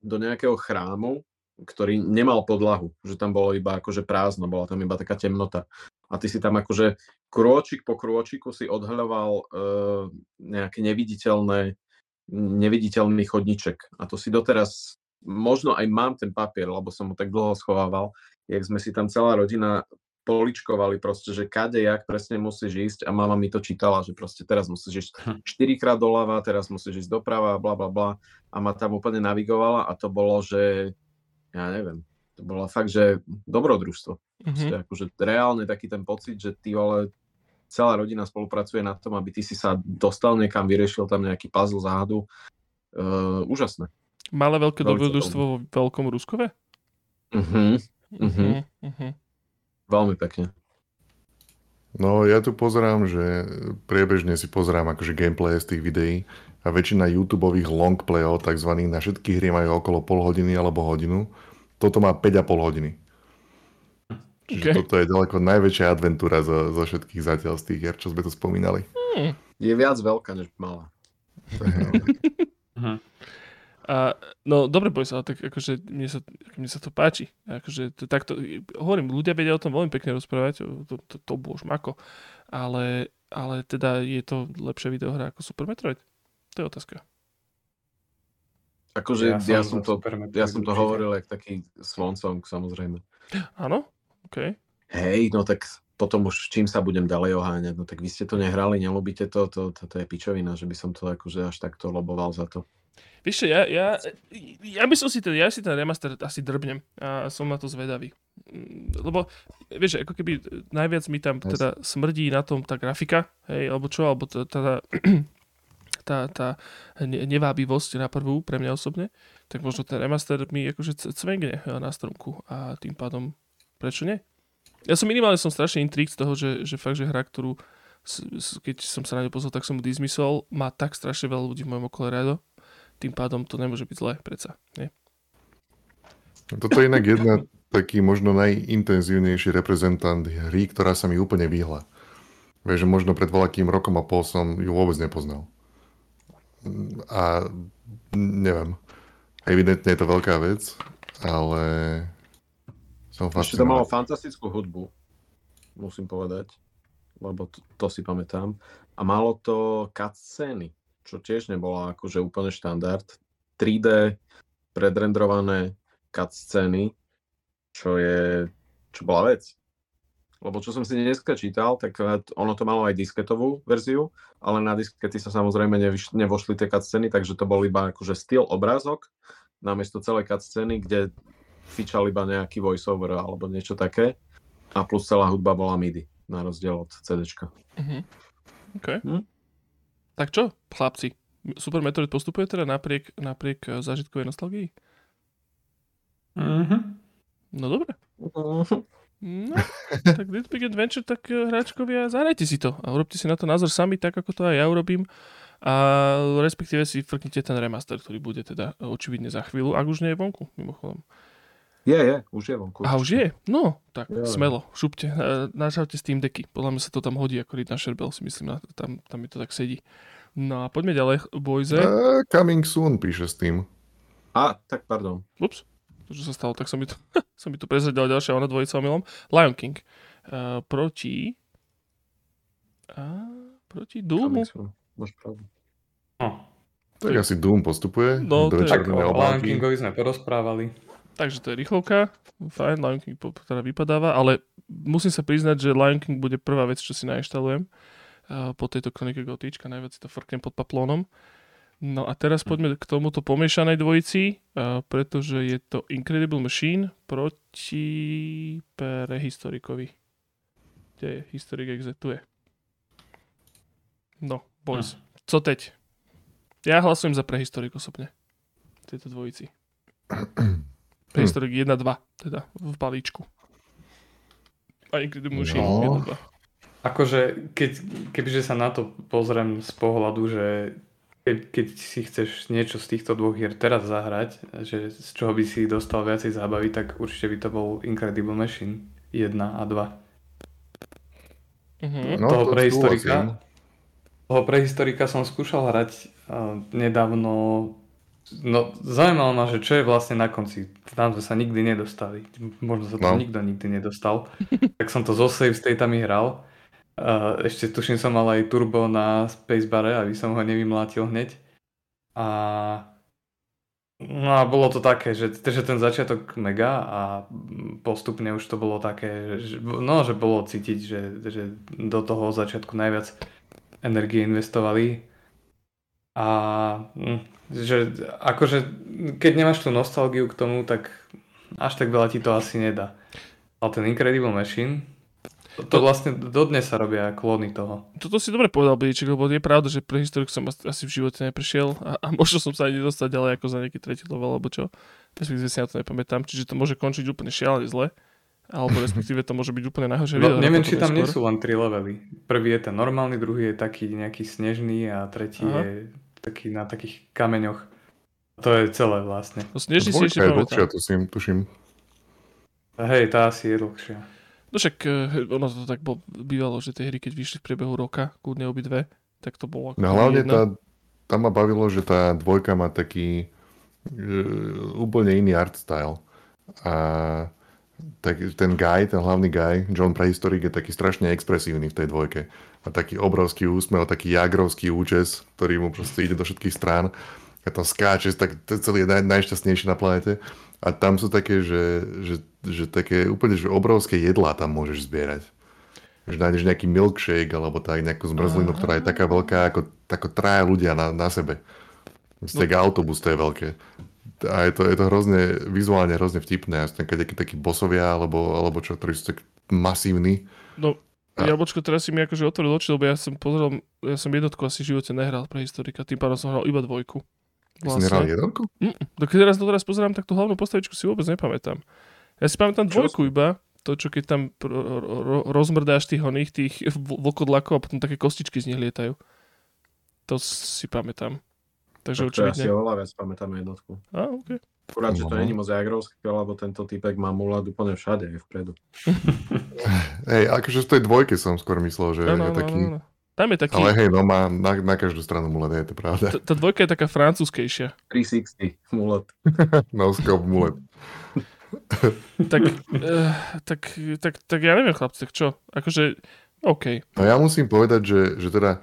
do nejakého chrámu, ktorý nemal podlahu, že tam bolo iba akože prázdno, bola tam iba taká temnota. A ty si tam akože krôčik po krôčiku si odhľoval uh, nejaké neviditeľné, neviditeľný chodniček. A to si doteraz, možno aj mám ten papier, lebo som ho tak dlho schovával, jak sme si tam celá rodina poličkovali proste, že kade, jak presne musíš ísť a mama mi to čítala, že proste teraz musíš ísť 4 krát doľava, teraz musíš ísť doprava, bla bla bla a ma tam úplne navigovala a to bolo, že ja neviem, to bolo fakt, že dobrodružstvo. Proste akože reálne taký ten pocit, že ty ale celá rodina spolupracuje na tom, aby ty si sa dostal niekam, vyriešil tam nejaký puzzle záhadu. Uh, úžasné. Malé veľké dobrodružstvo vo Veľkom Ruskove? Uh-huh. Mhm. Mhm, mhm. Veľmi pekne. No ja tu pozerám, že priebežne si pozerám akože gameplay z tých videí a väčšina YouTube longplayov takzvaných na všetky hry majú okolo pol hodiny alebo hodinu. Toto má 5,5 hodiny. Čiže okay. toto je ďaleko najväčšia adventúra zo, zo všetkých zatiaľ z tých hier, čo sme tu spomínali. Hmm. Je viac veľká než malá. (laughs) A, no dobre povedz, ale tak akože mne sa, mne sa to páči. Akože to, takto, hovorím, ľudia vedia o tom veľmi pekne rozprávať, to, to, to bolo mako. Ale, ale teda je to lepšia videohra ako Super Metroid? To je otázka. Akože ja, ja som, to, ja som to hovoril jak taký svoncom, samozrejme. Áno? OK. Hej, no tak potom už čím sa budem ďalej oháňať, no tak vy ste to nehrali, nelobíte to, to, to, to je pičovina, že by som to akože až takto loboval za to. Vieš čo, ja, ja, ja by som si ten, ja si ten remaster asi drbnem a som na to zvedavý. Mm, lebo, vieš, ako keby najviac mi tam teda smrdí na tom tá grafika, hej, alebo čo, alebo (clears throat) tá, tá, tá, tá nevábivosť na prvú pre mňa osobne, tak možno ten remaster mi akože cvengne na stromku a tým pádom prečo nie? Ja som minimálne som strašne intrík z toho, že, že fakt, že hra, ktorú keď som sa na ňu pozrel, tak som mu dismisol, má tak strašne veľa ľudí v mojom okole rado, tým pádom to nemôže byť zlé, predsa. Nie? Toto je inak jedna taký možno najintenzívnejší reprezentant hry, ktorá sa mi úplne vyhla. Vieš, že možno pred voľakým rokom a pol som ju vôbec nepoznal. A neviem. Evidentne je to veľká vec, ale som Ešte to malo fantastickú hudbu, musím povedať, lebo to, to si pamätám. A malo to cutscény čo tiež nebola akože úplne štandard. 3D predrendrované cutscény, čo je, čo bola vec. Lebo čo som si dneska čítal, tak eh, ono to malo aj disketovú verziu, ale na diskety sa samozrejme nevyš, nevošli tie cutscény, takže to bol iba akože styl obrázok, namiesto celej cutscény, kde fičal iba nejaký voiceover alebo niečo také a plus celá hudba bola MIDI, na rozdiel od CDčka. Mm-hmm. Okay. Hm? Tak čo, chlapci? Super Metroid postupuje teda napriek, napriek eh, zážitkovej nostalgii? Mhm. No dobre. No, tak Little Big Adventure, tak eh, hráčkovia, zahrajte si to a urobte si na to názor sami, tak ako to aj ja urobím. A respektíve si frknite ten remaster, ktorý bude teda očividne za chvíľu, ak už nie je vonku, mimochodom. Je, je, už je vonku. A už je? No, tak je, smelo, šupte. Načavte Steam Decky. Podľa mňa sa to tam hodí ako na Sherbel, si myslím, tam, tam mi to tak sedí. No a poďme ďalej, Bojze. Uh, coming soon, píše Steam. A, tak pardon. Ups, to čo sa stalo, tak som mi to, (laughs) som mi to prezradil ďalšia ona dvojica omylom. Lion King. Uh, proti... Uh, proti Doomu. Máš pravdu. No. Tak asi Doom postupuje. No, je... Tak o Lion Kingovi sme porozprávali. Takže to je rýchlovka, fajn, Lion King teda vypadáva, ale musím sa priznať, že Lion King bude prvá vec, čo si nainštalujem uh, po tejto kronike Gotíčka, najviac si to frknem pod paplónom. No a teraz hm. poďme k tomuto pomiešanej dvojici, uh, pretože je to Incredible Machine proti prehistorikovi. Kde je Historic Exe? Tu je. No, boys. Hm. Co teď? Ja hlasujem za prehistorik osobne. Tejto dvojici. (clears throat) Prehistoric hm. 1, 2, teda v balíčku. A Incredible Machine no. 1, 2. Akože, keď, kebyže sa na to pozriem z pohľadu, že keď, keď si chceš niečo z týchto dvoch hier teraz zahrať, že z čoho by si dostal viacej zábavy, tak určite by to bol Incredible Machine 1 a 2. Uh-huh. Mhm. No, toho to prehistorika. Toho prehistorika som skúšal hrať uh, nedávno No, zaujímalo ma, že čo je vlastne na konci. Tam sme sa nikdy nedostali. Možno sa to no. nikto nikdy nedostal. (laughs) tak som to zo save stateami hral. Uh, ešte tuším som mal aj turbo na spacebare, aby som ho nevymlátil hneď. A No a bolo to také, že, že ten začiatok mega a postupne už to bolo také, že, no, že bolo cítiť, že, že do toho začiatku najviac energie investovali a hm, že akože keď nemáš tú nostalgiu k tomu, tak až tak veľa ti to asi nedá. Ale ten Incredible Machine, to, to vlastne dodnes sa robia klóny toho. Toto si dobre povedal, Bíček, lebo je pravda, že pre historik som asi v živote neprešiel a, a možno som sa ani nedostal ďalej ako za nejaký tretí level, alebo čo. Respektíve si na to nepamätám, čiže to môže končiť úplne šialene zle. Alebo respektíve to môže byť úplne najhoršie No, video. neviem, či tam nie sú len tri levely. Prvý je ten normálny, druhý je taký nejaký snežný a tretí Aha. je taký na takých kameňoch. To je celé vlastne. No snežný si Dvojka ešte je pamätám. dlhšia, tuším, tuším. A hej, tá asi je dlhšia. No však eh, ono to tak bol, bývalo, že tie hry, keď vyšli v priebehu roka, kľudne obidve, tak to bolo ako No hlavne jedna. tá, tam ma bavilo, že tá dvojka má taký e, úplne iný art style. A tak ten guy, ten hlavný guy, John Prehistoric, je taký strašne expresívny v tej dvojke. Má taký obrovský úsmev, taký jagrovský účes, ktorý mu proste ide do všetkých strán. A tam skáče, tak celý je naj, najšťastnejší na planete. A tam sú také, že, že, že také úplne že obrovské jedlá tam môžeš zbierať. Že nájdeš nejaký milkshake alebo tak nejakú zmrzlinu, ktorá je taká veľká ako, ako traja ľudia na, na sebe. Z tak autobus to je veľké. A je to, je to hrozne, vizuálne hrozne vtipné. Sú tam nejakí takí bosovia alebo, alebo čo, ktorí sú tak masívni. No, A- Jablčko, teraz si mi akože otvoril oči, lebo ja som pozeral, ja som jednotku asi v živote nehral pre historika, tým pádom som hral iba dvojku. Vlastne. Si nehral jednotku? Mm, keď teraz teraz pozerám, tak tú hlavnú postavičku si vôbec nepamätám. Ja si pamätám Čo dvojku iba, to čo keď tam ro- ro- rozmrdáš tých oných, tých vlkodlakov a potom také kostičky z nich lietajú. To si pamätám. Takže Tak to ja si oveľa viac pamätám jednotku. Á, okay. Akurát, že to No. není moc jagrovské, lebo tento typek má mulat úplne všade, aj vpredu. (laughs) Hej, akože v tej dvojke som skôr myslel, že Áno, je áno, taký... áno, áno. Tam je taký, Ale hej, no má na, na každú stranu mulet, je to pravda. tá, tá dvojka je taká francúzskejšia. 360 mulat. (laughs) No scope mulet. (laughs) Tak, uh, tak, tak, tak ja neviem, chlapci, tak čo? Akože, OK. No ja musím povedať, že, že teda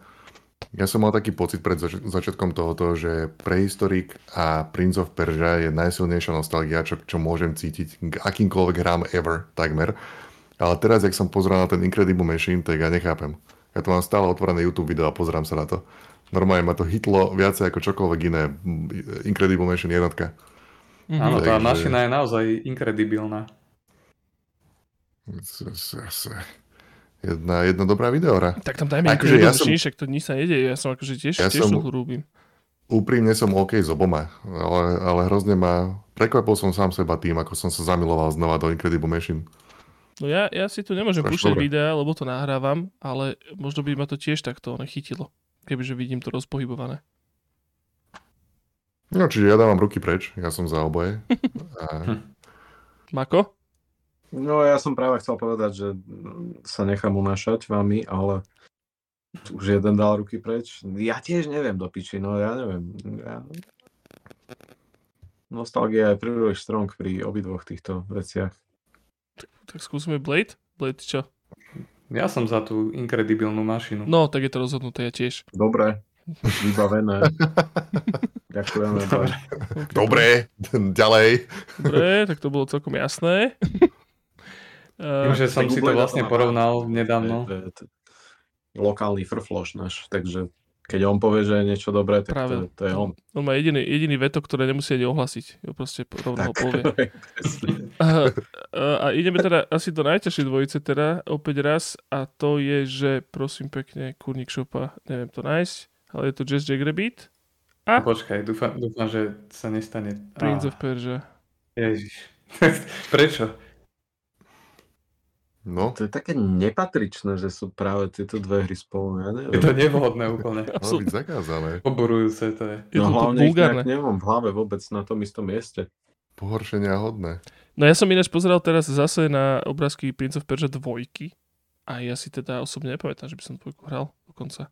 ja som mal taký pocit pred zač- začiatkom tohoto, že Prehistoric a Prince of Persia je najsilnejšia nostalgia, čo, čo môžem cítiť k akýmkoľvek hrám ever, takmer. Ale teraz, jak som pozrel na ten Incredible Machine, tak ja nechápem. Ja tu mám stále otvorené YouTube video a pozerám sa na to. Normálne ma to hitlo viacej ako čokoľvek iné. Incredible Machine jednotka. Mhm. Áno, tá Takže- mašina je naozaj inkredibilná. Jedna, jedna dobrá videohra. Tak tam dajme Akože ja som- však to nič sa nedeje. Ja som akože tiež, Ja tiež som- hrúbim. Úprimne som OK s oboma, ale, ale hrozne ma... Prekvapil som sám seba tým, ako som sa zamiloval znova do Incredible Machine. No ja, ja si tu nemôžem púšťať videá, lebo to nahrávam, ale možno by ma to tiež takto nechytilo, kebyže vidím to rozpohybované. No, čiže ja dávam ruky preč, ja som za oboje. (laughs) A Mako? No ja som práve chcel povedať, že mm, sa nechám unášať vami, ale už jeden dal ruky preč. Ja tiež neviem do piči, no ja neviem. Ja... Nostalgia je príliš strong pri obidvoch týchto veciach. Tak skúsime Blade? Blade čo? Ja som za tú inkredibilnú mašinu. No, tak je to rozhodnuté, ja tiež. Dobre, vybavené. (laughs) Ďakujeme. Dobre. Okay. Dobre, ďalej. Dobre, tak to bolo celkom jasné. Tým, Uh, že som si to vlastne porovnal nedávno. lokálny frfloš náš, takže keď on povie, že je niečo dobré, tak Práve. to, to je on. on má jediný, jediný veto, ktoré nemusí ani ohlasiť. Jo, proste rovno ho Tak. povie. (laughs) A, a, a ideme teda asi do najťažšej dvojice teda, opäť raz, a to je, že prosím pekne, kurník šopa, neviem to nájsť, ale je to Jazz Jaggerbeat, a Počkaj, dúfam, dúfam, že sa nestane. Prince Á, of Persia. Ježiš. (laughs) Prečo? No, To je také nepatričné, že sú práve tieto dve hry spolu. Ja neviem. Je to nevhodné úplne. malo byť zakázané. Oborujúce to je. Je no to hlavne ich vulgárne. nemám v hlave vôbec na tom istom mieste. Pohoršenia hodné. No ja som ináč pozeral teraz zase na obrázky Prince of Persia dvojky a ja si teda osobne nepamätám, že by som dvojku hral dokonca.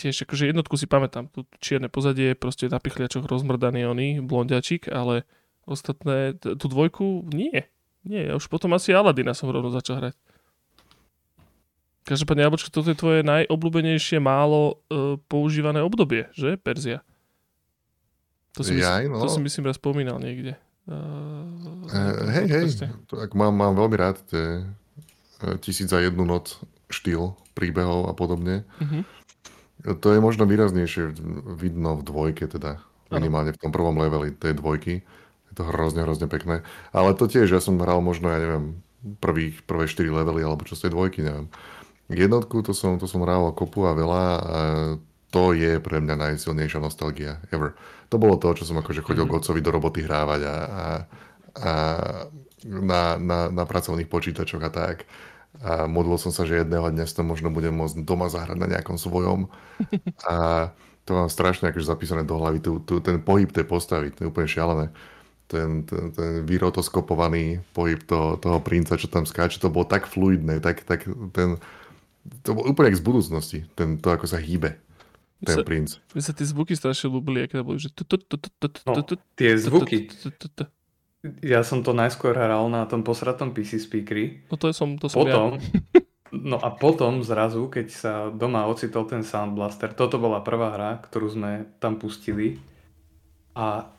Tiež akože jednotku si pamätám, tu čierne pozadie, proste na pichliačoch rozmrdaný oný blondiačik, ale ostatné, tú dvojku nie. Nie, ja už potom asi Aladina som rovno začal hrať. Každopádne, Jablčko, toto je tvoje najobľúbenejšie málo e, používané obdobie, že? Perzia. To si, Jaj, myslím, no. to si myslím raz spomínal niekde. Uh, Uh, hej, hej, to, ak mám, mám veľmi rád tie eh, tisíc za jednu noc štýl príbehov a podobne. Uh-huh. To je možno výraznejšie vidno v dvojke teda. Minimálne v tom prvom leveli tej dvojky. Je to hrozne, hrozne pekné. Ale to tiež, ja som hral možno, ja neviem, prvých, prvé 4 levely, alebo čo z tej dvojky, neviem. Jednotku to som, to som hral kopu a veľa a to je pre mňa najsilnejšia nostalgia ever. To bolo to, čo som akože chodil k otcovi do roboty hrávať a, a, a na, na, na pracovných počítačoch a tak. A modlil som sa, že jedného dňa to možno budem môcť doma zahrať na nejakom svojom. A to mám strašne akože zapísané do hlavy. Tu, tu, ten pohyb tej postavy, to je úplne šialené. Ten, ten, ten vyrotoskopovaný pohyb toho, toho princa, čo tam skáče, to bolo tak fluidné, tak, tak ten, to bolo úplne z budúcnosti, ten, to ako sa hýbe ten Sa- princ. Mi sa tie zvuky strašne ľúbili, aké boli, že... No, tie zvuky. Ja som to najskôr hral na tom posratom PC speakeri. No to som, to som ja. Potom, no a potom zrazu, keď sa doma ocitol ten Sound Blaster, toto bola prvá hra, ktorú sme tam pustili a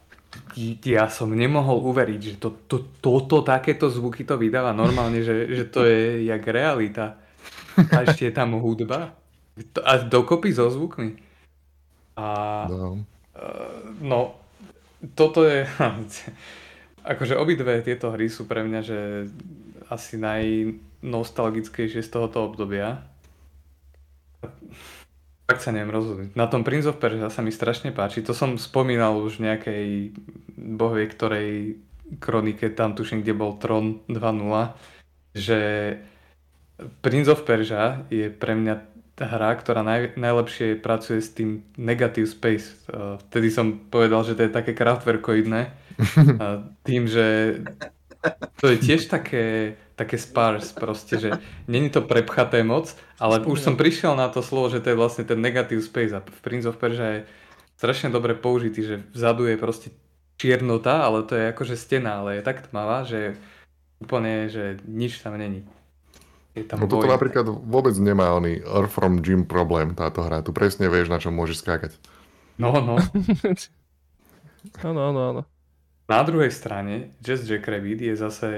ja som nemohol uveriť, že to, to, toto, takéto zvuky to vydáva normálne, že, že to je jak realita. A ešte je tam hudba. A dokopy so zvukmi. A No. no, toto je... (laughs) Akože obidve tieto hry sú pre mňa, že asi najnostalgickejšie z tohoto obdobia. Tak sa neviem rozhodnúť. Na tom Prince of Persia sa mi strašne páči. To som spomínal už v nejakej bohvie ktorej kronike, tam tuším, kde bol Tron 2.0, že Prince of Persia je pre mňa hra, ktorá naj, najlepšie pracuje s tým negative space. Vtedy som povedal, že to je také kraftwerkoidné. (laughs) Uh, Tým, že to je tiež také, také sparse proste, že není to prepchaté moc, ale už som prišiel na to slovo, že to je vlastne ten negative space a v Prince of Persia je strašne dobre použitý, že vzadu je proste čiernota, ale to je akože stena, ale je tak tmavá, že úplne, že nič tam není. Je tam No toto boj. napríklad vôbec nemá oný Earth from Gym problém táto hra. Tu presne vieš, na čom môžeš skákať. No, no. (laughs) Áno, áno, áno. Na druhej strane Jazz Jackrabbit je zase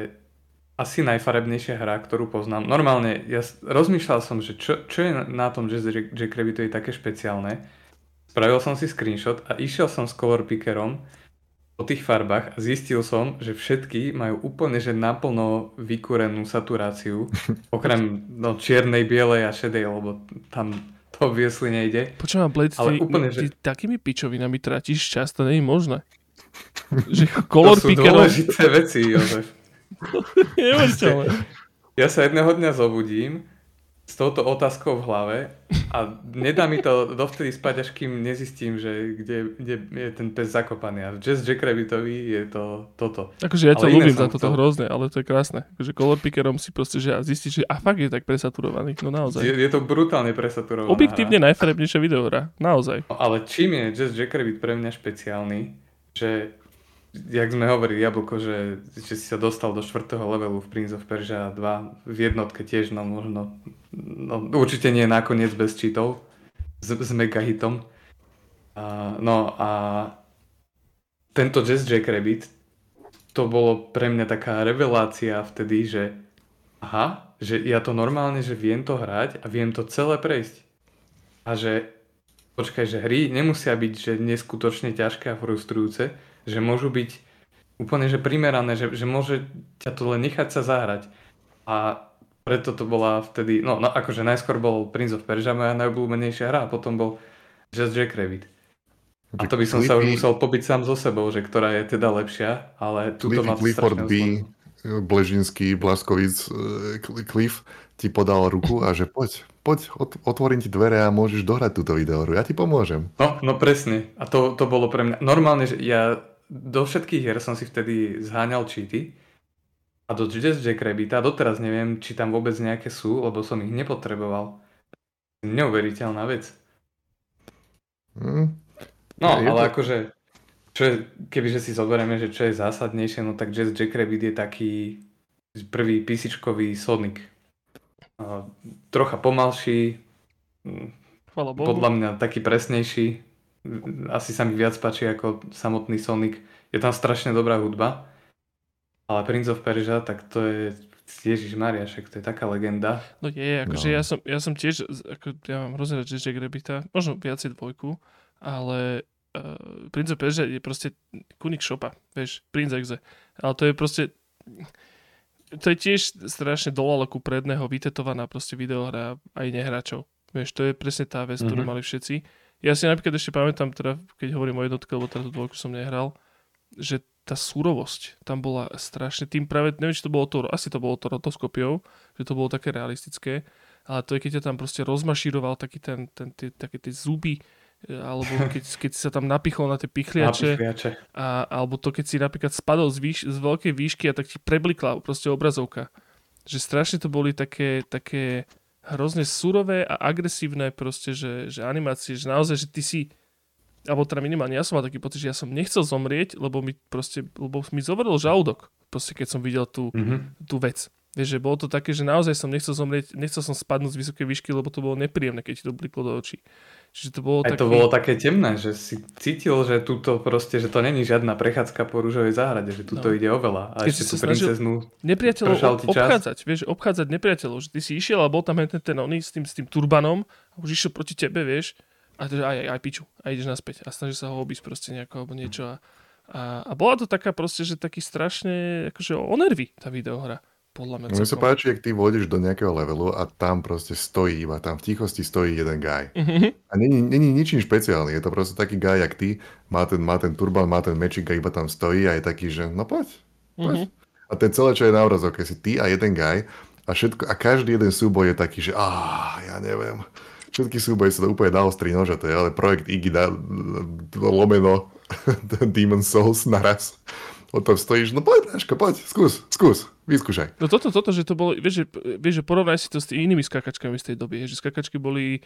asi najfarebnejšia hra, ktorú poznám. Normálne, ja rozmýšľal som, že čo, čo je na- tom Jazz Jack- je také špeciálne. Spravil som si screenshot a išiel som s color pickerom po tých farbách a zistil som, že všetky majú úplne že naplno vykúrenú saturáciu, (laughs) okrem no, čiernej, bielej a šedej, lebo tam to obviesli nejde. Počúvam, Blade, Ale ty, úplne, ty že- takými pičovinami tratíš čas, to nie je možné. (laughs) Že color to sú pickerov... dôležité veci, Jozef. (laughs) Neuveriteľné. Ja sa jedného dňa zobudím s touto otázkou v hlave a nedá mi to dovtedy spať, až kým nezistím, že kde, kde je ten pes zakopaný. A v Jazz Jackrabbitovi je to toto. Akože ja iné ľúbim za toto chcel. hrozne, ale to je krásne. Akože color pickerom si proste, že zistíš, že a fakt je tak presaturovaný. No naozaj. Je, je to brutálne presaturovaná Objektívne hra. najfarebnejšia videohra. Naozaj. No, ale čím je Jazz Jackrabbit pre mňa špeciálny, že jak sme hovorili, Jablko, že, že si sa dostal do 4. levelu v Prince of Persia 2, v jednotke tiež, no možno, no určite nie nakoniec bez cheatov, s, s megahitom. A, no a tento Jazz Jackrabbit, to bolo pre mňa taká revelácia vtedy, že aha, že ja to normálne, že viem to hrať a viem to celé prejsť. A že počkaj, že hry nemusia byť že neskutočne ťažké a frustrujúce, že môžu byť úplne že primerané, že, že môže ťa to len nechať sa zahrať. A preto to bola vtedy, no, no akože najskôr bol Prince of Persia moja najobľúbenejšia hra a potom bol Just Jackrabbit. A to by som sa už Cliffy- musel pobiť sám so sebou, že ktorá je teda lepšia, ale tuto Cliffy to Clifford B. Bležinský, Blaskovic, Cl- Cliff ti podal ruku a že poď, poď, ot- otvorím ti dvere a môžeš dohrať túto videohru. Ja ti pomôžem. No, no presne. A to, to bolo pre mňa... Normálne, že ja do všetkých hier som si vtedy zháňal cheaty a do Jazz Jackrabbita doteraz neviem, či tam vôbec nejaké sú, lebo som ich nepotreboval. Neuveriteľná vec. Hm? No, Je ale to- akože, čo je, kebyže si zoberieme, že čo je zásadnejšie, no tak Jazz Jackrabbit je taký prvý písičkový Sonic. A, trocha pomalší, Chvala Bohu. podľa mňa taký presnejší. Asi sa mi viac páči ako samotný Sonic. Je tam strašne dobrá hudba. Ale Prince of Persia, tak to je... Ježiš Maria, však to je taká legenda. No je, akože No. ja, som, ja som tiež, ako, ja mám hrozne rád Jack Rabbita, možno viacej dvojku, ale uh, Prince of Persia je proste kunik šopa, vieš, Prince Exe. Ale to je proste, to je tiež strašne dolalku predného vytetovaná proste videohra aj nehráčov. Vieš, to je presne tá vec, ktorú Mhm. mali všetci. Ja si napríklad ešte pamätám, teda, keď hovorím o jednotke, lebo teda tú dvojku som nehral, že tá surovosť tam bola strašne, tým práve, neviem, či to bolo to, asi to bolo to rotoskopiou, že to bolo také realistické, ale to je, keď ťa tam proste rozmašíroval taký ten, ten, tie, také tie zuby, e, alebo (laughs) keď, keď si sa tam napichol na tie pichliače, a, alebo to, keď si napríklad spadol z, výš, z veľkej výšky a tak ti preblikla proste obrazovka. Že strašne to boli také, také hrozne surové a agresívne proste, že, že animácie, že naozaj, že ty si alebo teda minimálne ja som mal taký pocit, že ja som nechcel zomrieť, lebo mi proste, lebo mi zovrel žalúdok, proste keď som videl tú, mm-hmm. tú vec. Vieš, že bolo to také, že naozaj som nechcel zomrieť, nechcel som spadnúť z vysokej výšky, lebo to bolo nepríjemné, keď ti to bliklo do očí. Čiže to bolo Aj to bolo také temné, že si cítil, že tuto proste, že to není žiadna prechádzka po rúžovej záhrade, že tuto no. ide oveľa. A keď ešte tú princeznú nepriateľov obchádzať, vieš, obchádzať nepriateľov, že ty si išiel a bol tam ten, ten oný s tým, s tým turbanom a už išiel proti tebe, vieš, a teda aj, aj, aj piču a ideš naspäť a snažíš sa ho obísť proste nejako alebo niečo a, a, a bola to taká proste, že taký strašne akože o nervy tá videohra. Podľa mňa. Mne sa páči, ak ty vôjdeš do nejakého levelu a tam proste stojí iba, tam v tichosti stojí jeden guy. Mm-hmm. A není, není ničím špeciálny, je to proste taký guy, jak ty, má ten, má ten turban, má ten mečik a iba tam stojí a je taký, že no poď, poď. Mm-hmm. A ten celé, čo je na obrazovke, si ty a jeden guy a, všetko, a každý jeden súboj je taký, že ah, ja neviem, všetky súboje sa to úplne naostrí nože, to je ale projekt Iggy da, lomeno (laughs) Demon Souls naraz. O tom stojíš, no poď, Naško, poď, skús, skús, vyskúšaj. No toto, toto, že to bolo, vieš, že, vieš, že porovnaj si to s tými inými skakačkami z tej doby, že skakačky boli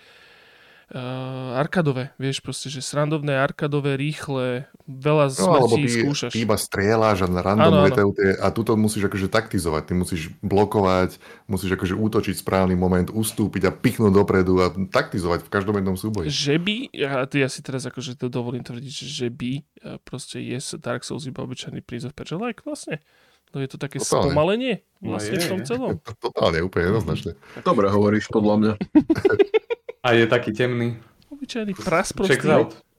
uh, arkadové, vieš, proste, že srandovné, arkadové, rýchle, veľa no, smrtí ty, skúšaš. Ty iba strieľaš a random ano, ano. a tuto musíš akože taktizovať, ty musíš blokovať, musíš akože útočiť správny moment, ustúpiť a pichnúť dopredu a taktizovať v každom jednom súboji. Že by, ja, ja si teraz akože to dovolím tvrdiť, že by proste je Dark Souls iba obyčajný Prince of Persia like vlastne. No je to také Totálne. spomalenie vlastne no je, v tom celom. (laughs) Totálne, úplne jednoznačne. Dobre hovoríš, podľa mňa. (laughs) A je taký temný. Obyčajný pras prostý.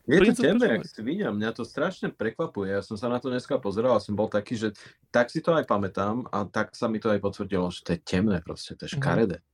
Je to temné, ak si vidím. Mňa to strašne prekvapuje. Ja som sa na to dneska pozeral a som bol taký, že tak si to aj pamätám a tak sa mi to aj potvrdilo, že to je temné proste, to je mhm. škaredé. Mm.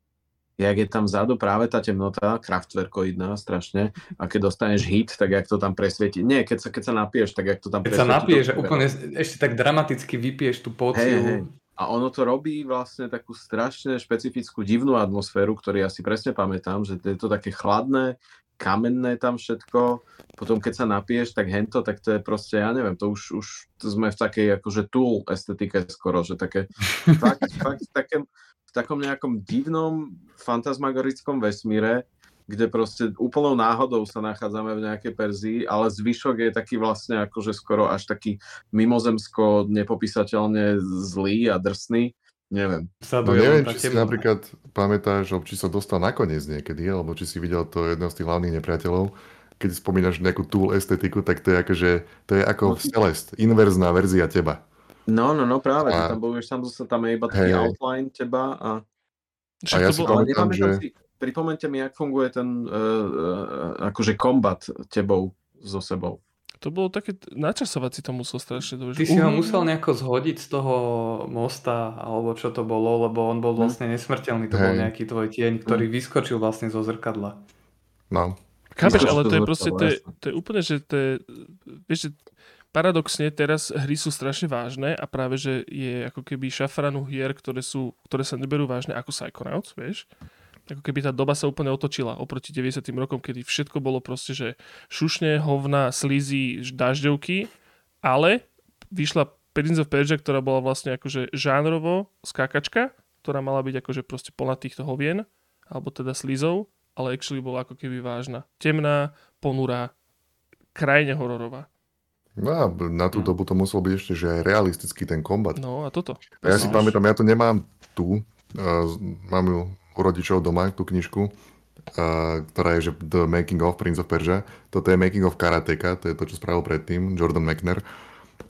Jak je tam vzadu práve tá temnota, kraftwerkoidná strašne, a keď dostaneš hit, tak jak to tam presvieti. Nie, keď sa, keď sa napiješ, tak jak to tam keď presvieti. Keď sa napiješ, že úplne ešte tak dramaticky vypiješ tú pociu. Hey, hey. A ono to robí vlastne takú strašne špecifickú divnú atmosféru, ktorú ja si presne pamätám, že je to také chladné, kamenné tam všetko. Potom keď sa napiješ, tak hento, tak to je proste, ja neviem, to už, už to sme v takej akože tool estetike skoro, že také, fakt, (laughs) fakt v, takém, v takom nejakom divnom fantasmagorickom vesmíre, kde proste úplnou náhodou sa nachádzame v nejakej Perzii, ale zvyšok je taký vlastne akože skoro až taký mimozemsko nepopísateľne zlý a drsný. Neviem. No neviem, či si napríklad pamätáš, či sa dostal nakoniec niekedy, alebo či si videl to jedno z tých hlavných nepriateľov, keď spomínaš nejakú tool estetiku, tak to je akože, to je ako no. Celest, inverzná verzia teba. No, no, no práve, a... tam, bol, tam, tam je iba taký hey. outline teba a... A ja si pamätám, že... Si, pripomeňte mi, jak funguje ten uh, akože kombat tebou so sebou. To bolo také, načasovať si to musel strašne dobre. Ty si ho musel nejako zhodiť z toho mosta, alebo čo to bolo, lebo on bol hm. vlastne nesmrteľný. To Hej. bol nejaký tvoj tieň, ktorý hm. vyskočil vlastne zo zrkadla. No. Chápeš, ale to je proste, to je, to je úplne, že to je, vieš, že paradoxne teraz hry sú strašne vážne a práve, že je ako keby šafranu hier, ktoré, sú, ktoré sa neberú vážne ako Psychonauts, vieš ako keby tá doba sa úplne otočila oproti 90. rokom, kedy všetko bolo proste, že šušne, hovna, slízy, dažďovky, ale vyšla Prince of Persia, ktorá bola vlastne akože žánrovo skákačka, ktorá mala byť akože proste plná týchto hovien, alebo teda slízov, ale actually bola ako keby vážna. Temná, ponurá, krajne hororová. No a na tú dobu to muselo byť ešte, že aj realistický ten kombat. No a toto. A ja si pamätám, ja to nemám tu, uh, mám ju u rodičov doma tú knižku, uh, ktorá je že The Making of Prince of Persia. Toto je Making of Karateka, to je to, čo spravil predtým Jordan McNair.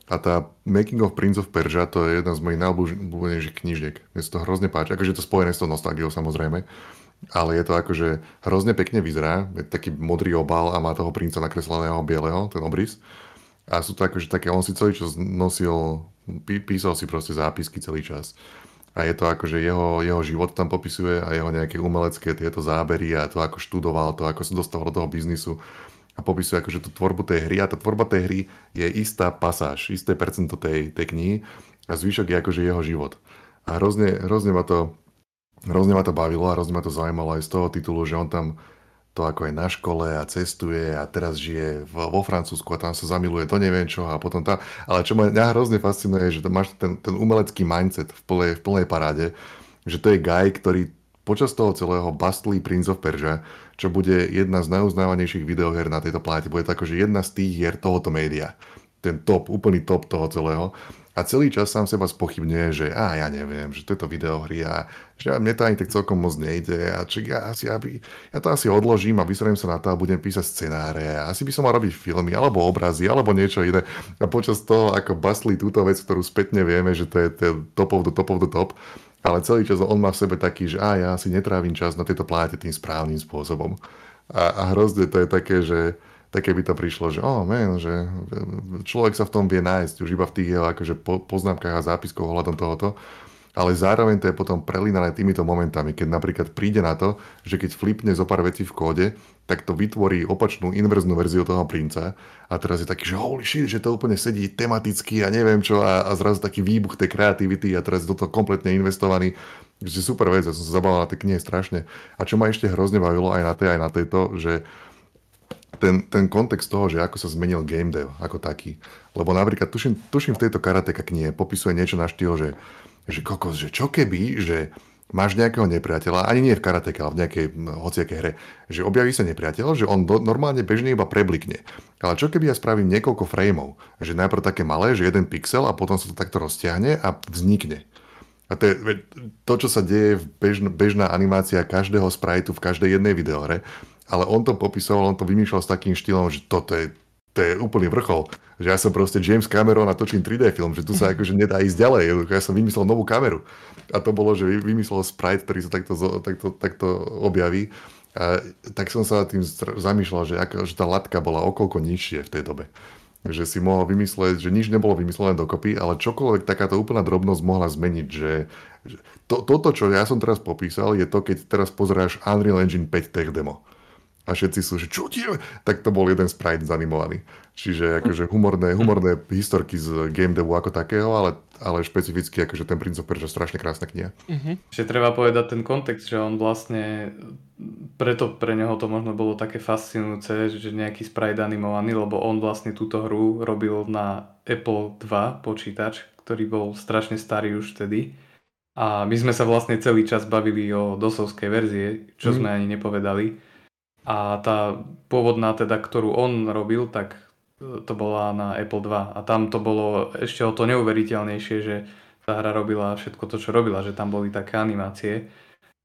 A tá Making of Prince of Persia, to je jedna z mojich najobľúbenejších knižiek. Mne sa to hrozne páči, akože je to spojené s tou nostalgiou samozrejme, ale je to akože hrozne pekne vyzerá, je taký modrý obal a má toho princa nakresleného bieleho, ten obrys. A sú to akože také, on si celý čas nosil, písal si proste zápisky celý čas a je to akože jeho, jeho život tam popisuje a jeho nejaké umelecké tieto zábery a to ako študoval, to ako sa dostal do toho biznisu. a popisuje akože tú tvorbu tej hry a tá tvorba tej hry je istá pasáž, isté percento tej, tej knihy a zvyšok je akože jeho život. A hrozne, hrozne, ma to, hrozne ma to bavilo a hrozne ma to zaujímalo aj z toho titulu, že on tam to ako je na škole a cestuje a teraz žije vo Francúzsku a tam sa zamiluje, to neviem čo a potom tam. Ale čo ma mňa hrozne fascinuje, že máš ten, ten umelecký mindset v plnej, v plnej paráde, že to je guy, ktorý počas toho celého bastlí Prince of Persia, čo bude jedna z najuznávanejších videoher na tejto planete. Bude to akože jedna z tých hier tohoto média. Ten top, úplný top toho celého a celý čas sám seba spochybňuje, že a ja neviem, že tieto videohry a že mne to ani tak celkom moc nejde a či ja, asi, aby, ja to asi odložím a vysriem sa na to a budem písať scenáre a asi by som mal robiť filmy alebo obrazy alebo niečo iné. A počas toho ako basli túto vec, ktorú spätne vieme, že to je ten top of the top of the top ale celý čas on má v sebe taký, že a ja si netrávim čas na tejto planete tým správnym spôsobom. A, a hrozne to je také, že také by to prišlo, že oh man, že človek sa v tom vie nájsť už iba v tých jeho akože poznámkach a zápiskoch ohľadom tohoto, ale zároveň to je potom prelínané týmito momentami, keď napríklad príde na to, že keď flipne zo pár vecí v kóde, tak to vytvorí opačnú inverznú verziu toho princa a teraz je taký, že holy shit, že to úplne sedí tematicky a neviem čo a, a zrazu taký výbuch tej kreativity a teraz je do toho kompletne investovaný. Takže super vec, ja som sa zabával na tej knihe strašne. A čo ma ešte hrozne bavilo aj na tej, aj na tejto, že ten, ten kontext toho, že ako sa zmenil game dev ako taký. Lebo napríklad, tuším, tuším v tejto karateka knihe popisuje niečo na štýl, že, že kokos, že čo keby, že máš nejakého nepriateľa, ani nie v karateke, ale v nejakej hociakej hre, že objaví sa nepriateľ, že on do, normálne bežne iba preblikne. Ale čo keby ja spravím niekoľko frameov, že najprv také malé, že jeden pixel a potom sa to takto roztiahne a vznikne. A to je to, čo sa deje v bežn, bežná animácia každého sprajtu v každej jednej videohre, ale on to popisoval, on to vymýšľal s takým štýlom, že toto je, to je úplný vrchol. Že ja som proste James Cameron a točím 3D film, že tu sa (laughs) akože nedá ísť ďalej. Ja som vymyslel novú kameru. A to bolo, že vymyslel sprite, ktorý sa takto, takto, takto objaví. A tak som sa tým zamýšľal, že, ako, že tá latka bola okolko nižšie v tej dobe. Že si mohol vymysleť, že nič nebolo vymyslené dokopy, ale čokoľvek takáto úplná drobnosť mohla zmeniť, že, že to, toto, čo ja som teraz popísal, je to, keď teraz pozeráš Unreal Engine 5 tech demo a všetci sú, že čo tie? Tak to bol jeden sprite zanimovaný. Čiže akože humorné, humorné historky z game devu ako takého, ale, ale špecificky akože ten Prince of Persia strašne krásna kniha. Uh-huh. Ešte treba povedať ten kontext, že on vlastne, preto pre neho to možno bolo také fascinujúce, že nejaký sprite animovaný, lebo on vlastne túto hru robil na Apple 2 počítač, ktorý bol strašne starý už vtedy. A my sme sa vlastne celý čas bavili o dosovskej verzie, čo mm. sme ani nepovedali a tá pôvodná teda, ktorú on robil, tak e, to bola na Apple 2 a tam to bolo ešte o to neuveriteľnejšie, že tá hra robila všetko to, čo robila, že tam boli také animácie.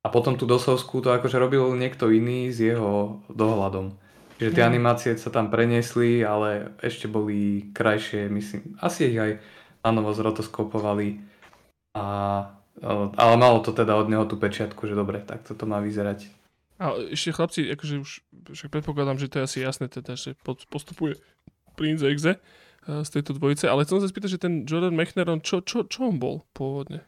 A potom tú dosovskú to akože robil niekto iný s jeho dohľadom. Čiže tie mhm. animácie sa tam preniesli, ale ešte boli krajšie, myslím. Asi ich aj nanovo zrotoskopovali. A, e, ale malo to teda od neho tú pečiatku, že dobre, tak toto má vyzerať. A ešte chlapci, akože už však predpokladám, že to je asi jasné teda, že postupuje Prince Exe z tejto dvojice, ale chcem sa spýtať, že ten Jordan McNaron, čo, čo, čo on bol pôvodne?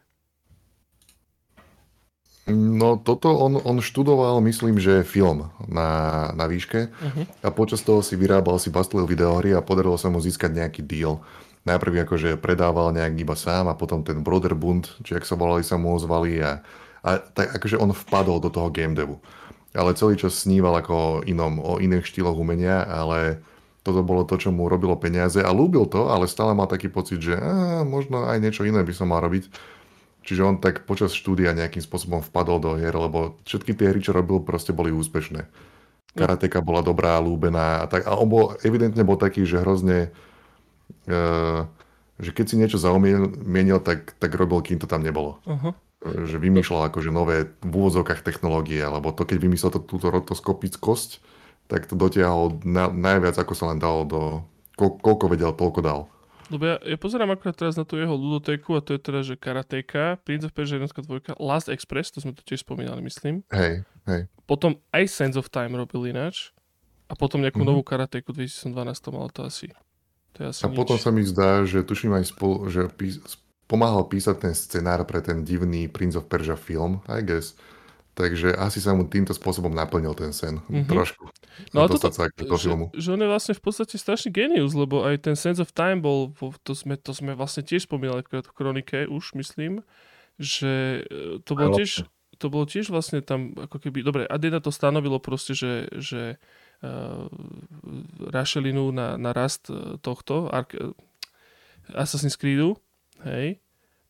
No toto on, on študoval, myslím, že film na, na výške uh-huh. a počas toho si vyrábal si bastlil videohry a podarilo sa mu získať nejaký deal. Najprv akože predával nejak iba sám a potom ten Broderbund, či ak sa volali, sa mu ozvali a, a tak akože on vpadol do toho game devu ale celý čas sníval ako inom, o iných štýloch umenia, ale toto bolo to, čo mu robilo peniaze a lúbil to, ale stále mal taký pocit, že á, možno aj niečo iné by som mal robiť. Čiže on tak počas štúdia nejakým spôsobom vpadol do hier, lebo všetky tie hry, čo robil, proste boli úspešné. Karateka bola dobrá, lúbená a tak. A on bol, evidentne bol taký, že hrozne... Uh, že keď si niečo zaumienil, tak, tak robil, kým to tam nebolo. Uh-huh že vymýšľal akože nové v úvodzovkách technológie, alebo to keď vymyslel to, túto rotoskopickosť, tak to dotiahol na, najviac, ako sa len dalo do... Ko, koľko vedel, toľko dal. Lebo ja, ja pozerám akorát teraz na tú jeho ludotéku a to je teda, že Karateka, Prince of Persia 1, 2, Last Express, to sme to tiež spomínali, myslím. Hej, hej. Potom aj Sense of Time robil ináč a potom nejakú mm-hmm. novú Karateku 2012 to malo to asi. To je asi a nič. potom sa mi zdá, že tuším aj spolu, že pomáhal písať ten scenár pre ten divný Prince of Persia film, I guess. Takže asi sa mu týmto spôsobom naplnil ten sen. Mm-hmm. Trošku. No a toto, sa do že, filmu. že on je vlastne v podstate strašný genius, lebo aj ten Sense of Time bol, to sme, to sme vlastne tiež spomínali v kronike už, myslím, že e, to bolo tiež, to bolo tiež vlastne tam, ako keby, dobre, Adena to stanovilo proste, že, že uh, rašelinu na, na rast e, tohto e, Assassin's Creedu, hej,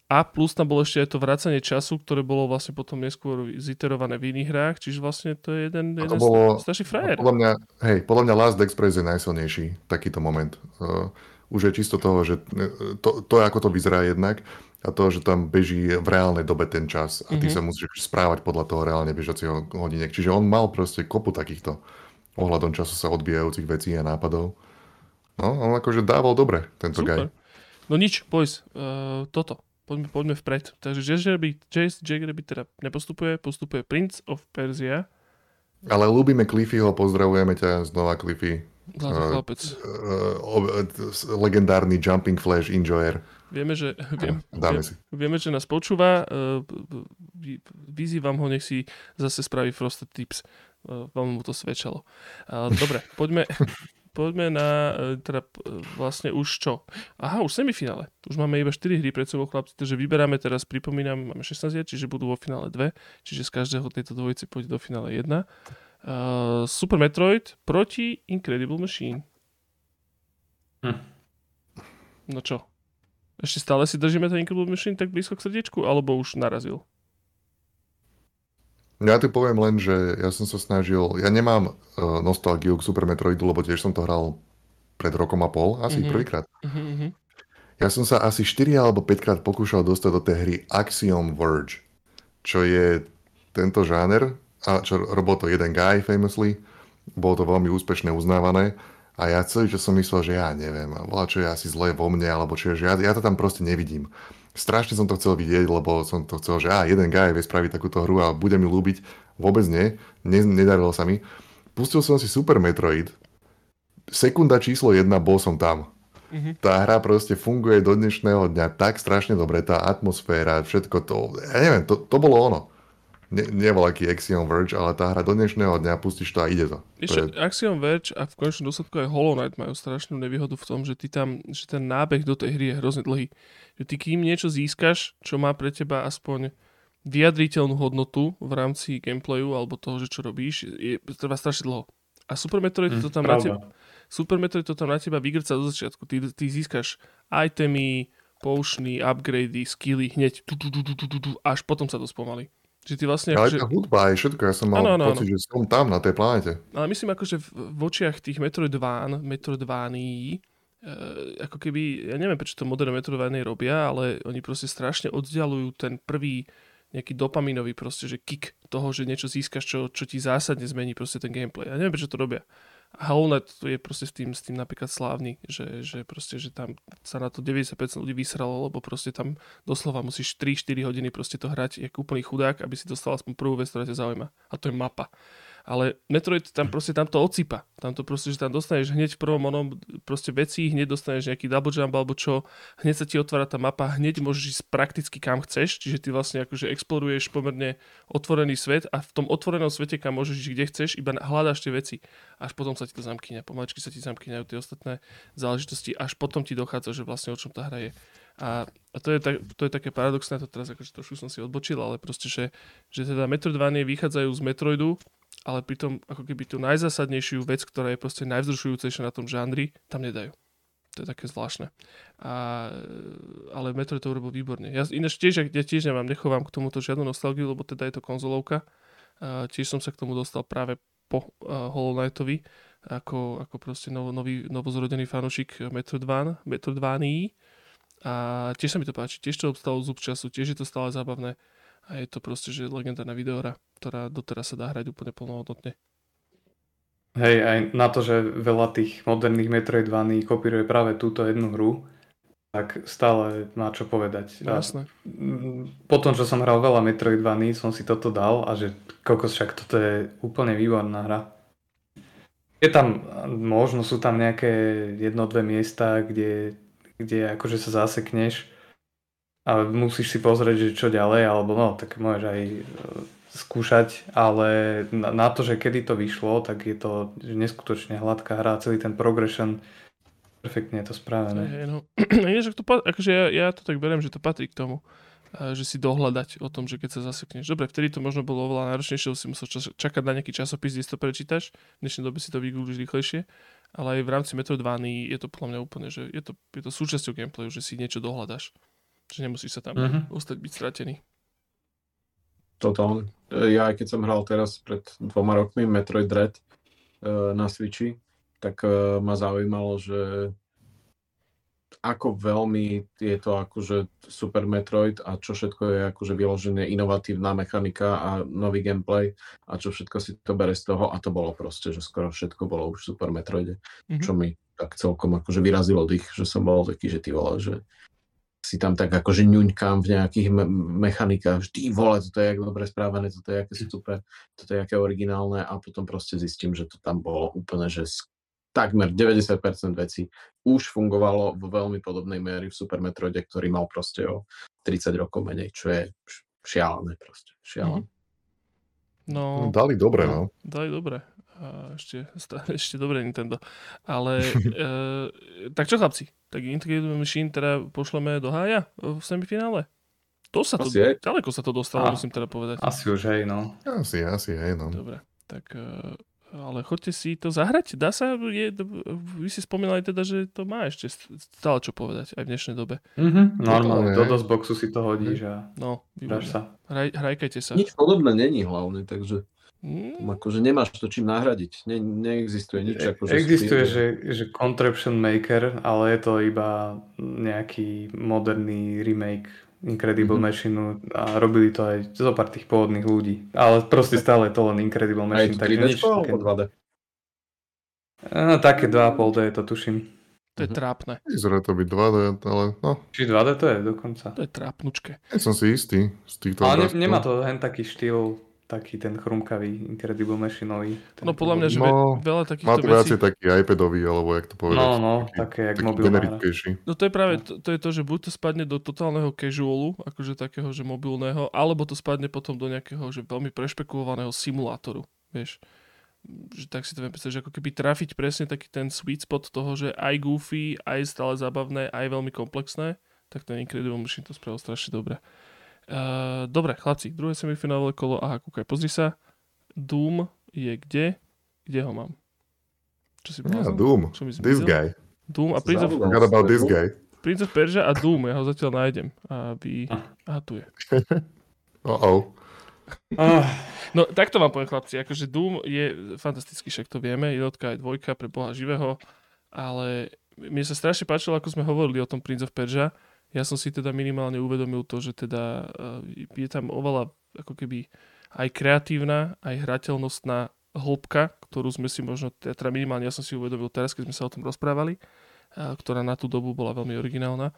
a plus tam bolo ešte aj to vracanie času, ktoré bolo vlastne potom neskôr ziterované v iných hrách, čiže vlastne to je jeden, jeden to bolo- strašný frajer. Podľa mňa, hej, podľa mňa Last Express je najsilnejší takýto moment. Uh, už je čisto toho, že uh, to, to, ako to vyzerá jednak a to, že tam beží v reálnej dobe ten čas a ty Mhm. sa musíš správať podľa toho reálne bežacieho hodiniek. Čiže on mal proste kopu takýchto ohľadom času sa odbijajúcich vecí a nápadov. No, on akože dával dobre, tento guy. No nič, boys, uh, toto. Poďme, poďme vpred. Takže Jack Rabbit teda nepostupuje, postupuje Prince of Persia. Ale ľúbime Cliffyho, pozdravujeme ťa znova Cliffy. Zlatý Eh, chlapec. Uh, ob- legendárny Jumping Flash Enjoyer. Vieme, že, viem, Dáme si. vieme, že nás počúva. Uh, vy- vyzývam ho, nech si zase spraví Frosted Tips. Uh, veľmi mu to svedčalo. Uh, dobre, poďme, (laughs) poďme na uh, teda uh, vlastne už čo? Aha, už semifinále. Už máme iba 4 hry pred sebou, chlapci, takže vyberáme teraz, pripomínam, máme 16 hier, čiže budú vo finále 2, čiže z každého tejto dvojice pôjde do finále 1. Uh, Super Metroid proti Incredible Machine. Hm. No čo? Ešte stále si držíme ten Incredible Machine tak blízko k srdiečku, alebo už narazil? Ja tu poviem len, že ja som sa snažil, ja nemám uh, nostalgiu k Super Metroidu, lebo tiež som to hral pred rokom a pol, asi Mhm. mm-hmm. prvýkrát. Uh-huh. Ja som sa asi 4 alebo 5 krát pokúšal dostať do tej hry Axiom Verge, čo je tento žáner, a čo robil to jeden guy famously, bolo to veľmi úspešne uznávané a ja celý čas som myslel, že ja neviem, bola čo je asi zlé vo mne, alebo čo je, že ja, ja to tam proste nevidím. Strašne som to chcel vidieť, lebo som to chcel, že á, jeden guy vie spraviť takúto hru a bude mi ľúbiť. Vôbec nie, ne, nedarilo sa mi. Pustil som si Super Metroid, sekunda číslo 1, bol som tam. Mhm. Tá hra proste funguje do dnešného dňa tak strašne dobre, tá atmosféra, všetko to, ja neviem, to, to bolo ono. Ne, nie bol aký Axiom Verge, ale tá hra do dnešného dňa pustíš to a ide to. to Ešte je, Axiom Verge a v konečnom dôsledku aj Hollow Knight majú strašnú nevýhodu v tom, že ty tam, že ten nábeh do tej hry je hrozne dlhý. Že ty kým niečo získaš, čo má pre teba aspoň vyjadriteľnú hodnotu v rámci gameplayu alebo toho, že čo robíš, je, trvá strašne dlho. A Super Metroid to tam na teba, Pravda. Super Metroid to tam na teba vygrca do začiatku. Ty, ty získaš itemy, potiony, upgrady, skilly hneď tu, tu, tu, tu, tu, tu, tu, až potom sa to spomalí. Že ty vlastne ale akože, tá hudba aj všetko, ja som mal Áno, áno, pocit, že som tam na tej planete. ale myslím akože v, v očiach tých Metroidván, Metroidvánií, e, ako keby, ja neviem prečo to moderné Metroidvány robia, ale oni proste strašne oddialujú ten prvý nejaký dopaminový proste, že kick toho, že niečo získaš, čo, čo ti zásadne zmení proste ten gameplay. Ja neviem, prečo to robia. A Knight je proste s tým, s tým napríklad slávny, že, že proste, že tam sa na to 90% ľudí vysralo, lebo proste tam doslova musíš 3-4 hodiny proste to hrať ako úplný chudák, aby si dostal aspoň prvú vec, ktorá ťa zaujíma. A to je mapa. Ale Metroid tam proste tam to ocípa. Tam to proste, že tam dostaneš hneď v prvom onom proste veci, hneď dostaneš nejaký double jump alebo čo, hneď sa ti otvára tá mapa, hneď môžeš ísť prakticky kam chceš, čiže ty vlastne akože exploruješ pomerne otvorený svet a v tom otvorenom svete, kam môžeš ísť kde chceš, iba hľadáš tie veci. Až potom sa ti to zamkýňa, pomaličky sa ti zamkýňajú tie ostatné záležitosti, až potom ti dochádza, že vlastne o čom tá hra je. A, a to, je tak, to je také paradoxné, to teraz akože trošku som si odbočil, ale proste, že, že teda Metroidvanie vychádzajú z Metroidu, ale pritom ako keby tú najzásadnejšiu vec, ktorá je proste najvzrušujúcejšia na tom žánri, tam nedajú. To je také zvláštne. A, ale Metroid to urobil výborne. Ja ináč tiež, ja tiež nemám, nechovám k tomuto žiadnu nostalgiu, lebo teda je to konzolovka. A tiež som sa k tomu dostal práve po uh, Hollow Knightovi, ako, ako proste novo, nový, novozrodený fanúšik Metroidván, Metroidvánii. A tiež sa mi to páči, tiež to obstalo zub času, tiež je to stále zábavné. A je to proste, že legendárna videohra, ktorá doteraz sa dá hrať úplne plnohodnotne. Hej, aj na to, že veľa tých moderných Metroidvaní kopíruje práve túto jednu hru, tak stále má čo povedať. A Jasné. mm, po tom, čo som hral veľa Metroidvaní, som si toto dal a že kokos však toto je úplne výborná hra. Je tam, možno sú tam nejaké jedno, dve miesta, kde, kde akože sa zasekneš a musíš si pozrieť, že čo ďalej, alebo no, tak môžeš aj e, skúšať, ale na, na to, že kedy to vyšlo, tak je to neskutočne hladká hra, celý ten progression perfektne je to spravené. Hey, no. (clears throat) Je, že to, akože ja, ja to tak beriem, že to patrí k tomu, že si dohľadať o tom, že keď sa zasekneš. Dobre, vtedy to možno bolo oveľa náročnejšie, si musel čas, čakať na nejaký časopis, kde si to prečítaš, v dnešnej dobe si to vygoogliš rýchlejšie, ale aj v rámci Metroidvany je to podľa mňa úplne, že je to, je to súčasťou gameplayu, že si niečo dohľadaš. Že nemusíš sa tam uh-huh. ostať byť stratený. Totálne. Ja aj keď som hral teraz pred dvoma rokmi Metroid Dread uh, na Switchi, tak uh, ma zaujímalo, že ako veľmi je to akože Super Metroid a čo všetko je akože vyložené inovatívna mechanika a nový gameplay a čo všetko si to bere z toho a to bolo proste, že skoro všetko bolo už v Super Metroide, mm-hmm. čo mi tak celkom akože vyrazilo dých, že som bol taký, že ty vole, že si tam tak akože ňuňkám v nejakých me- mechanikách, že ty vole, toto je jak dobre správané, toto je aké super, toto je aké originálne a potom proste zistím, že to tam bolo úplne, že takmer 90% vecí už fungovalo vo veľmi podobnej miery v Super Metroide, ktorý mal proste o 30 rokov menej, čo je šialené proste, šialené. No, no, dali dobre, no. no. Dali dobre. A ešte, (laughs) ešte dobre Nintendo. Ale e, tak čo chlapci? Tak Integrated Machine teda pošleme do hája v semifinále? To sa to, je. ďaleko sa to dostalo, a, musím teda povedať. Asi už hej, no. Asi, asi hej, no. Dobre, tak e, ale chodte si to zahrať. Dá sa, je, vy si spomínali teda, že to má ešte stále čo povedať aj v dnešnej dobe. Mm-hmm, normálne, do DOSBoxu si to hodíš a no, dáš sa. Hraj, hrajkajte sa. Nič podobné není hlavne, takže mm. akože nemáš to čím nahradiť. Ne, neexistuje nič. Akože Existuje, že, že Contraption Maker, ale je to iba nejaký moderný remake Incredible mm-hmm. Machine a robili to aj zo pár tých pôvodných ľudí. Ale proste stále je to len Incredible Machine. Aj 3D alebo 2D? No, také 2,5D je to, tuším. To je mhm. trápne. Vyzerá to byť 2D, ale no. Či 2D to je dokonca. To je trápnučke. Ja som si istý z týchto Ale ne, nemá to hen taký štýl taký ten chrumkavý Incredible Machineový. No podľa mňa, že no, veľa takýchto má to viacej taký iPadový, alebo jak to povedať. No, no, taký, také jak mobilná No to je práve, to, to, je to, že buď to spadne do totálneho casualu, akože takého, že mobilného, alebo to spadne potom do nejakého, že veľmi prešpekulovaného simulátoru, vieš. Že tak si to viem predstaviť, že ako keby trafiť presne taký ten sweet spot toho, že aj goofy, aj stále zábavné, aj veľmi komplexné, tak ten Incredible Machine to spravil strašne dobre. Uh, dobre, chlapci, druhé semifinálové kolo, aha, kúkaj, pozri sa. Doom je kde? Kde ho mám? Čo si yeah, Doom, Čo mi this guy. Doom a Prince of... Forgot about this guy. Prince of Persia a Doom, ja ho zatiaľ nájdem. Aby... Aha, tu je. (laughs) Uh-oh. No, tak to vám poviem, chlapci. Akože Doom je fantastický, však to vieme. Jednotka aj dvojka pre Boha živého. Ale mne sa strašne páčilo, ako sme hovorili o tom Prince of Persia ja som si teda minimálne uvedomil to, že teda eh, je tam oveľa ako keby aj kreatívna, aj hrateľnostná hĺbka, ktorú sme si možno, teda minimálne ja som si uvedomil teraz, keď sme sa o tom rozprávali, a, ktorá na tú dobu bola veľmi originálna.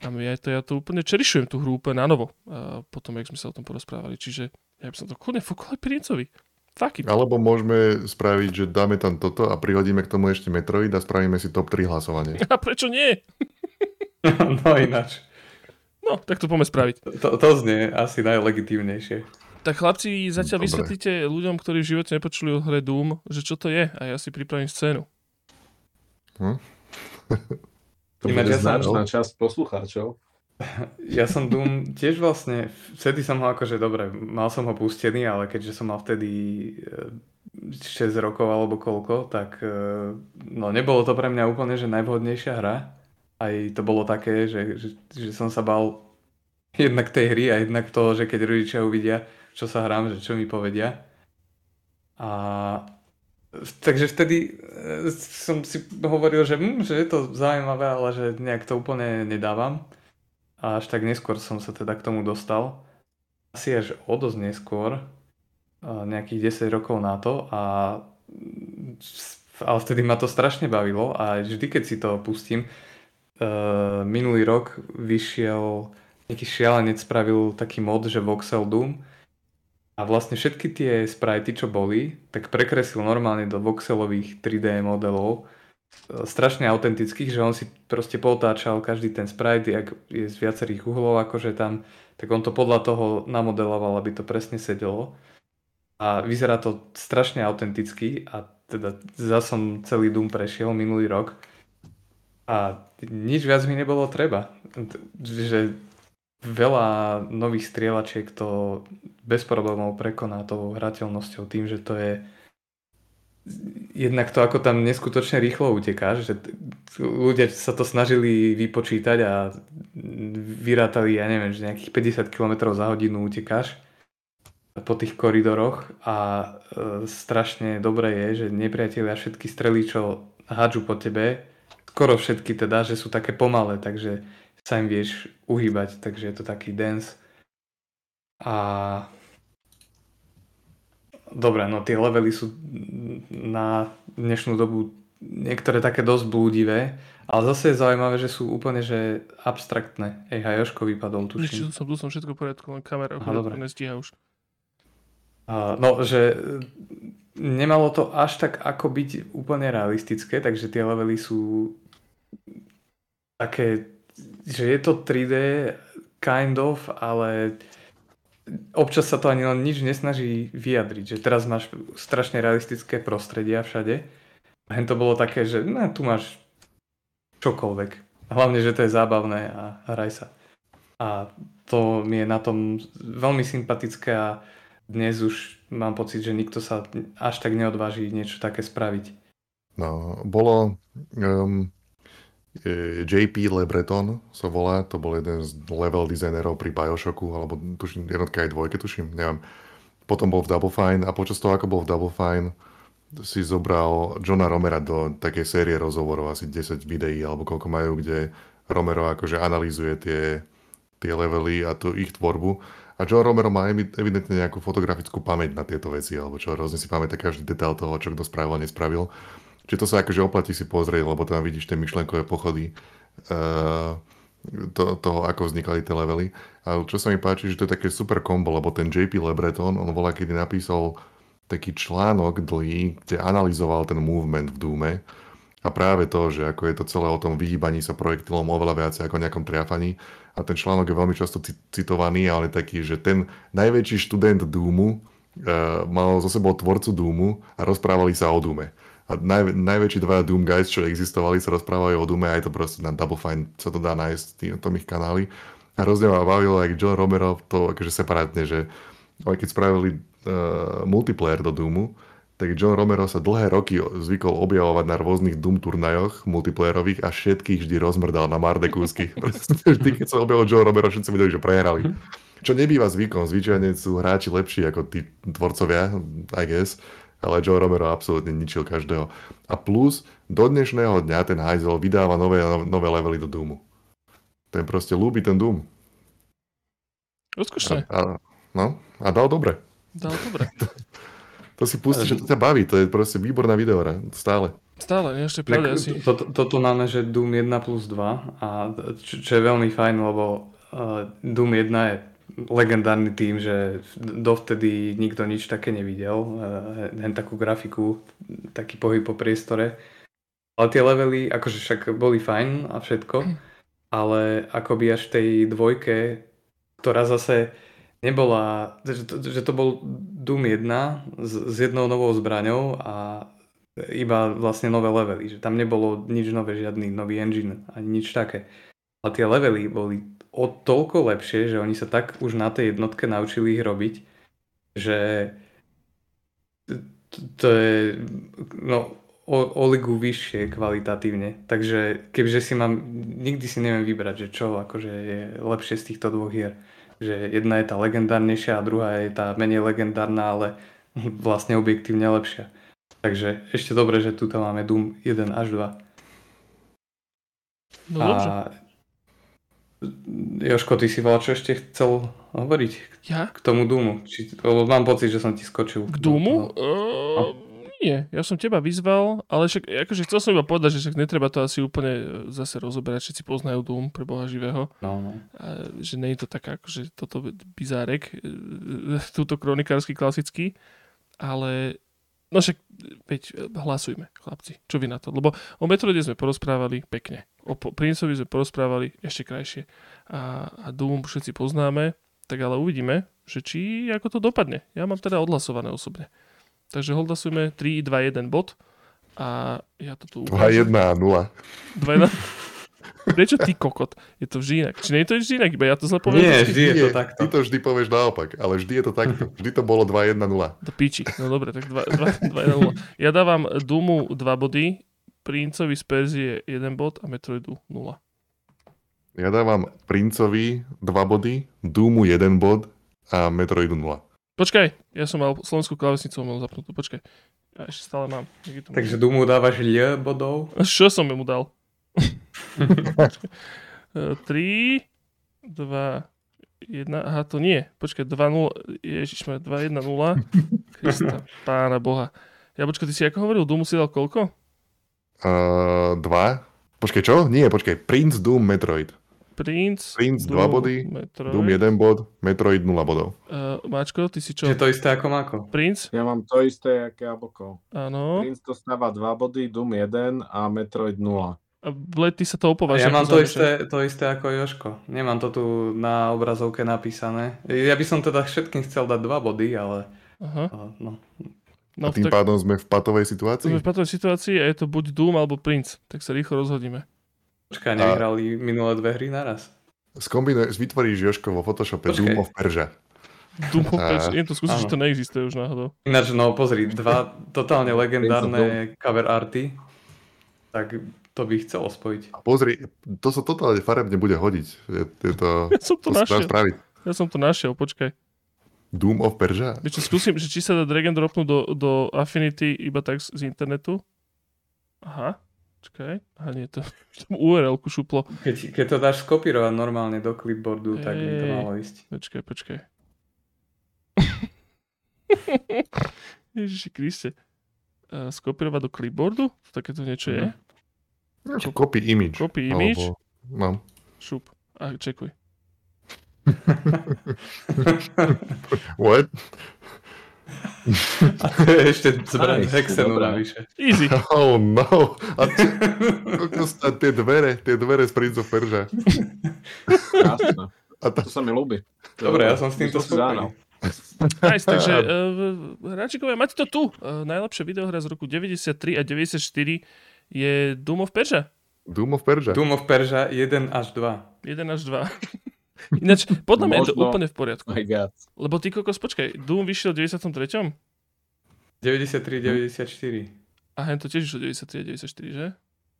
A ja to, ja to úplne čerišujem tú hru úplne na novo, a potom, jak sme sa o tom porozprávali. Čiže ja by som to kľudne fokol aj Princovi. Fuck Alebo môžeme spraviť, že dáme tam toto a prihodíme k tomu ešte Metroid a spravíme si top 3 hlasovanie. (laughs) A prečo nie? (laughs) (laughs) no ináč. No, tak to poďme spraviť. To, to znie asi najlegitívnejšie. Tak chlapci, zatiaľ Dobre. vysvetlíte ľuďom, ktorí v živote nepočuli o hre Doom, že čo to je a ja si pripravím scénu. Hm? (laughs) to bude ja som... časť poslucháčov. (laughs) Ja som Doom tiež vlastne, vtedy som ho akože, dobre, mal som ho pustený, ale keďže som mal vtedy 6 eh, rokov alebo koľko, tak eh, no nebolo to pre mňa úplne, že najvhodnejšia hra aj to bolo také, že, že, že som sa bal jednak tej hry a jednak toho, že keď rodičia uvidia, čo sa hrám, že čo mi povedia. A takže vtedy e, som si hovoril, že, hm, že je to zaujímavé, ale že nejak to úplne nedávam. A až tak neskôr som sa teda k tomu dostal. Asi až o dosť neskôr, nejakých 10 rokov na to a ale vtedy ma to strašne bavilo a vždy, keď si to pustím, uh, minulý rok vyšiel, nejaký šialenec spravil taký mod, že Voxel Doom a vlastne všetky tie sprajty, čo boli, tak prekreslil normálne do voxelových 3D modelov, uh, strašne autentických, že on si proste potáčal každý ten sprite, jak je z viacerých uhlov, akože tam tak on to podľa toho namodeloval, aby to presne sedelo. A vyzerá to strašne autenticky a teda za som celý Doom prešiel minulý rok a nič viac mi nebolo treba. Že veľa nových strieľačiek to bez problémov prekoná tou hrateľnosťou tým, že to je jednak to, ako tam neskutočne rýchlo utekáš, že ľudia sa to snažili vypočítať a vyrátali, ja neviem, že nejakých 50 km za hodinu utekáš po tých koridoroch a e, strašne dobré je, že nepriatelia všetky strely, čo hádžu po tebe, skoro všetky teda, že sú také pomalé, takže sa im vieš uhýbať, takže je to taký dance. A Dobre, no tie levely sú na dnešnú dobu niektoré také dosť blúdivé, ale zase je zaujímavé, že sú úplne že abstraktné. Ej, Hajoško vypadol, tuším. Nič, som, tu som všetko v poriadku, len kamera dobre. nestíha už. Uh, no, že nemalo to až tak ako byť úplne realistické, takže tie levely sú také, že je to 3D kind of, ale občas sa to ani len nič nesnaží vyjadriť, že teraz máš strašne realistické prostredia všade. A to bolo také, že ne, tu máš čokoľvek. Hlavne, že to je zábavné a hraj sa. A to mi je na tom veľmi sympatické a dnes už mám pocit, že nikto sa až tak neodváži niečo také spraviť. No, bolo um, JP Lebreton sa volá, to bol jeden z level designerov pri Bioshocku, alebo tuším, jednotka aj dvojke, tuším, neviem. Potom bol v Double Fine a počas toho, ako bol v Double Fine, si zobral Johna Romera do takej série rozhovorov, asi 10 videí, alebo koľko majú, kde Romero akože analýzuje tie, tie levely a tú ich tvorbu. A John Romero má evidentne nejakú fotografickú pamäť na tieto veci, alebo čo, hrozne si pamätá každý detail toho, čo kto spravil a nespravil. Čiže to sa akože oplatí si pozrieť, lebo tam vidíš tie myšlenkové pochody uh, to, toho, ako vznikali tie levely. A čo sa mi páči, že to je také super kombo, lebo ten JP Lebreton, on bola, kedy napísal taký článok dlhý, kde analyzoval ten movement v Dúme. A práve to, že ako je to celé o tom vyhýbaní sa projektilom oveľa viacej ako nejakom triafaní. A ten článok je veľmi často citovaný, ale taký, že ten najväčší študent Dúmu uh, mal zo sebou tvorcu Dúmu a rozprávali sa o Dúme. A naj, najväčší dva Doom guys, čo existovali, sa rozprávajú o Doome a je to proste na Double Fine sa to dá nájsť v tom ich kanáli. A hrozne ma bavilo, jak John Romero to akože separátne, že keď spravili uh, multiplayer do Doomu, tak John Romero sa dlhé roky zvykol objavovať na rôznych Doom turnajoch multiplayerových a všetkých vždy rozmrdal na marde kúsky. (laughs) vždy, keď sa objavil John Romero, všetci videli, že prehrali. Čo nebýva zvykom, zvyčajne sú hráči lepší ako tí tvorcovia, I guess ale Joe Romero absolútne ničil každého. A plus, do dnešného dňa ten Heisel vydáva nové, nové levely do Doomu. Ten proste ľúbi ten Doom. A, a, no, a dal dobre. Dal dobre. (laughs) to, to si pustí, že to ťa baví, to je proste výborná videora, stále. Stále, ešte pravda asi. Toto to, to máme, že Doom 1 plus 2 a čo, čo je veľmi fajn, lebo uh, Doom 1 je legendárny tým, že dovtedy nikto nič také nevidel, eh, len takú grafiku, taký pohyb po priestore. Ale tie levely, akože však boli fajn a všetko, ale akoby až v tej dvojke, ktorá zase nebola, že to, že to bol Doom 1 s, s jednou novou zbraňou a iba vlastne nové levely, že tam nebolo nič nové, žiadny nový engine ani nič také. A tie levely boli o toľko lepšie, že oni sa tak už na tej jednotke naučili ich robiť, že to je no, o, o ligu vyššie kvalitatívne. Takže kebyže si mám, nikdy si neviem vybrať, že čo akože je lepšie z týchto dvoch hier. Že jedna je tá legendárnejšia a druhá je tá menej legendárna, ale vlastne objektívne lepšia. Takže ešte dobre, že tu máme Doom 1 až 2. No, a dobře. Joško, ty si volal, čo ešte chcel hovoriť ja? k tomu Doomu. Či, lebo mám pocit, že som ti skočil. K Doomu? No. Uh, nie, ja som teba vyzval, ale však akože chcel som iba povedať, že však netreba to asi úplne e, zase rozoberať, všetci poznajú Doom pre Boha živého. No, no. A, že nie je to taká, akože toto bizárek, e, túto kronikársky klasický, ale No však, veď, hlasujme, chlapci. Čo vy na to? Lebo o Metroide sme porozprávali pekne. O Princovi sme porozprávali ešte krajšie. A, a Doom všetci poznáme. Tak ale uvidíme, že či ako to dopadne. Ja mám teda odhlasované osobne. Takže odhlasujeme 3, 2, 1 bod. A ja to tu 2, 1 a 0. 2, 1. Prečo ty kokot? Je to vždy inak. Či nie je to vždy inak, iba ja to zle poviem? Nie, vždy je to takto. Ty to vždy povieš naopak, ale vždy je to takto. (laughs) Vždy to bolo 2, 1, 0. Do piči. No dobre, tak 2, 2, 2 1, 0. Ja dávam Doomu 2 body, Princovi z Perzie 1 bod a Metroidu 0. Ja dávam Princovi 2 body, Doomu 1 bod a Metroidu 0. Počkaj, ja som mal slovenskú klávesnicu mal zapnutú, počkaj. Ja ešte stále mám. To Takže Dumu dávaš L bodov. Čo som mu dal? 3, 2, 1, aha, to nie. Počkaj, 2, 0, ježišme, 2, 1, 0. Krista, pána boha. Ja počkaj, ty si ako hovoril, Doomu si dal koľko? Uh, 2. Počkej, čo? Nie, počkej. Prince, Doom, Metroid. Prince, Prince 2 Doom, body, Metroid. Doom 1 bod, Metroid 0 bodov. Uh, Mačko, ty si čo? Že to isté ako Mako. Prince? Ja mám to isté, jak Jablko. Áno. Prince dostáva 2 body, Doom 1 a Metroid 0. A Bled, ty sa to opováš. Ja mám to isté, to isté ako Joško. Nemám to tu na obrazovke napísané. Ja by som teda všetkým chcel dať dva body, ale Aha. no. No, a tým tak pádom sme v patovej sme situácii? v patovej situácii a je to buď Doom alebo Prince. Tak sa rýchlo rozhodíme. Počkaj, nevyhrali minulé dve hry naraz. Skombinuješ, vytvoríš Joško vo Photoshope Počkej. Doom of Persia. Doom of A- Prince. Je to skúsiť, že to neexistuje už náhodou. Ináč, no pozri, dva (laughs) totálne legendárne cover arty, tak to by chcelo spojiť. Pozri, to sa totálne farebne bude hodiť. Je, je to, (laughs) Ja som to to našiel. spraviť. Ja som to našiel, počkaj. Doom of Persia? Čo, skúsim, že či sa dá drag and dropnúť do, do Affinity iba tak z z internetu. Aha, počkaj. Aha, nie, to, (laughs) to URL-ku šuplo. Keď, keď to dáš skopírovať normálne do clipboardu, tak by to Ej. malo ísť. Počkaj, počkaj. (laughs) Ježiši Kriste. Uh, skopírovať do clipboardu? Takéto niečo je? No, čo, copy image. Copy image, Alebo, no. šup. A čekuj. (laughs) What? A to je ešte zbraň Hexenu navyše. Easy. (laughs) Oh no. A, t- kokos, a tie dvere, tie dvere z Prince of Persia. Krásne. A tá, To sa mi ľúbi. Dobre, ja som s týmto spokojný. Nice, takže (laughs) uh, hráčikovia, máte to tu. Uh, najlepšia videohra z roku 93 a 94 je Doom of Persia. Doom of Persia. Doom of Persia 1 až 2. 1 až 2. (laughs) Ináč, podľa mňa je to úplne v poriadku. My God. Lebo ty kokos, počkaj, Doom vyšiel v 93. 93, 94. A hen to tiež vyšiel 93 a 94, že?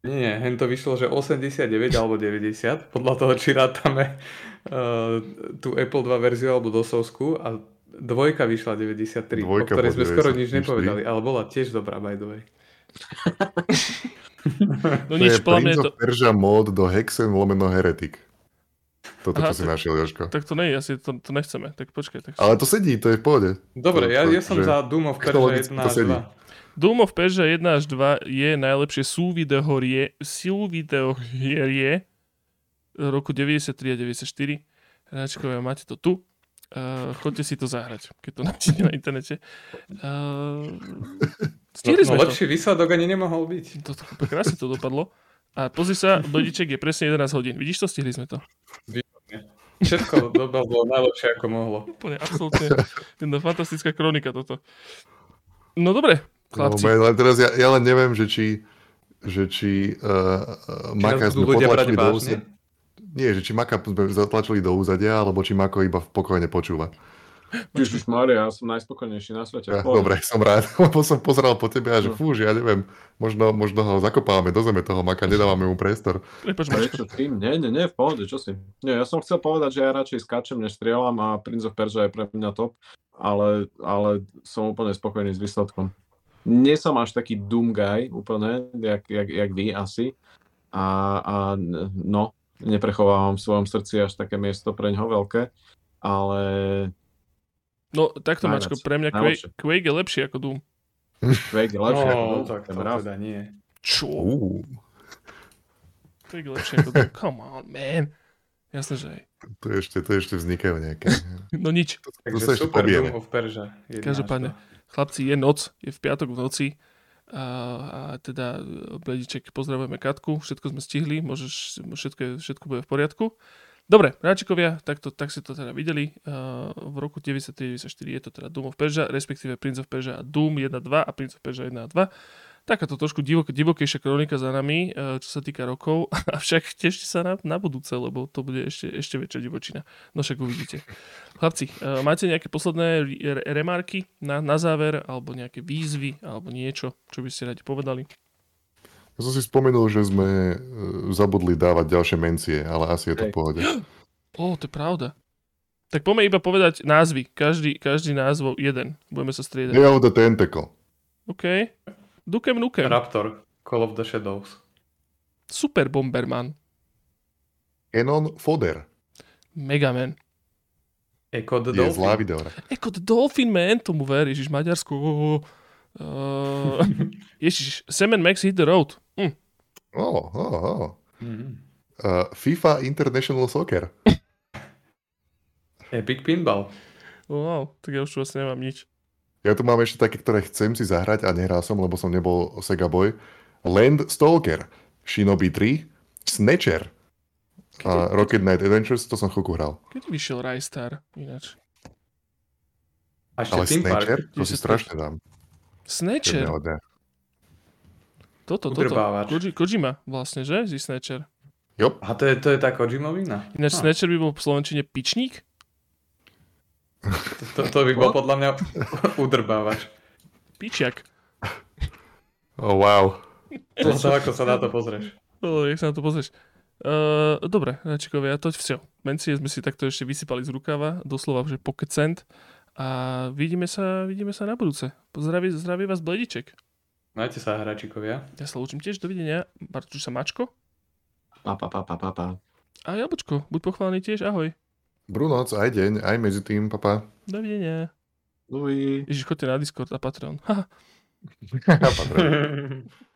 Nie, nie, hen to vyšlo, že 89 alebo 90, podľa toho, či rátame uh, (laughs) tú Apple 2 verziu alebo dosovskú a dvojka vyšla 93, Dvojka o ktorej sme skoro nič 94. nepovedali, ale bola tiež dobrá, by the way. (laughs) (laughs) No to nič, je Prince je to... of Persia mod do Hexen lomeno Heretic. Toto, Aha, čo si tak- našiel, Joško. Tak to nie, asi to, to nechceme. Tak počkaj. Tak... Ale to sedí, to je v pohode. Dobre, To- ja, to- ja som že za Doom of Persia technologicky 1 to až sedí. 2. Doom of Persia 1 až 2 je najlepšie súvideohrie, súvideohrie roku 93 a 94. Hráčkovia, máte to tu. Uh, chodte si to zahrať, keď to (laughs) nájdete na internete. Uh, No, stihli no sme to. lepší výsledok ani nemohol byť. to. to krásne to dopadlo. A pozri sa, blediček je presne 11 hodín. Vidíš to? Stihli sme to. Všetko dopadlo najlepšie ako mohlo. Úplne, absolútne. Jedna fantastická kronika toto. No dobre, No, chlapci. men, len teraz ja, ja len neviem, že či, že či uh, Či Maka nás sme budú ľudia brať potlačili do? Nie, že či Maka sme zatlačili do úzadia, alebo či Mako iba pokojne počúva. (laughs) Ježiš Maria, ja som najspokojnejší na svete. Ja, Poď. dobre, som rád, (laughs) lebo som pozeral po tebe a že No. fú, že ja neviem, možno, možno ho zakopávame do zeme toho Maka, nedávame mu priestor. Prečo tým? Nie, nie, nie, v pohode, čo si. Nie, ja som chcel povedať, že ja radšej skáčem, než strieľam a Prince of Persia je pre mňa top, ale, ale som úplne spokojný s výsledkom. Nie som až taký doom guy úplne, jak, jak, jak vy asi. A, a no, neprechovávam v svojom srdci až také miesto pre ňoho veľké, ale No takto, Najviac. Mačko, pre mňa. Quake, Quake je lepší ako Doom. Quake je lepšie ako No, Doom, tak to to teda nie. Čo? Quake je lepší ako Doom. Come on, man. Jasné, že aj. to ešte, to ešte vznikajú nejaké. (laughs) No nič. To Takže sa ešte pobijeme. Doom of Persia. 1 až Každopádne, 2. chlapci, je noc, je v piatok v noci. A, a teda, Blediček, pozdravujeme Katku, všetko sme stihli, môžeš, všetko, všetko bude v poriadku. Dobre, hráčikovia, tak, to, tak si to teda videli. Uh, v roku 93-94 je to teda Doom of Persia, respektíve Prince of Persia a Doom 1 2 a Prince of Persia 1 a 2. Takáto trošku divok, divokejšia kronika za nami, uh, čo sa týka rokov, (laughs) avšak tešte sa na, na budúce, lebo to bude ešte, ešte väčšia divočina. No však uvidíte. Chlapci, uh, máte nejaké posledné re- remarky na, na záver, alebo nejaké výzvy, alebo niečo, čo by ste radi povedali? Ja som si spomenul, že sme e, zabudli dávať ďalšie mencie, ale asi je to v pohode. (gasps) Ó, to je pravda. Tak poďme iba povedať názvy. Každý, každý názov jeden. Budeme sa striedať. The Tentacle. OK. Dukem Nukem. Raptor, Call of the Shadows. Super Bomberman. Canon Fodder. Megaman. Echo the Je zlá Dolphin. videohra. Eko the Dolphin Man, tomu ver, Ježiš, Maďarsko. Uh, (laughs) Ježiš, Sam Max Hit the Road. Hm. Oh, oh, oh. Mhm. Uh, FIFA International Soccer. Epic Pinball. Wow, tak ja už tu vlastne nemám nič. Ja tu mám ešte také, ktoré chcem si zahrať a nehral som, lebo som nebol Sega Boy. Land Stalker, Shinobi 3, Snatcher a Rocket Knight Adventures, to som chvíľku hral. Kedy vyšiel Rystar ináč? A ešte Ale. Snatcher, to si strašne dám. Snatcher. Toto, toto. Koji, Kojima vlastne, že? Zi Snatcher. Jop, A to je, to je tá Kojimovina? Ináč Ah. Snatcher by bol v Slovenčine pičník? To, to by bol podľa mňa udrbávač. Pičiak. oh, wow. To sa ako sa na to pozrieš. O, jak sa na to pozrieš. Uh, dobre, Načíkovia, to vše. Mencie sme si takto ešte vysypali z rukava, doslova, že pocket cent. A vidíme sa, vidíme sa na budúce. Pozdraví, zdraví vás Blediček. Majte sa, hračikovia. Ja sa učím tiež, dovidenia. Bartuš sa Mačko. Pa, pa, pa, pa, pa, pa. A Jablčko, buď pochválený tiež, ahoj. Brunoc, aj deň, aj medzi tým, papa. Dovidenia. Uj. Ježiš, chodte na Discord a Patreon. (laughs) (laughs) Patreon. (laughs)